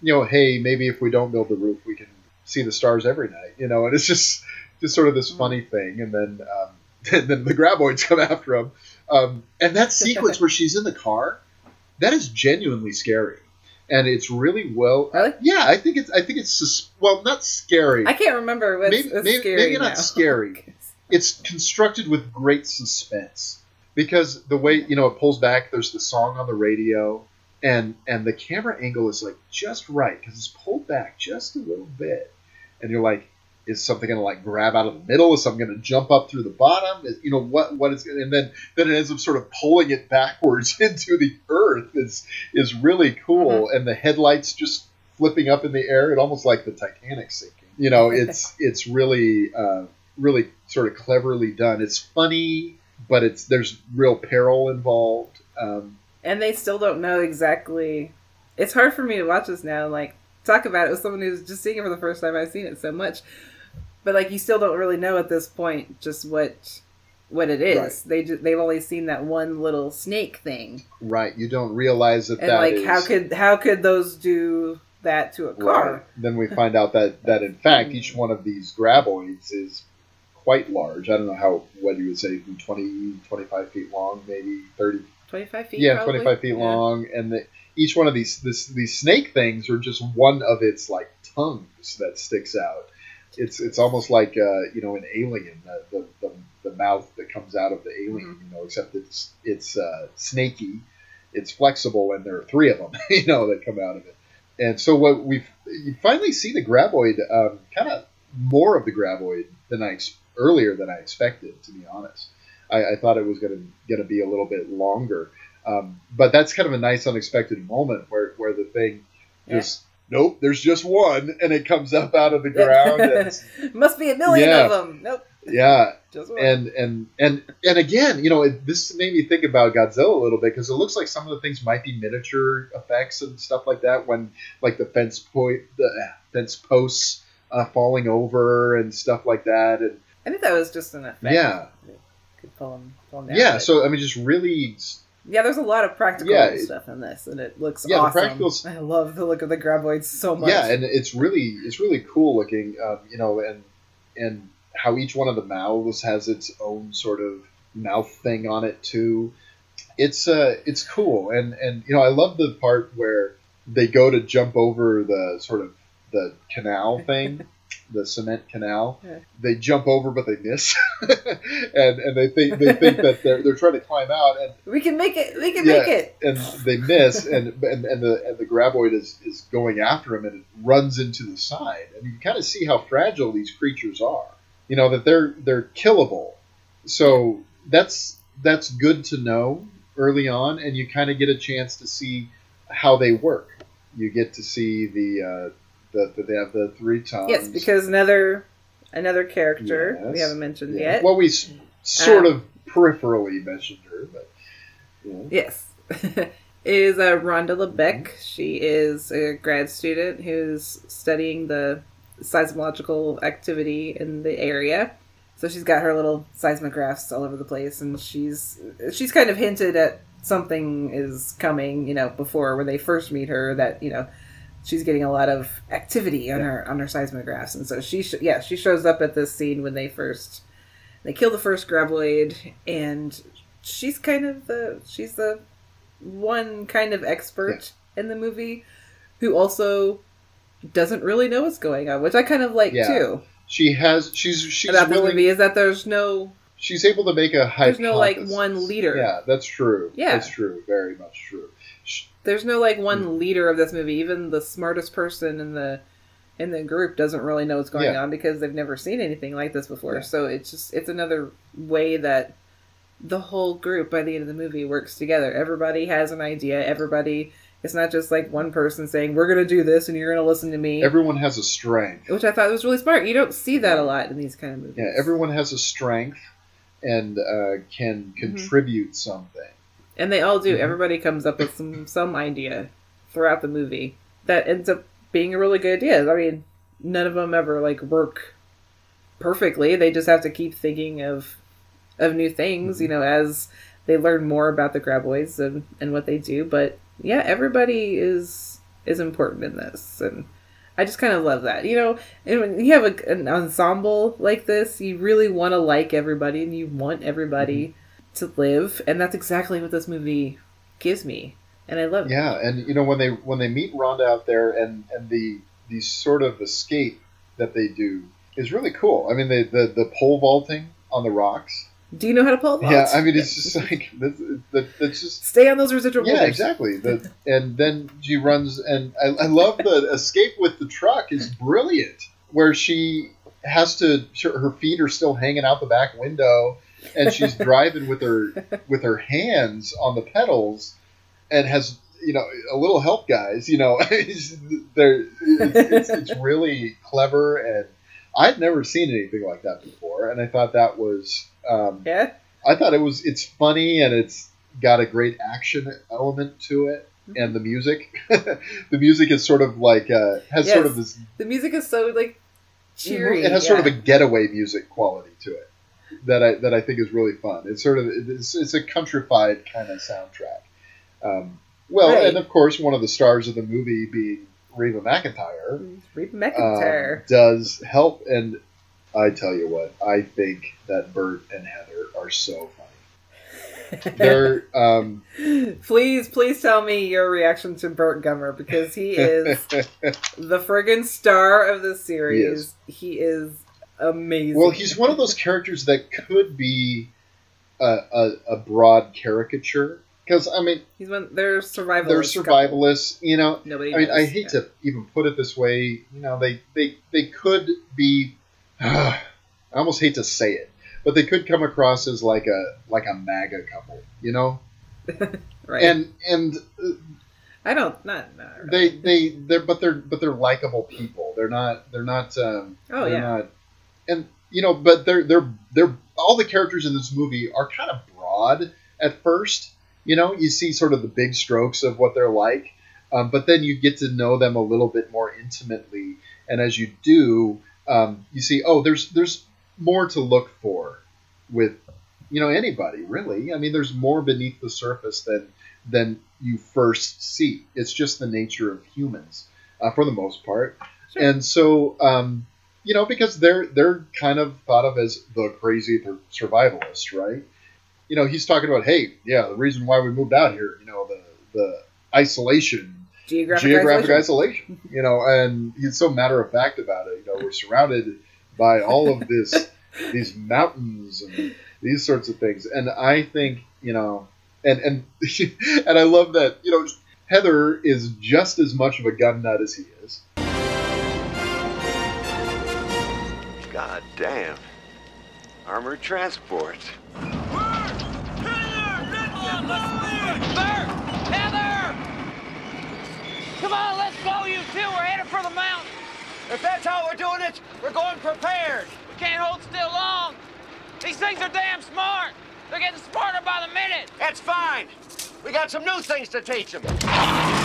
you know, hey, maybe if we don't build the roof, we can see the stars every night. You know, and it's just just sort of this funny thing. And then um, and then the graboids come after them. Um, and that sequence where she's in the car, that is genuinely scary. And it's really well. Uh, really? Yeah, I think it's. I think it's sus- well, not scary. I can't remember what's, maybe, what's maybe, scary maybe not scary. It's constructed with great suspense because the way you know it pulls back. There's the song on the radio, and and the camera angle is like just right because it's pulled back just a little bit, and you're like, is something gonna like grab out of the middle? Is something gonna jump up through the bottom? Is, you know what what is and then then it ends up sort of pulling it backwards into the earth. is is really cool, and the headlights just flipping up in the air. It almost like the Titanic sinking. You know, it's it's really uh, really sort of cleverly done. It's funny, but it's there's real peril involved. Um, and they still don't know exactly. It's hard for me to watch this now. Like talk about it with someone who's just seeing it for the first time. I've seen it so much, but like you still don't really know at this point just what what it is. Right. They just, they've only seen that one little snake thing, right, you don't realize that and that like is- how could how could those do that to a car? Right. Then we find out that that in fact each one of these graboids is quite large. I don't know how what you would say 20 25 feet long, maybe 30 Twenty five feet. yeah, probably? 25 feet Yeah. long and the, each one of these this, these snake things are just one of its like tongues that sticks out. It's it's almost like uh, you know an alien the, the, the, the mouth that comes out of the alien, you know, except it's it's uh, snaky, it's flexible, and there are three of them, you know, that come out of it. And so what we you finally see the graboid, um, kind of more of the graboid than I earlier than I expected, to be honest. I, I thought it was going to going to be a little bit longer, um, but that's kind of a nice unexpected moment where where the thing just nope, there's just one, and it comes up out of the ground. Must be a million Yeah. of them. Nope. yeah, Just one. and and and and again, you know, it, this made me think about Godzilla a little bit because it looks like some of the things might be miniature effects and stuff like that. When like the fence point, the fence posts uh, falling over and stuff like that, and I think that was just an effect. yeah, Could pull 'em- pull 'em down, yeah. but- So I mean, just really, Yeah, there's a lot of practical Yeah, stuff in this, and it looks Yeah, awesome. I love the look of the graboids so much. yeah, and it's really it's really cool looking, um, you know, and and how each one of the mouths has its own sort of mouth thing on it too. It's uh it's cool, and and you know I love the part where they go to jump over the sort of the canal thing. The cement canal. Yeah. They jump over, but they miss, and and they think they think that they're they're trying to climb out, and we can make it. We can make it. and they miss, and and, and the and the graboid is, is going after him, and it runs into the side, and you kind of see how fragile these creatures are. You know that they're they're killable, so that's that's good to know early on, and you kind of get a chance to see how they work. You get to see the uh, the they have the three tongues. Yes, because another another character we haven't mentioned Yeah. yet. Well, we s- sort Um, of peripherally mentioned her, but yeah. Yes. is uh, Rhonda LeBeck. She is a grad student who's studying the seismological activity in the area. So she's got her little seismographs all over the place, and she's she's kind of hinted at something is coming. You know, before when they first meet her, that you know she's getting a lot of activity on her on her seismographs, and so she sh- yeah she shows up at this scene when they first they kill the first graboid, and she's kind of the she's the one kind of expert in the movie who also doesn't really know what's going on, which I kind of like Yeah. too she has she's she's about the movie is that there's no she's able to make a hypothesis. There's no like one leader. Yeah, that's true. Yeah. that's true. Very much true. There's no like one Hmm. leader of this movie. Even the smartest person in the in the group doesn't really know what's going Yeah. on because they've never seen anything like this before. Yeah. So it's just it's another way that the whole group by the end of the movie works together. Everybody has an idea. Everybody it's not just like one person saying we're going to do this and you're going to listen to me. Everyone has a strength. which I thought was really smart. You don't see that a lot in these kind of movies. Yeah, everyone has a strength and uh, can contribute something. And they all do. Mhm. Everybody comes up with some some idea throughout the movie that ends up being a really good idea. I mean, none of them ever like work perfectly. They just have to keep thinking of of new things, you know, as they learn more about the Graboids and and what they do. But yeah, everybody is is important in this, and I just kind of love that. You know, and when you have a, an ensemble like this, you really want to like everybody, and you want everybody to live, and that's exactly what this movie gives me, and I love it. Yeah, and you know when they when they meet Rhonda out there and and the the sort of escape that they do is really cool. I mean, the the, the pole vaulting on the rocks. Do you know how to pole vault? Yeah, I mean it's just like that's, that, that's just Stay on those residual yeah, boulders. exactly. The, and then she runs, and I, I love the escape with the truck is brilliant, where she has to her feet are still hanging out the back window, and she's driving with her with her hands on the pedals, and has you know a little help, guys. You know, it's, they're, it's, it's, it's really clever, and I'd never seen anything like that before, and I thought that was um, Yeah. I thought it was it's funny and it's got a great action element to it and the music the music is sort of like uh, has sort of this The music is so like cheery. it has sort of a getaway music quality to it that I that I think is really fun it's sort of it's, it's a countrified kind of soundtrack um, well Right. and of course one of the stars of the movie being Reba McEntire Reba um, McEntire. does help and I tell you what I think that Bert and Heather are so funny they're um, please, please tell me your reaction to Bert Gummer because he is the friggin' star of the series. He is amazing. Well, he's one of those characters that could be a, a, a broad caricature. Because, I mean, he's one. They're survivalists. they're survivalists, you know. Nobody I mean, I hate to even put it this way. You know, they, they, they could be. I almost hate to say it, but they could come across as like a like a MAGA couple, you know. right. And and uh, I don't not. not they they they're but they're but they're likable people. They're not they're not um Oh, they're yeah. not and you know but they're they're they're all the characters in this movie are kind of broad at first. You know, you see sort of the big strokes of what they're like, um, but then you get to know them a little bit more intimately, and as you do, um, you see oh there's there's more to look for with you know anybody really. I mean, there's more beneath the surface than than you first see. It's just the nature of humans uh, for the most part, and so um, you know because they're they're kind of thought of as the crazy survivalist, right? You know, he's talking about hey, yeah, the reason why we moved out here, you know, the the isolation, Geographic geographic isolation. isolation, you know, and he's so matter of fact about it. You know, we're surrounded by all of this these mountains and these sorts of things, and I think you know, and and and I love that you know Heather is just as much of a gun nut as he is. Damn. Armored transport. Come on, let's go, you two. We're headed for the mountain. If that's how we're doing it, we're going prepared. We can't hold still long. These things are damn smart. They're getting smarter by the minute. That's fine. We got some new things to teach them.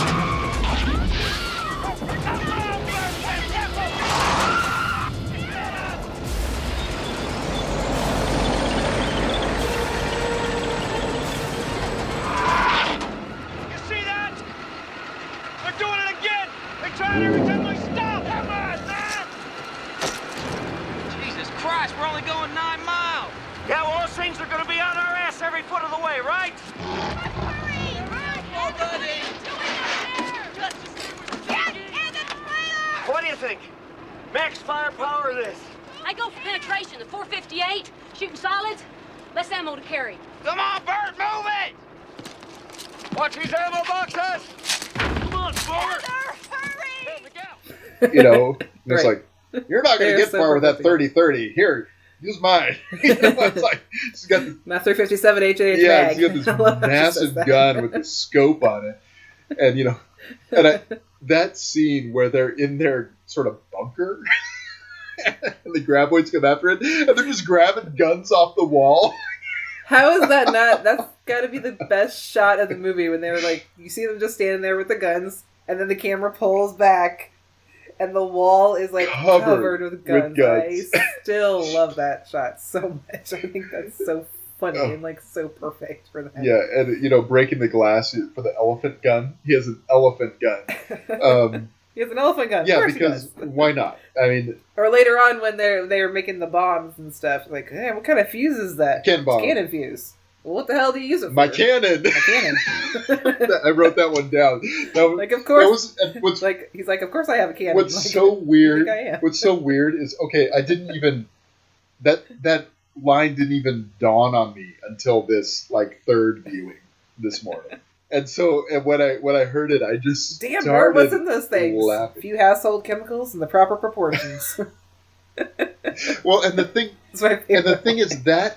Watch these ammo boxes! Come on, Bert! You know, and it's Right. like you're not going to get so far with that perfect. 30-30. Here, use mine. you know, it's like she's got the My 357 HH yeah, she's got this I love how she massive gun with the scope on it, and you know, and I, that scene where they're in their sort of bunker, and the graboids come after it, and they're just grabbing guns off the wall. How is that not? That's got to be the best shot of the movie when they were like, you see them just standing there with the guns, and then the camera pulls back, and the wall is like Covered covered, with with guns. guns. I still love that shot so much. I think that's so funny Oh. and like so perfect for that. Yeah, and you know, breaking the glass for the elephant gun. He has an elephant gun. Um, he has an elephant gun. Yeah, because why not? I mean, Or later on when they're they're making the bombs and stuff, like, hey, what kind of fuse is that? Cannon bomb. Cannon fuse. Well, what the hell do you use it for? my cannon. My cannon. I wrote that one down. That was, like, of course. that was what's like he's like, of course I have a cannon. What's Like, so weird? think I am? What's so weird is okay. I didn't even that that line didn't even dawn on me until this like third viewing this morning. And so, and when I when I heard it, I just Damn, Bert, started what's in those things? laughing. Few household chemicals in the proper proportions. Well, and the thing, and the thing is that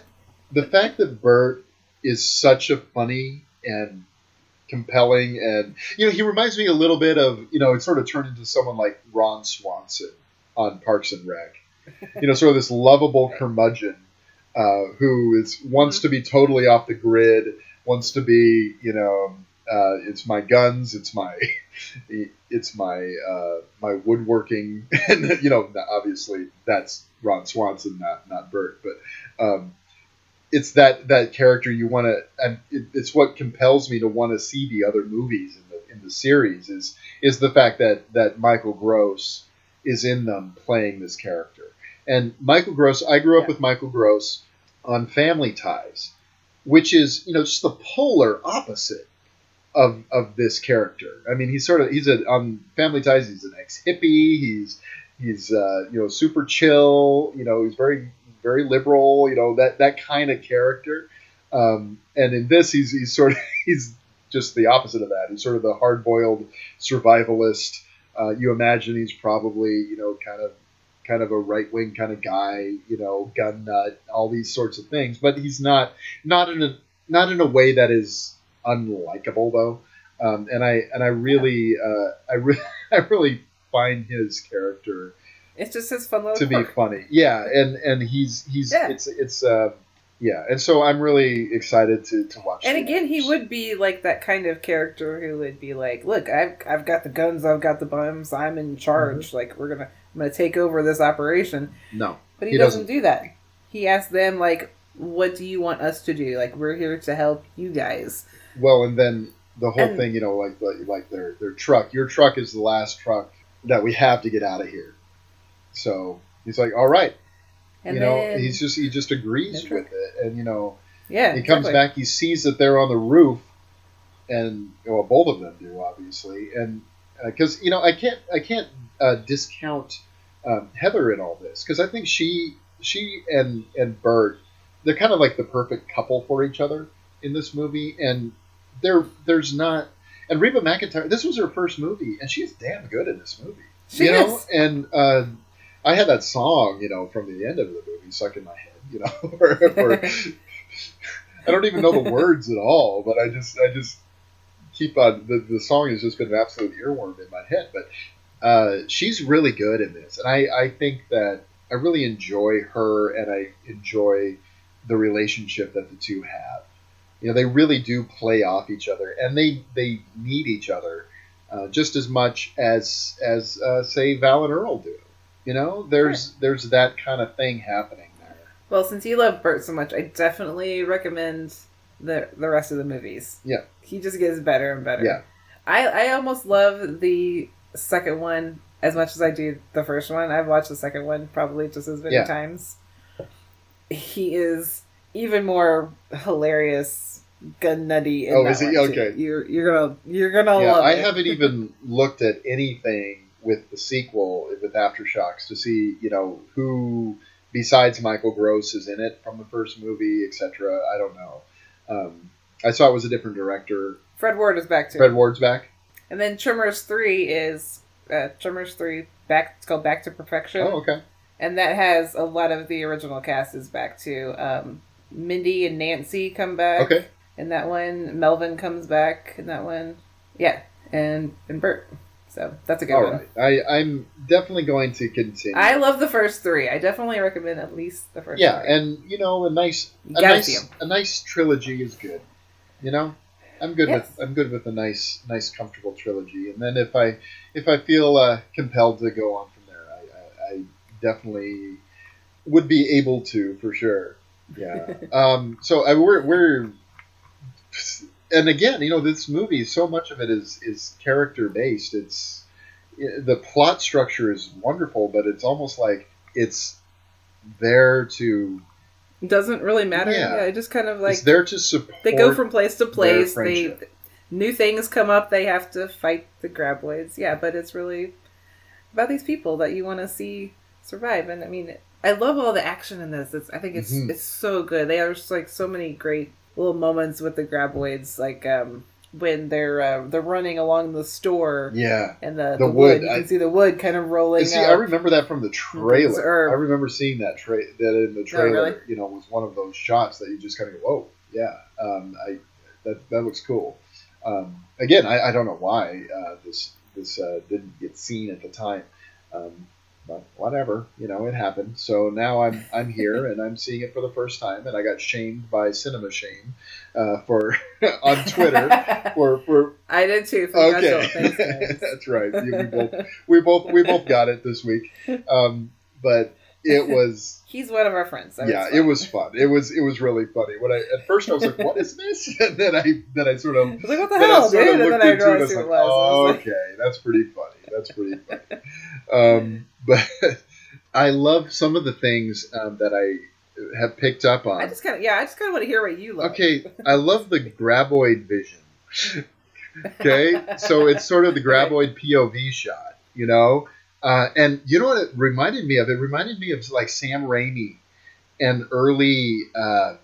the fact that Bert is such a funny and compelling, and you know, he reminds me a little bit of you know, it sort of turned into someone like Ron Swanson on Parks and Rec. You know, sort of this lovable curmudgeon uh, who is wants to be totally off the grid, wants to be you know, uh, it's my guns, it's my it's my uh, my woodworking, and you know, obviously that's Ron Swanson, not not Bert, but um, it's that that character you want to, and it, it's what compels me to want to see the other movies in the in the series is is the fact that that Michael Gross is in them playing this character, and Michael Gross. I grew up with Michael Gross on Family Ties, which is you know just the polar opposite of of this character. I mean, he's sort of he's a on Family Ties. He's an ex hippie. He's he's uh, you know super chill. You know, he's very very liberal. You know that that kind of character. Um, and in this, he's he's sort of he's just the opposite of that. He's sort of the hard boiled survivalist. Uh, you imagine he's probably you know kind of kind of a right wing kind of guy. You know, gun nut, all these sorts of things. But he's not not in a not in a way that is unlikable though. Um, and I and I really uh, I really I really find his character It's just his fun little to be funny. Yeah, and and he's he's Yeah. it's it's uh, yeah, and so I'm really excited to to watch. And again, he would be like that kind of character who would be like, "Look, I've I've got the guns, I've got the bombs, I'm in charge. Mm-hmm. Like we're gonna I'm gonna take over this operation." no, But he, He doesn't, doesn't. do that. He asks them like, "What do you want us to do? Like we're here to help you guys." well, and then the whole And- thing, you know, like like, like their their truck. Your truck is the last truck that we have to get out of here. So he's like, all right, And you know, then- he's just he just agrees with it, and you know, Yeah, he comes exactly. back, he sees that they're on the roof, and well, both of them do obviously, and because you know, I can't I can't uh, discount um, Heather in all this because I think she she and and Bert they're kind of like the perfect couple for each other in this movie, and there there's not and Reba McEntire this was her first movie, and she's damn good in this movie, She you know, and uh, I had that song you know from the end of the movie stuck in my head, you know, or, or I don't even know the words at all, but I just I just keep on the, the song has just been an absolute earworm in my head. But uh, she's really good in this, and I, I think that I really enjoy her, and I enjoy the relationship that the two have. You know, they really do play off each other, and they they need each other uh, just as much as as uh, say Val and Earl do. You know, there's there's that kind of thing happening there. Well, since you love Bert so much, I definitely recommend the the rest of the movies. Yeah. He just gets better and better. Yeah. I I almost love the second one as much as I do the first one. I've watched the second one probably just as many Yeah. times. He is even more hilarious, gun nutty. Oh, is he? one, too. Okay. You're you're gonna you're gonna yeah, love I it. haven't even looked at anything with the sequel with Aftershocks to see, you know, who besides Michael Gross is in it from the first movie, etc. I don't know. Um, I saw it was a different director. Fred Ward is back too. Fred Ward's back. And then Tremors Three is uh, Tremors Three back. It's called Back to Perfection. Oh, okay. And that has a lot of the original cast is back too. Um, Mindy and Nancy come back. Okay. In that one, Melvin comes back in that one. Yeah, and and Bert. So that's a good All one. right. I, I'm definitely going to continue. I love the first three. I definitely recommend at least the first. yeah, three. and you know, a nice, a nice, a nice trilogy is good. You know, I'm good Yes. with I'm good with a nice, nice, comfortable trilogy. And then if I if I feel uh, compelled to go on from there, I, I, I definitely would be able to for sure. Yeah. um. So I, we're we're and again, you know, this movie, so much of it is is character based. It's the plot structure is wonderful, but it's almost like it's there to It doesn't really matter. Yeah. Yeah, it just kind of like it's there to support. they go from place to place. They new things come up. They have to fight the graboids. Yeah, but it's really about these people that you want to see survive. And I mean, I love all the action in this. It's, I think it's Mhm. it's so good. They are just like so many great little moments with the graboids, like um, when they're uh, they're running along the store. Yeah. and the, The the, wood. wood, You I- can see the wood kind of rolling. See, up. I remember that from the trailer. I remember seeing that tra- that in the Oh, trailer. really? You know, was one of those shots that you just kind of go, "Whoa, yeah." Um, I that that looks cool. Um, again, I, I don't know why uh, this this uh, didn't get seen at the time, um, but whatever. You know, it happened. So now I'm I'm here and I'm seeing it for the first time, and I got shamed by Cinema Shame uh, for on Twitter for for I did too. For Okay, Godzilla. Thanks, guys. that's right. Yeah, We both, we both we both got it this week, um, but it was He's one of our friends. so yeah, it's it was fun. It was it was really funny. When I at first I was like, "What is this?" and then I then I sort of I was like, what the hell, dude? And then I it, realized was it like, was. "Oh, was like- okay, that's pretty funny. That's pretty funny." um, but I love some of the things um, that I have picked up on. I just kind of yeah. I just kind of want to hear what you love. Okay, I love the graboid vision. Okay, so it's sort of the graboid POV shot, you know, uh, and you know what it reminded me of? It reminded me of like Sam Raimi and early uh,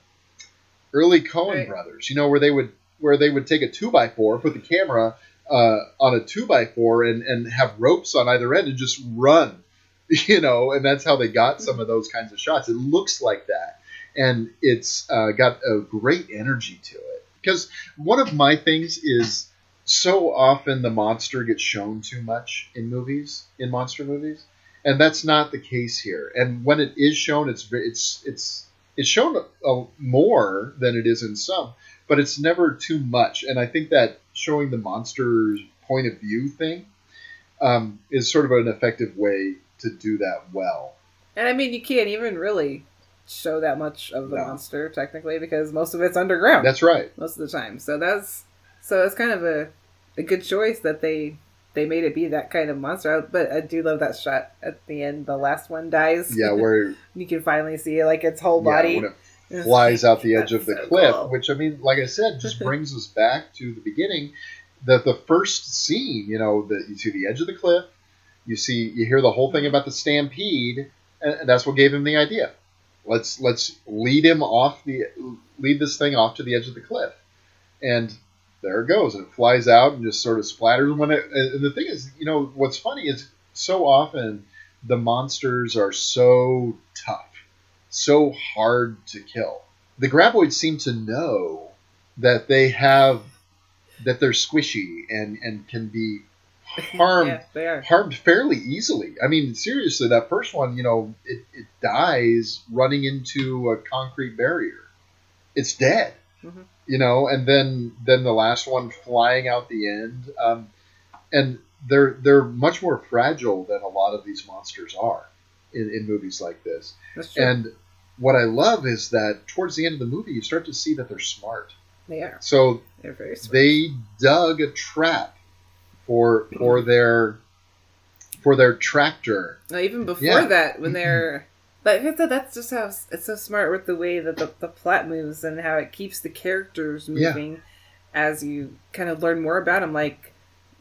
early Coen Right. brothers, you know, where they would where they would take a two by four, put the camera uh, on a two by four, and and have ropes on either end and just run, you know, and that's how they got some of those kinds of shots. It looks like that, and it's uh, got a great energy to it. Because one of my things is so often the monster gets shown too much in movies, in monster movies, and that's not the case here. And when it is shown, it's it's it's it's shown a, more than it is in some, but it's never too much. And I think that showing the monster's point of view thing um, is sort of an effective way to do that well. And I mean, you can't even really show that much of the No. monster technically because most of it's underground. That's right. most of the time. So that's so it's kind of a a good choice that they they made it be that kind of monster. But I do love that shot at the end. The last one dies. Yeah, where you can finally see like its whole Yeah, body. when it flies out the edge of the so cliff, cool. which I mean, like I said, just brings us back to the beginning. That the first scene, you know, that you see the edge of the cliff, you see, you hear the whole thing about the stampede, and, and that's what gave him the idea. Let's let's lead him off the lead this thing off to the edge of the cliff, and there it goes, and it flies out and just sort of splatters. When it, and the thing is, you know, what's funny is so often the monsters are so tough, so hard to kill. The graboids seem to know that they have that they're squishy and and can be harmed yeah, harmed fairly easily. I mean, seriously, that first one, you know, it, it dies running into a concrete barrier. It's dead, Mhm. You know, and then then the last one flying out the end, um, and they're they're much more fragile than a lot of these monsters are in, in movies like this. And what I love is that towards the end of the movie, you start to see that they're smart. They are. So They're very smart. they dug a trap for for their for their tractor. Now, even before Yeah. that, when they're like I said, that's just how it's so smart with the way that the, the plot moves and how it keeps the characters Yeah. moving as you kind of learn more about them. Like,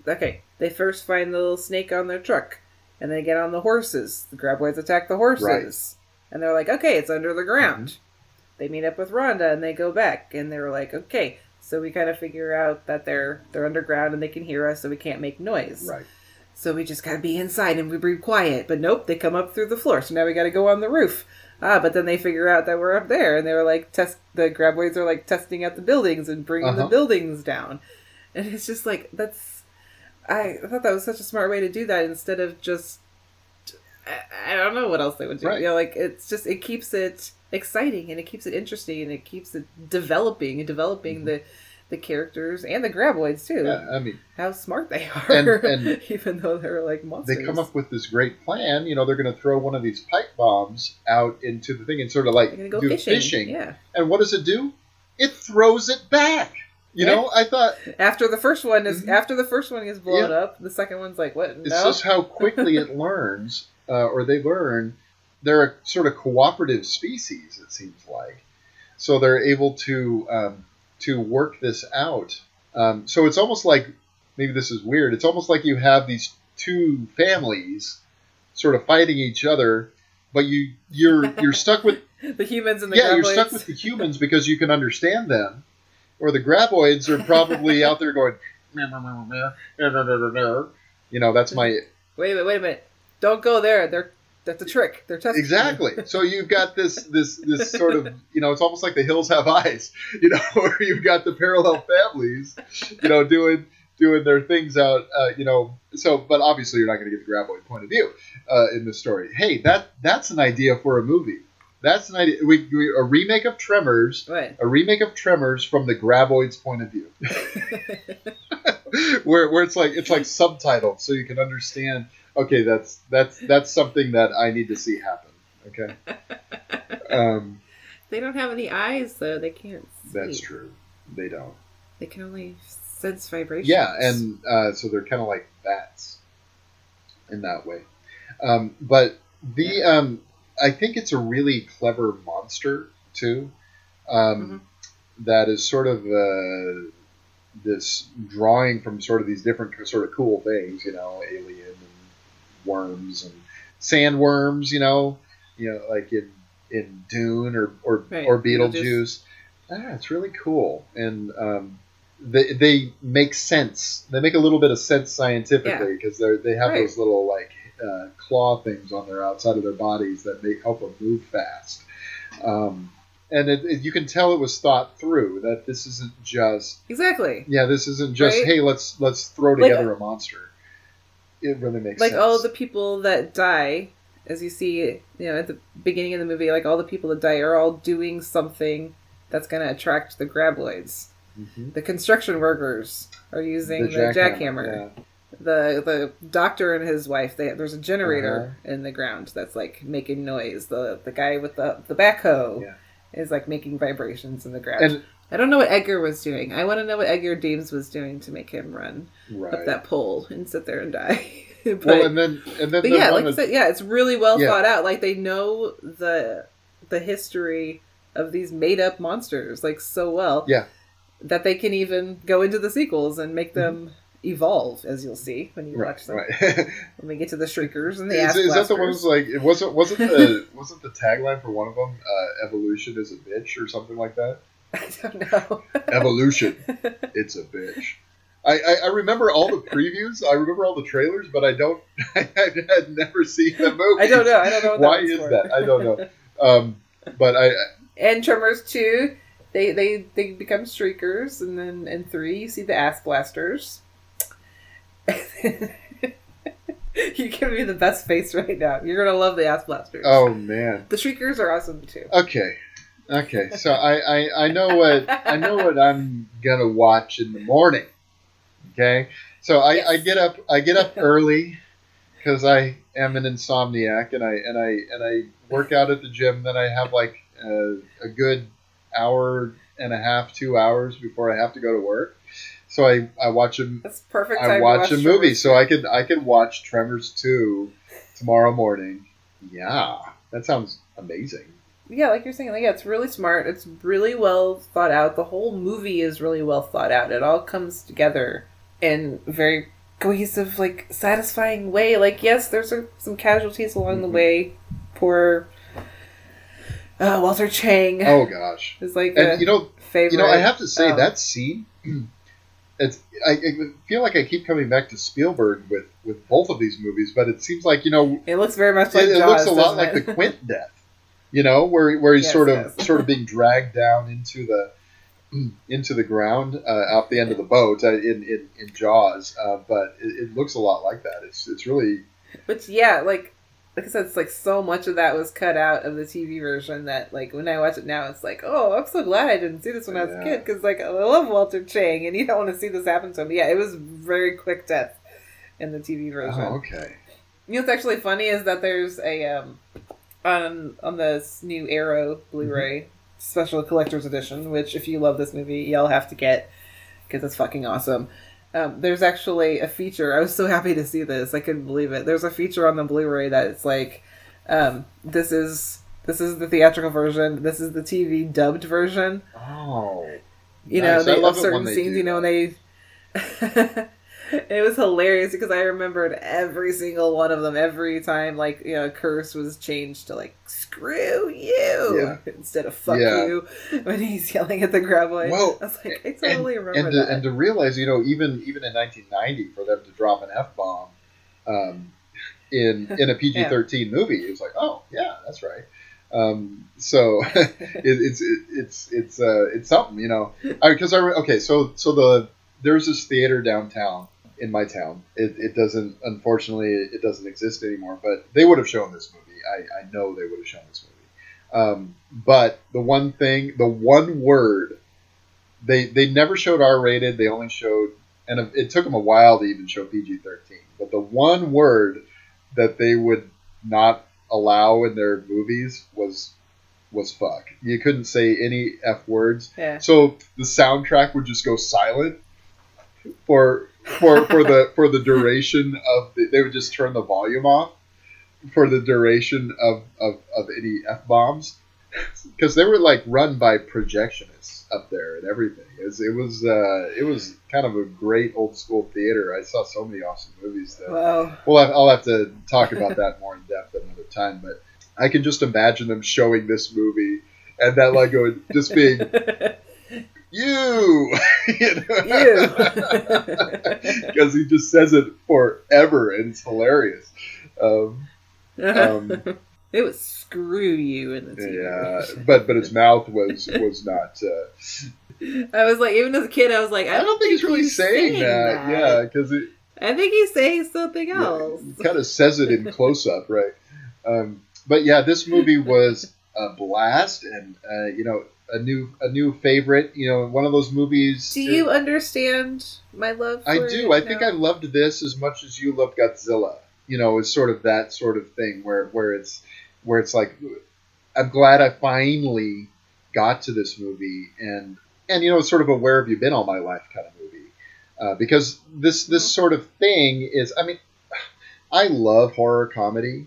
okay, they first find the little snake on their truck, and they get on the horses. The graboids attack the horses. And they're like, okay, it's under the ground. Mm-hmm. They meet up with Rhonda and they go back and they're like, okay, so we kind of figure out that they're they're underground and they can hear us, so we can't make noise. Right. So we just gotta be inside and we breathe quiet. But nope, they come up through the floor. So now we gotta go on the roof. Ah, but then they figure out that we're up there and they were like test the graboids are like testing out the buildings and bringing the Uh-huh. buildings down. And it's just like that's I thought that was such a smart way to do that instead of just I, I don't know what else they would do. Right. You know, like it's just it keeps it exciting and it keeps it interesting and it keeps it developing and developing the the characters and the graboids too. Mm-hmm. Yeah, I mean, how smart they are, And- and even though they're like monsters. they come up with this great plan. You know, they're going to throw one of these pipe bombs out into the thing and sort of like go do fishing, fishing. yeah. And what does it do? It throws it back. You know, I thought after the first one is after the first one is blown Mm-hmm. Yeah. up, the second one's like what? it's no? just how quickly it learns, uh, or they learn. They're a sort of cooperative species. It seems like, so they're able to um, to work this out. Um, so it's almost like maybe this is weird. It's almost like you have these two families sort of fighting each other, but you you're you're stuck with the humans and the yeah, you're stuck with the humans because you can understand them, or the graboids are probably out there going, you know, that's my Wait a minute, wait a minute. Don't go there. They're that's a trick. They're testing. exactly. So you've got this this this sort of you know, it's almost like the hills have eyes, you know, where you've got the parallel families, you know, doing doing their things out, uh, you know. So, but obviously, you're not going to get the graboid point of view uh, in the story. Hey, that that's an idea for a movie. That's an idea. We, we a remake of Tremors. Right. A remake of Tremors from the graboid's point of view, where where it's like it's like subtitled, so you can understand. Okay, that's that's that's something that I need to see happen. Okay. Um, They don't have any eyes though. They can't. See. that's true. They don't. They can only sense vibrations. Yeah, and uh, so they're kind of like bats in that way. Um, but the um, I think it's a really clever monster too. Um, that is sort of uh, this drawing from sort of these different sort of cool things, you know, alien worms and sandworms, you know, you know, like in in Dune or or, Right, or Beetlejuice. Ah, it's really cool, and um, they they make sense. They make a little bit of sense scientifically because they they have Right. those little like uh, claw things on their outside of their bodies that make help them move fast. Um, and it, it- you can tell it was thought through that this isn't just Exactly. yeah this isn't just Right? hey let's let's throw Like, together a monster. It really makes like sense. all the people that die, as you see, you know, at the beginning of the movie, like all the people that die are all doing something that's going to attract the graboids. Mhm. The construction workers are using the, The jackhammer. jackhammer, The the doctor and his wife, they, there's a generator Uh-huh. in the ground that's like making noise. The the guy with the the backhoe Yeah. is like making vibrations in the ground. And- I don't know what Edgar was doing. I want to know what Edgar Deems was doing to make him run Right. up that pole and sit there and die. but, well, and then and then but yeah, one like I said, yeah, it's really well Yeah. thought out. Like they know the the history of these made up monsters like so well. Yeah. That they can even go into the sequels and make them evolve, as you'll see when you Right, watch them. right. when we get to the shriekers and the is, is that the ones like it wasn't wasn't the wasn't the tagline for one of them uh, evolution is a bitch or something like that? I don't know. Evolution, it's a bitch. I, I, I remember all the previews. I remember all the trailers, but I don't. I had never seen the movie. I don't know. I don't know what Why is for. that? I don't know. Um, but I, And Tremors two, they they they become shriekers, and then in three you see the ass blasters. you give me the best face right now. You're gonna love the ass blasters. oh man. The shriekers are awesome too. Okay. Okay. So I, I, I know what I know what I'm gonna watch in the morning. Okay. So I, I get up I get up early because I am an insomniac and I and I and I work out at the gym. Then I have like a, a good hour and a half, two hours before I have to go to work. So I, I watch a That's perfect. I to watch a movie, Tremors. so I could I could watch Tremors two tomorrow morning. Yeah, that sounds amazing. Yeah, like you're saying, like yeah, it's really smart. It's really well thought out. The whole movie is really well thought out. It all comes together in a very cohesive, like satisfying way. Like yes, there's a, some casualties along the Mhm. way. Poor Uh, Walter Chang. Oh gosh, is like and a you know, favorite. you know, I have to say um, that scene. It's. I, I feel like I keep coming back to Spielberg with with both of these movies, but it seems like you know It looks very much like it, it looks a lot doesn't like the Quint death. You know, where where he's Yes, sort of yes. sort of being dragged down into the into the ground uh, off the end of the boat uh, in, in in Jaws, uh, but it, it looks a lot like that. It's it's really Which yeah, like like I said, it's like so much of that was cut out of the TV version that like when I watch it now, it's like, oh, I'm so glad I didn't see this when I was a kid because like I love Walter Chang and you don't want to see this happen to him. Yeah, it was very quick death in the TV version. oh, okay. You know what's actually funny is that there's a um on on this new Arrow Blu-ray special collector's edition, which if you love this movie, y'all have to get because it's fucking awesome. Um, there's actually a feature. I was so happy to see this. I couldn't believe it. There's a feature on the Blu-ray that it's like, um, this is this is the theatrical version. This is the TV dubbed version. Oh, You Nice. know, I they love certain they scenes. You know, when they. it was hilarious because I remembered every single one of them every time. Like you know, curse was changed to like "screw you" instead of "fuck Yeah. you" when he's yelling at the graboid. Well, I was like, I totally remember and to, that. and to realize, you know, even even in 1990, for them to drop an f bomb um, in in a PG 13 movie, it was like, oh yeah, that's right. Um, so it, it's it, it's it's uh, it's something, you know. Because I, okay, so so the there's this theater downtown in my town. It, it doesn't, unfortunately, it doesn't exist anymore. But they would have shown this movie. I, I know they would have shown this movie. Um, but the one thing, the one word, they they never showed R rated. They only showed, and it took them a while to even show PG thirteen. But the one word that they would not allow in their movies was was fuck. You couldn't say any f words. Yeah. So the soundtrack would just go silent for for for the for the duration of the, they would just turn the volume off for the duration of of, of any f bombs because they were like run by projectionists up there and everything. It was it was, uh, it was kind of a great old school theater. I saw so many awesome movies there. Wow. Well, I'll have to talk about that more in depth another time, but I can just imagine them showing this movie and that like going just being you, you because he just says it forever and it's hilarious. Um, um, it was "screw you" in the TV yeah, but but his mouth was was not. Uh, I was like, even as a kid, I was like, I, I don't think he's really saying, saying that. that. Yeah, because I think he's saying something else. kind of says it in close up, right? Um, but yeah, this movie was a blast, and uh, you know, a new a new favorite. You know, one of those movies. Do you understand my love? For I do. it? I think I loved this as much as you loved Godzilla. You know, it's sort of that sort of thing where where it's where it's like, I'm glad I finally got to this movie, and and you know, it's sort of a where have you been all my life kind of movie, uh, because this this sort of thing is. I mean, I love horror comedy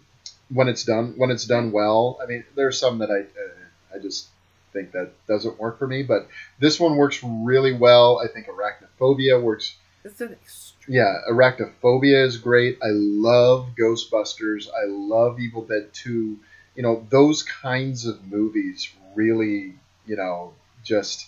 when it's done when it's done well. I mean, there's some that I uh, I just think that doesn't work for me, but this one works really well. I think Arachnophobia works It's an yeah, Arachnophobia is great. I love Ghostbusters. I love Evil Dead 2. You know, those kinds of movies really, you know, just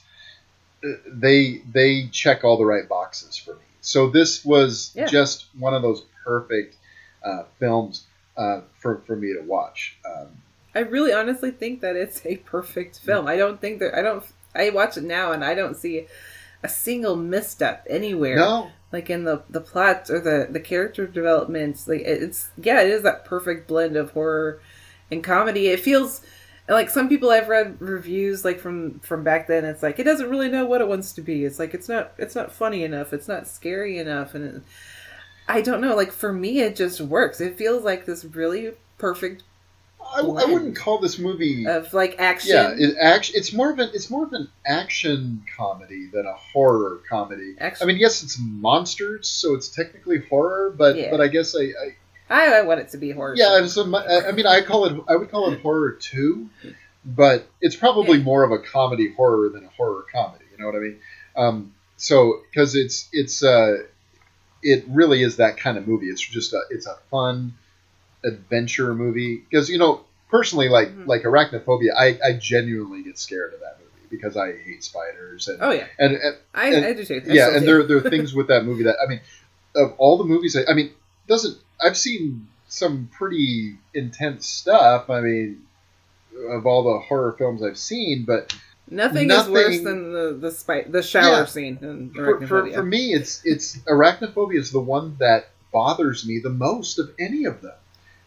they they check all the right boxes for me. So this was Yeah. just one of those perfect uh, films uh, for for me to watch. Um, I really honestly think that it's a perfect film. I don't think that I don't. I watch it now and I don't see a single misstep anywhere. No. like in the the plot or the the character developments. Like it's yeah, it is that perfect blend of horror and comedy. It feels like some people I've read reviews like from from back then. It's like it doesn't really know what it wants to be. It's like it's not it's not funny enough. It's not scary enough, and it, I don't know. Like for me, it just works. It feels like this really perfect I, I wouldn't call this movie of like action. Yeah, it action. It's more of an it's more of an action comedy than a horror comedy. I mean, yes, it's monsters, so it's technically horror, but Yeah. but I guess I, I I, I want it to be horror. yeah. I I mean, I call it I would call it horror too, but it's probably more of a comedy horror than a horror comedy. You know what I mean? Um, so because it's it's uh, it really is that kind of movie. It's just a it's a fun adventure movie because you know personally, like Mm-hmm. like arachnophobia, I, I genuinely get scared of that movie because I hate spiders. And, Oh, yeah. and, and I- and- I do too. I Yeah, and do. there there are things with that movie that I mean, of all the movies, I, I mean, doesn't I've seen some pretty intense stuff. I mean, of all the horror films I've seen, but Nothing, is worse than the the spi- the shower Yeah. scene in for, for, for me, it's it's arachnophobia is the one that bothers me the most of any of them,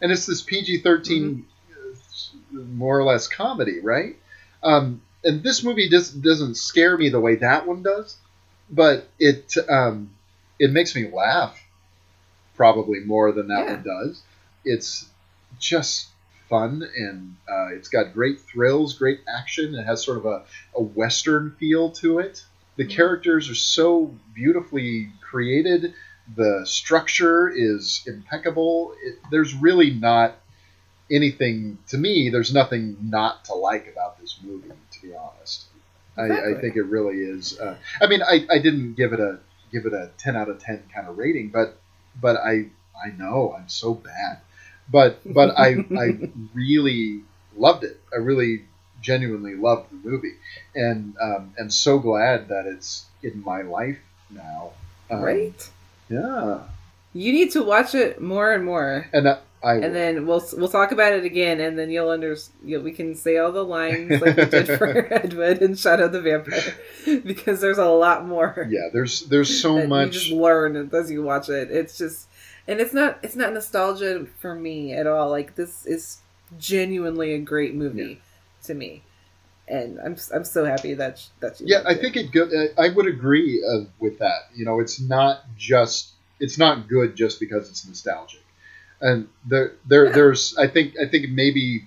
and it's this PG 13 uh, more or less comedy, right? Um, and this movie does, doesn't scare me the way that one does, but it um, it makes me laugh probably more than that one does. It's just fun and uh, it's got great thrills, great action. It has sort of a, a western feel to it. The characters are so beautifully created. The structure is impeccable. It, there's really not anything to me. There's nothing not to like about this movie, to be honest. I, I think it really is. Uh, I mean, I, I didn't give it a give it a ten out of ten kind of rating, but but I I know I'm so bad, but but I I really loved it. I really genuinely loved the movie, and um, and so glad that it's in my life now. Um, right? Yeah, You need to watch it more and more. and I, I and then we'll we'll talk about it again, and then you'll under you'll, we can say all the lines like we did for Edward and Shadow the Vampire, because there's a lot more. yeah. There's there's so much. you just learn as you watch it. It's just, and it's not it's not nostalgia for me at all. Like this is genuinely a great movie to me, and I'm I'm so happy that sh- that you Yeah, I it. think it. Go, uh, I would agree uh, with that. You know, it's not just it's not good just because it's nostalgic, and there there there's I think I think maybe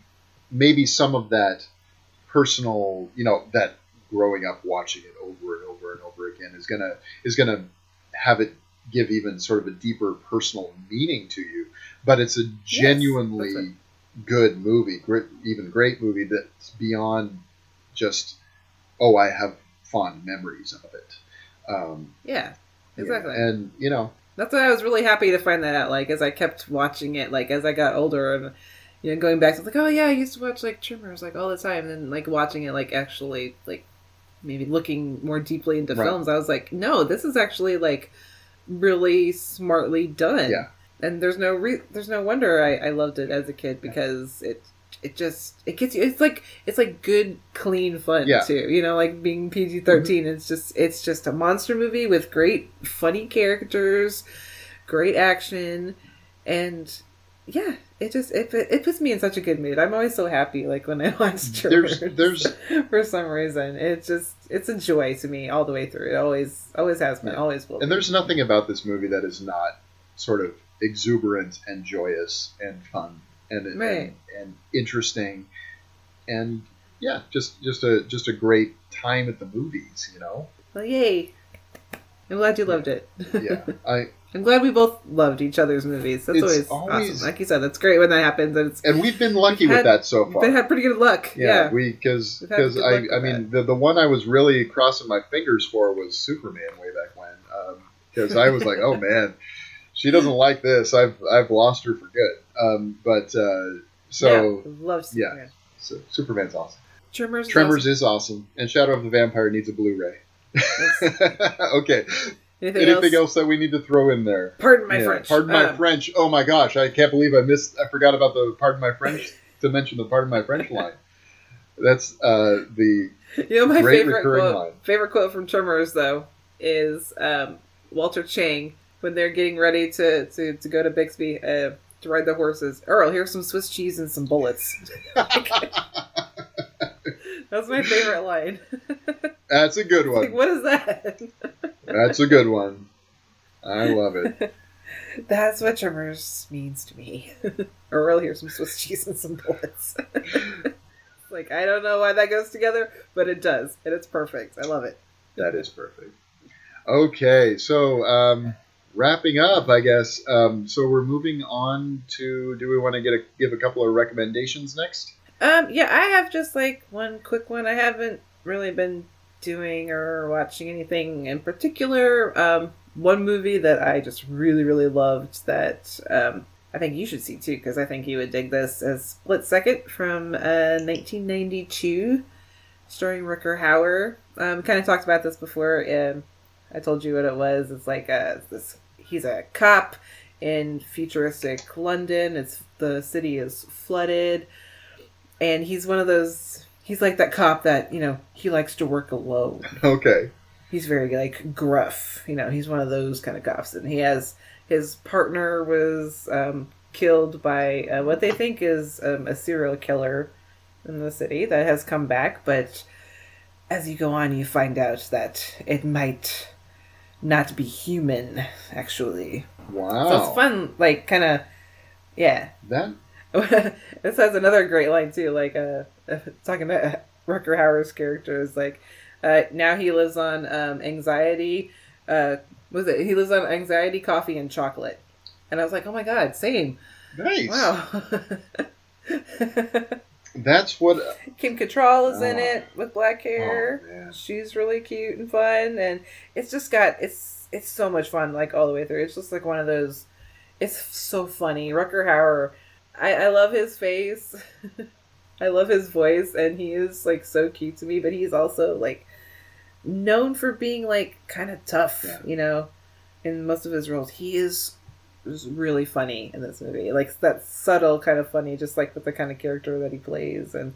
maybe some of that personal you know that growing up watching it over and over and over again is gonna is gonna have it give even sort of a deeper personal meaning to you. But it's a genuinely good movie, great, even great movie that's beyond just oh I have fond memories of it. Um, yeah, exactly. and you know, That's why I was really happy to find that out. Like as I kept watching it, like as I got older and you know going back to like, oh yeah, I used to watch like Tremors like all the time, and then like watching it like actually like maybe looking more deeply into Right. films, I was like, no, this is actually like really smartly done. Yeah. And there's no re- there's no wonder I, I loved it as a kid because it it just it gets you it's like it's like good clean fun Yeah. too. You know like being PG 13 mm-hmm. it's just it's just a monster movie with great funny characters great action and yeah it just it, it puts me in such a good mood. I'm always so happy like when I watch There's- there's- for some reason. It's just it's a joy to me all the way through. It always always has been always will and be. there's nothing about this movie that is not sort of exuberant and joyous and fun and Right. and, and interesting and yeah just just a just a great time at the movies you know well yay I'm glad you loved it yeah I I'm glad we both loved each other's movies. That's always, always- awesome. Like you said, that's great when that happens. And, it's, and we've been lucky we've with had- that so far been- had pretty good luck. yeah, Yeah, we because because I I with mean the the one I was really crossing my fingers for was Superman way back when um, because I was like oh man she doesn't like this I've I've lost her for good um, but uh, so yeah, love yeah so Superman's awesome Tremors. is awesome. is awesome and Shadow of the Vampire needs a Blu-ray okay Anything, anything else? else? that we need to throw in there Pardon my French. pardon my Um, French oh my gosh I can't believe I missed I forgot about the pardon my French to mention the pardon my French line that's uh, the You know my great favorite quote. line. Favorite quote from Tremors though is um, Walter Chang when they're getting ready to to, to go to Bixby uh, to ride the horses. Earl, here's some Swiss cheese and some bullets. That's my favorite line. That's a good like, one. what is that? That's a good one. I love it. That's what Tremors means to me. Earl, here's some Swiss cheese and some bullets. like I don't know why that goes together, but it does, and it's perfect. I love it. That is perfect. Okay, so um, wrapping up, I guess. Um, so we're moving on to. Do we want to get a, give a couple of recommendations next? Um, yeah, I have just like one quick one. I haven't really been doing or watching anything in particular. Um, one movie that I just really, really loved that um, I think you should see too because I think you would dig this as Split Second from uh, 1992, starring Rutger Hauer. Um, kind of talked about this before. Um, I told you what it was. It's like a, this. He's a cop in futuristic London. It's the city is flooded, and he's one of those. He's like that cop that you know he likes to work alone. Okay. He's very like gruff. You know, he's one of those kind of cops, and he has his partner was um, killed by uh, what they think is um, a serial killer in the city that has come back, but as you go on, you find out that it might not to be human, actually. Wow. So it's fun, like, kind of, yeah. That. this has another great line, too, like, uh, talking about Rutger Hauer's character is like, uh, now he lives on um, anxiety. Uh, was it? He lives on anxiety, coffee, and chocolate. And I was like, oh my god, same. Nice. Wow. That's what. Kim Cattrall is in Oh. it with black oh, hair. She's really cute and fun, and it's just got it's it's so much fun like all the way through. It's just like one of those. It's so funny. Rutger Hauer, I I love his face. I love his voice, and he is like so cute to me. But he's also like known for being like kind of tough, you know, in most of his roles. He is is really funny in this movie. Like that subtle kind of funny, just like with the kind of character that he plays, and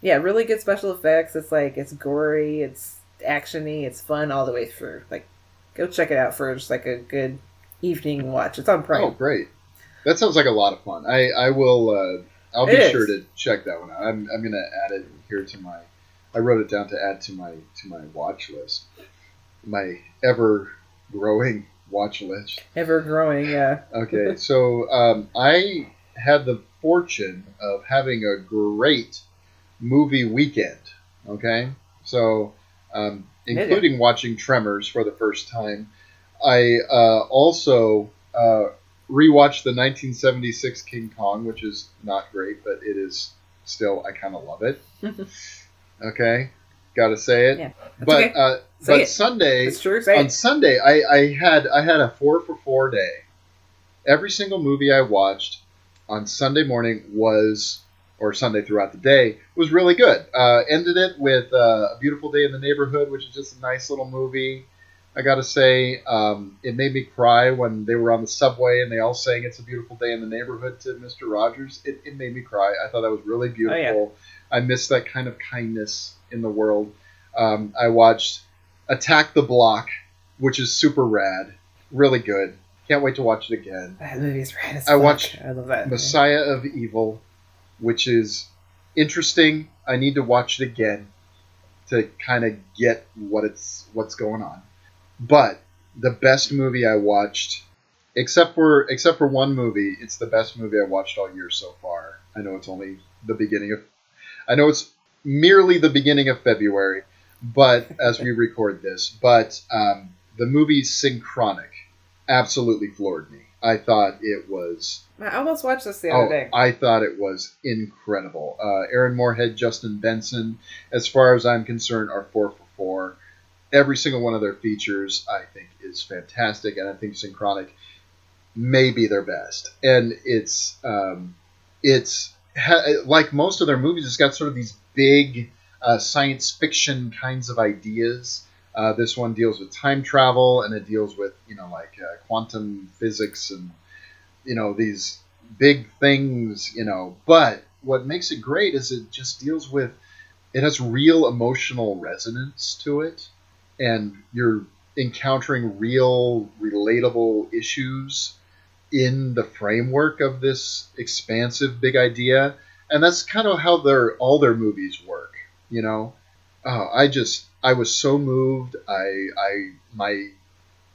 yeah, really good special effects. It's like it's gory, it's actiony, it's fun all the way through. Like, go check it out for just like a good evening watch. It's on Prime. Oh, great. That sounds like a lot of fun. I I will. Uh, I'll be It is. sure to check that one out. I'm I'm gonna add it here to my. I wrote it down to add to my to my watch list. My ever growing watch list. Ever growing, yeah. Okay, so um, I had the fortune of having a great movie weekend. Okay, so um, including watching Tremors for the first time, I uh, also uh, rewatched the 1976 King Kong, which is not great, but it is still I kind of love it. Okay, got to say it. Yeah, but okay. uh, Say but it. Sunday true, say on it. Sunday I, I had I had a four for four day. Every single movie I watched on Sunday morning was or Sunday throughout the day was really good. Uh, ended it with uh, a beautiful day in the neighborhood, which is just a nice little movie. I got to say, um, it made me cry when they were on the subway and they all sang "It's a Beautiful Day in the Neighborhood" to Mister Rogers. It, it made me cry. I thought that was really beautiful. I miss that kind of kindness in the world. Um, I watched Attack the Block, which is super rad, really good. Can't wait to watch it again. That movie's rad as I fuck. watched I love that. Messiah of Evil, which is interesting. I need to watch it again to kind of get what it's what's going on. But the best movie I watched, except for except for one movie, it's the best movie I watched all year so far. I know it's only the beginning of, I know it's merely the beginning of February, but as we record this, but um, the movie Synchronic absolutely floored me. I thought it was I almost watched this the other Oh, day. I thought it was incredible. Uh, Aaron Moorhead, Justin Benson, as far as I'm concerned, are four for four. Every single one of their features, I think, is fantastic, and I think Synchronic may be their best. And it's um, it's ha- like most of their movies. It's got sort of these big uh, science fiction kinds of ideas. Uh, this one deals with time travel, and it deals with you know like uh, quantum physics and you know these big things you know but what makes it great is it just deals with it has real emotional resonance to it and you're encountering real relatable issues in the framework of this expansive big idea and that's kind of how their all their movies work you know oh, i just i was so moved i i my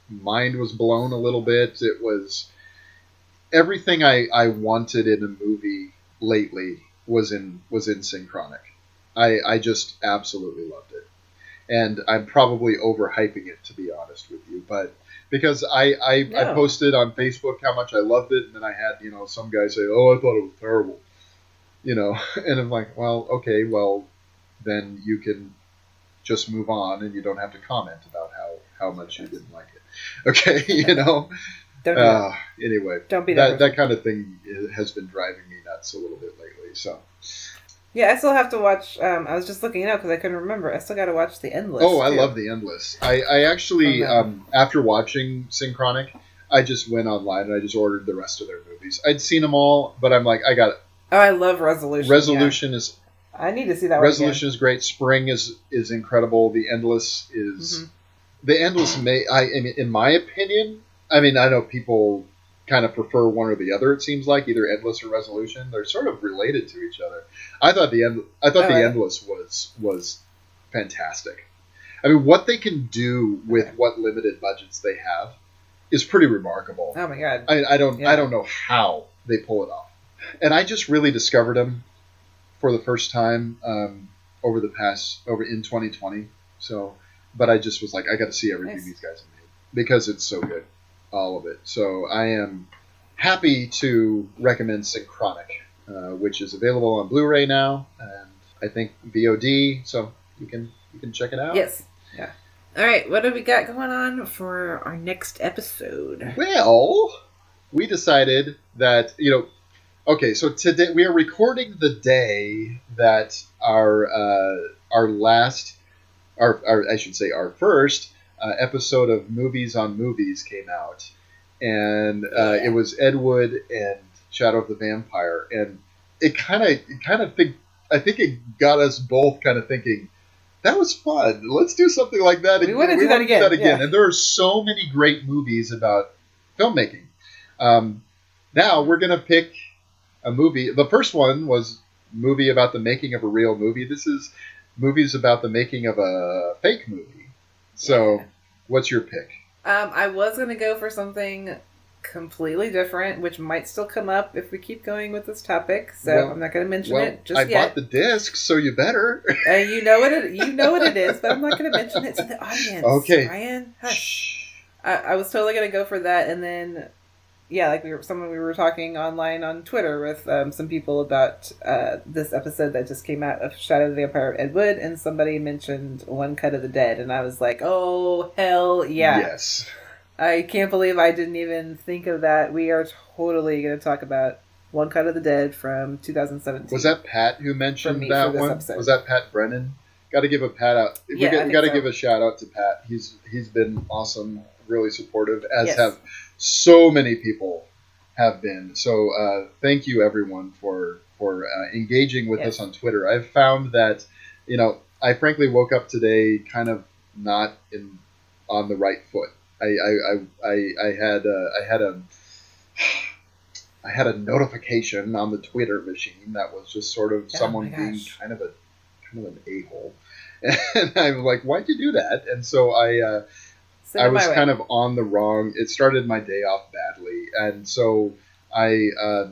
mind was blown a little bit it was everything I, I wanted in a movie lately was in was in Synchronic. I, I just absolutely loved it. And I'm probably overhyping it to be honest with you, but because I, I, I posted on Facebook how much I loved it and then I had, you know, some guy say, Oh, I thought it was terrible. You know, and I'm like, Well, okay, well then you can just move on and you don't have to comment about how, how much you didn't like it. Okay, you know? Don't do Uh, anyway, Don't be that that that kind of thing has been driving me nuts a little bit lately. So, Yeah, I still have to watch. Um, I was just looking it up because I couldn't remember. I still got to watch The Endless. oh, I too. love the endless. I I actually them. um, after watching Synchronic, I just went online and I just ordered the rest of their movies. I'd seen them all, but I'm like, I got Oh, I love Resolution. Resolution is. I need to see that. Resolution is great. Spring is is incredible. The Endless is Mhm. the Endless. May I, I mean, in my opinion, I mean, I know people kind of prefer one or the other. It seems like either Endless or Resolution. They're sort of related to each other. I thought the end. I thought Oh, the right. Endless was was fantastic. I mean, what they can do with what limited budgets they have is pretty remarkable. Oh my god. I, I don't Yeah. I don't know how they pull it off, and I just really discovered them for the first time um, over the past over in 2020. So, but I just was like, I got to see everything Nice. these guys have made because it's so good, all of it. So I am happy to recommend Synchronic, uh, which is available on Blu-ray now, and I think VOD. So you can you can check it out. Yes. Yeah. All right. What do we got going on for our next episode? Well, we decided that you know. Okay, so today we are recording the day that our uh, our last, our, our I should say our first uh, episode of Movies on Movies came out, and uh, it was Ed Wood and Shadow of the Vampire, and it kind of it kind of think I think it got us both kind of thinking. That was fun. Let's do something like that. We again. wanna do that wanna again, yeah. And there are so many great movies about filmmaking. Um, now we're gonna pick a movie. The first one was movie about the making of a real movie. This is movies about the making of a fake movie. So, what's your pick? Um, I was gonna go for something completely different, which might still come up if we keep going with this topic. So Well- I'm not gonna mention well, it just I yet. bought the disc, so you better. Uh, you know what it you know what it is, but I'm not gonna mention it to the audience. Okay. Ryan, hush. I, I was totally gonna go for that, and then yeah, like we were someone we were talking online on Twitter with um, some people about uh, this episode that just came out of Shadow of the Vampire of Ed Wood, and somebody mentioned One Cut of the Dead, and I was like, oh hell yeah! Yes. I can't believe I didn't even think of that. We are totally going to talk about One Cut of the Dead from 2017. Was that Pat who mentioned me that one? episode. Was that Pat Brennan? Got to give a pat out. Yeah, we got to so. give a shout out to Pat. He's he's been awesome, really supportive, as Yes. have so many people have been. So uh, thank you everyone for for uh, engaging with Yes. us on Twitter. I've found that you know I frankly woke up today kind of not in on the right foot. I I I, I, I had uh, I had a I had a notification on the Twitter machine that was just sort of Oh someone being kind of a kind of an a hole, and I'm like, why'd you do that? And so I uh, Send I was way. kind of on the wrong. It started my day off badly, and so I uh,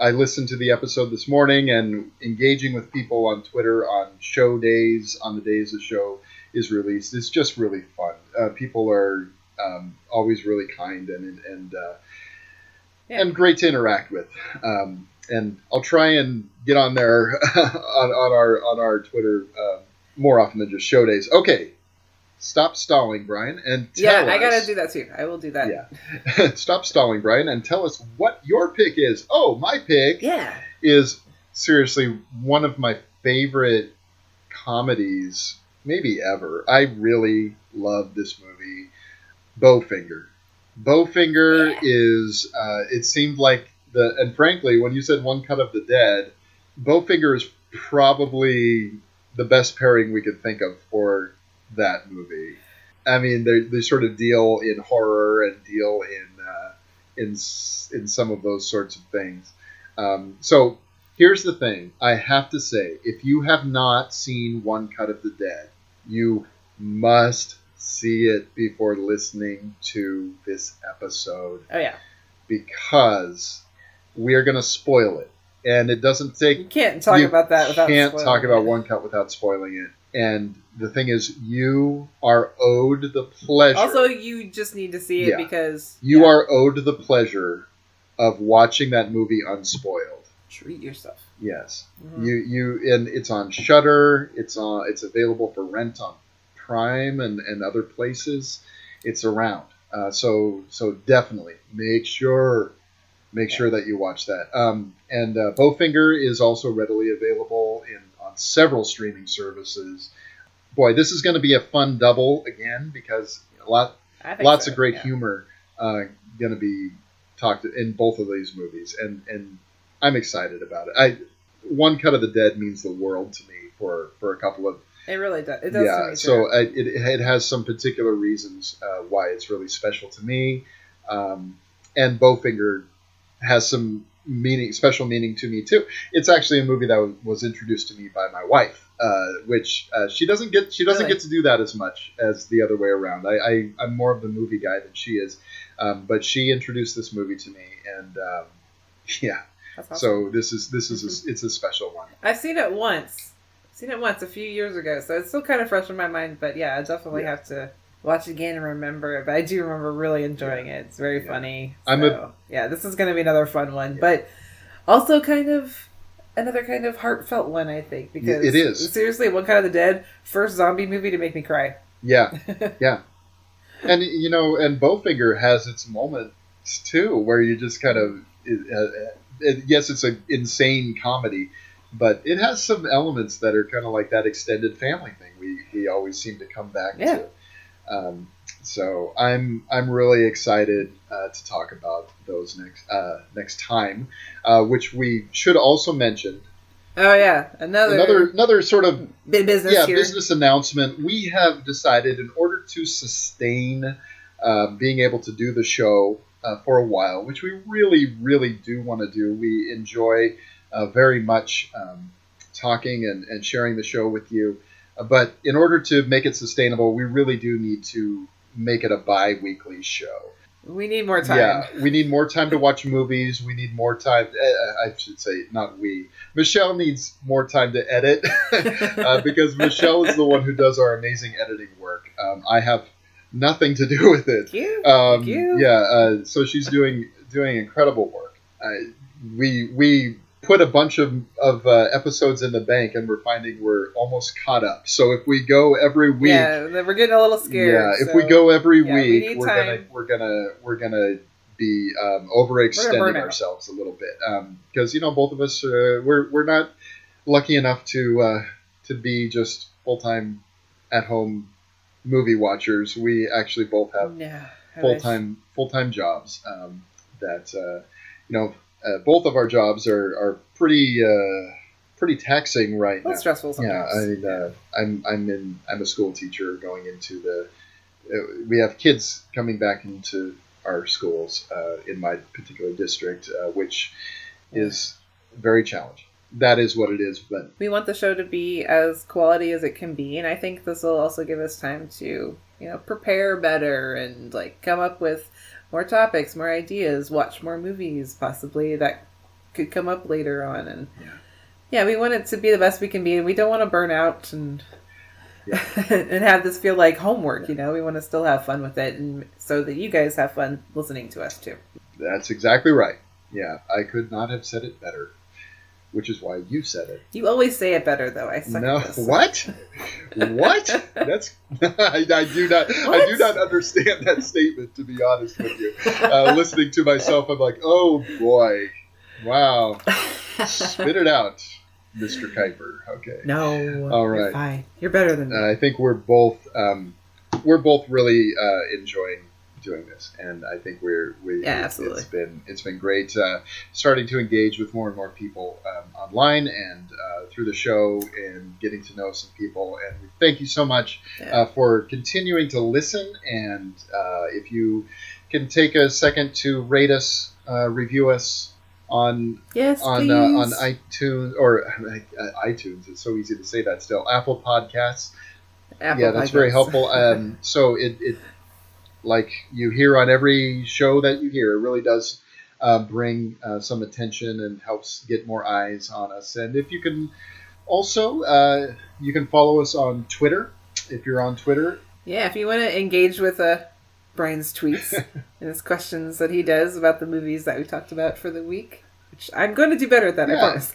I listened to the episode this morning and engaging with people on Twitter on show days on the days the show is released. It's just really fun. Uh, people are um, always really kind and and uh, and great to interact with. Um, and I'll try and get on there on, on our on our Twitter uh, more often than just show days. Okay, stop stalling, Brian, and yeah, I gotta do that too. I will do that. Yeah. Stop stalling, Brian, and tell us what your pick is. Oh, my pick Yeah. is seriously one of my favorite comedies, maybe ever. I really love this movie, Bowfinger. Bowfinger is, uh, it seemed like the, and frankly, when you said One Cut of the Dead, Bowfinger is probably the best pairing we could think of for that movie. I mean, they they sort of deal in horror and deal in uh, in in some of those sorts of things. Um, so here's the thing: I have to say, if you have not seen One Cut of the Dead, you must see it before listening to this episode Oh yeah. because we are going to spoil it, and it doesn't take You can't talk you about that without can't spoiling talk about it. one cut without spoiling it. And the thing is, you are owed the pleasure. Also, you just need to see it Yeah. because you are owed the pleasure of watching that movie unspoiled. treat yourself. Yes, Mhm. you you and it's on Shudder. It's on. It's available for rent on Prime and and other places. It's around. Uh, so so definitely make sure make sure that you watch that. Um, and uh, Bowfinger is also readily available in on several streaming services. Boy, this is going to be a fun double again because a lot lots so, of great yeah. humor uh, going to be talked in both of these movies, and and I'm excited about it. I one cut of the dead means the world to me for for a couple of It really does. It does to yeah. So. I, it it has some particular reasons uh, why it's really special to me, um, and Bowfinger has some meaning, special meaning to me too. It's actually a movie that was, was introduced to me by my wife, uh, which uh, she doesn't get. She doesn't Really? get to do that as much as the other way around. I, I I'm more of the movie guy than she is, um, but she introduced this movie to me, and um, yeah. Awesome. So this is this is a, it's a special one. I've seen it once. Seen it once a few years ago, so it's still kind of fresh in my mind. But yeah, I definitely have to watch it again and remember it. But I do remember really enjoying it. It's very funny. I'm a- yeah, this is going to be another fun one, but also kind of another kind of heartfelt one. I think because it is. seriously, One Kind of the Dead, first zombie movie to make me cry. Yeah, yeah, and you know, and Bowfinger has its moments too, where you just kind of, it, uh, it, yes, it's an insane comedy, but it has some elements that are kind of like that extended family thing we we always seem to come back Yeah. to. Um, so I'm I'm really excited uh, to talk about those next uh, next time, uh, which we should also mention Oh yeah, another another another sort of business yeah here. business announcement. We have decided in order to sustain uh, being able to do the show uh, for a while, which we really really do want to do. We enjoy uh, very much um, talking and, and sharing the show with you. But in order to make it sustainable, we really do need to make it a bi-weekly show. We need more time. Yeah, we need more time to watch movies. We need more time. Uh, I should say, not we. Michelle needs more time to edit uh, because Michelle is the one who does our amazing editing work. Um, I have nothing to do with it. Thank you. Um, Thank you. Yeah, uh, so she's doing doing incredible work. Uh, we we put a bunch of, of uh, episodes in the bank, and we're finding we're almost caught up. So if we go every week, Yeah, we're getting a little scared. yeah, if so- we go every yeah, week, we are gonna we're gonna we're gonna be um, overextending ourselves a little bit because you know both of us uh, we're we're not lucky enough to uh, to be just full time at home movie watchers. We actually both have full time full time jobs um, that uh, you know uh, both of our jobs are are pretty. Uh, Pretty taxing right now. stressful Yeah, I mean, uh, I'm I'm in I'm a school teacher going into the. Uh, we have kids coming back into our schools uh, in my particular district, uh, which is very challenging. That is what it is, but we want the show to be as quality as it can be and i think this will also give us time to you know prepare better and like come up with more topics more ideas watch more movies possibly that could come up later on. And yeah, we want it to be the best we can be and we don't want to burn out and and have this feel like homework you know? We want to still have fun with it and so that you guys have fun listening to us too. That's exactly right. Yeah, I could not have said it better, which is why you said it. you always say it better though i suck No, at this. what? What? That's I, I do not I do not understand that statement. To be honest with you, uh, listening to myself, I'm like, oh boy, wow, spit it out, Mister Kuiper. Okay, no All right. you're you're better than me Uh, I think we're both um, we're both really uh, enjoying doing this, and I think we're we Yeah, absolutely. it's been it's been great uh, starting to engage with more and more people um, online and uh, through the show and getting to know some people. And we thank you so much uh, for continuing to listen. And uh, if you can take a second to rate us, uh, review us on Yes, on uh, on iTunes or uh, iTunes. It's so easy to say that still. Apple Podcasts. Apple yeah, that's very helpful. Um, so it, it like you hear on every show that you hear, it really does uh, bring uh, some attention and helps get more eyes on us. And if you can also, uh, you can follow us on Twitter. If you're on Twitter, Yeah, if you want to engage with uh, Brian's tweets and his questions that he does about the movies that we talked about for the week, which I'm going to do better at that, I promise.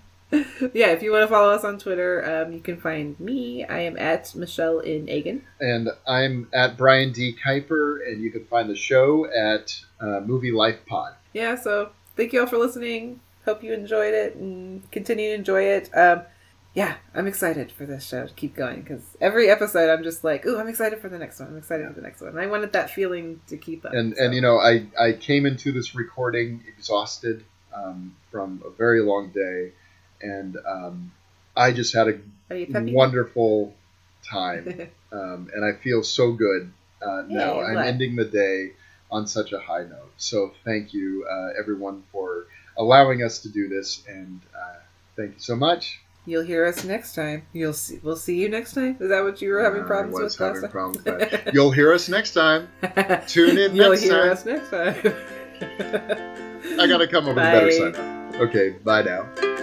yeah, if you want to follow us on Twitter, um, you can find me. I am at Michelle in Agan. And I'm at Brian D. Kuiper, and you can find the show at uh, Movie Life Pod. Yeah, so thank you all for listening. Hope you enjoyed it and continue to enjoy it. Um, yeah, I'm excited for this show to keep going because every episode I'm just like, ooh, I'm excited for the next one. I'm excited for the next one. And I wanted that feeling to keep up. And so. and you know, I I came into this recording exhausted um, from a very long day, and um, I just had a wonderful time, um, and I feel so good uh, now. I'm ending the day on such a high note. So thank you, uh, everyone, for allowing us to do this, and uh, thank you so much. You'll hear us next time. You'll see. We'll see you next time. Is that what you were having I problems was with last having time? problems. You'll hear us next time. Tune in You'll next hear time. us next time. I gotta come up with a better sign. Okay, bye now.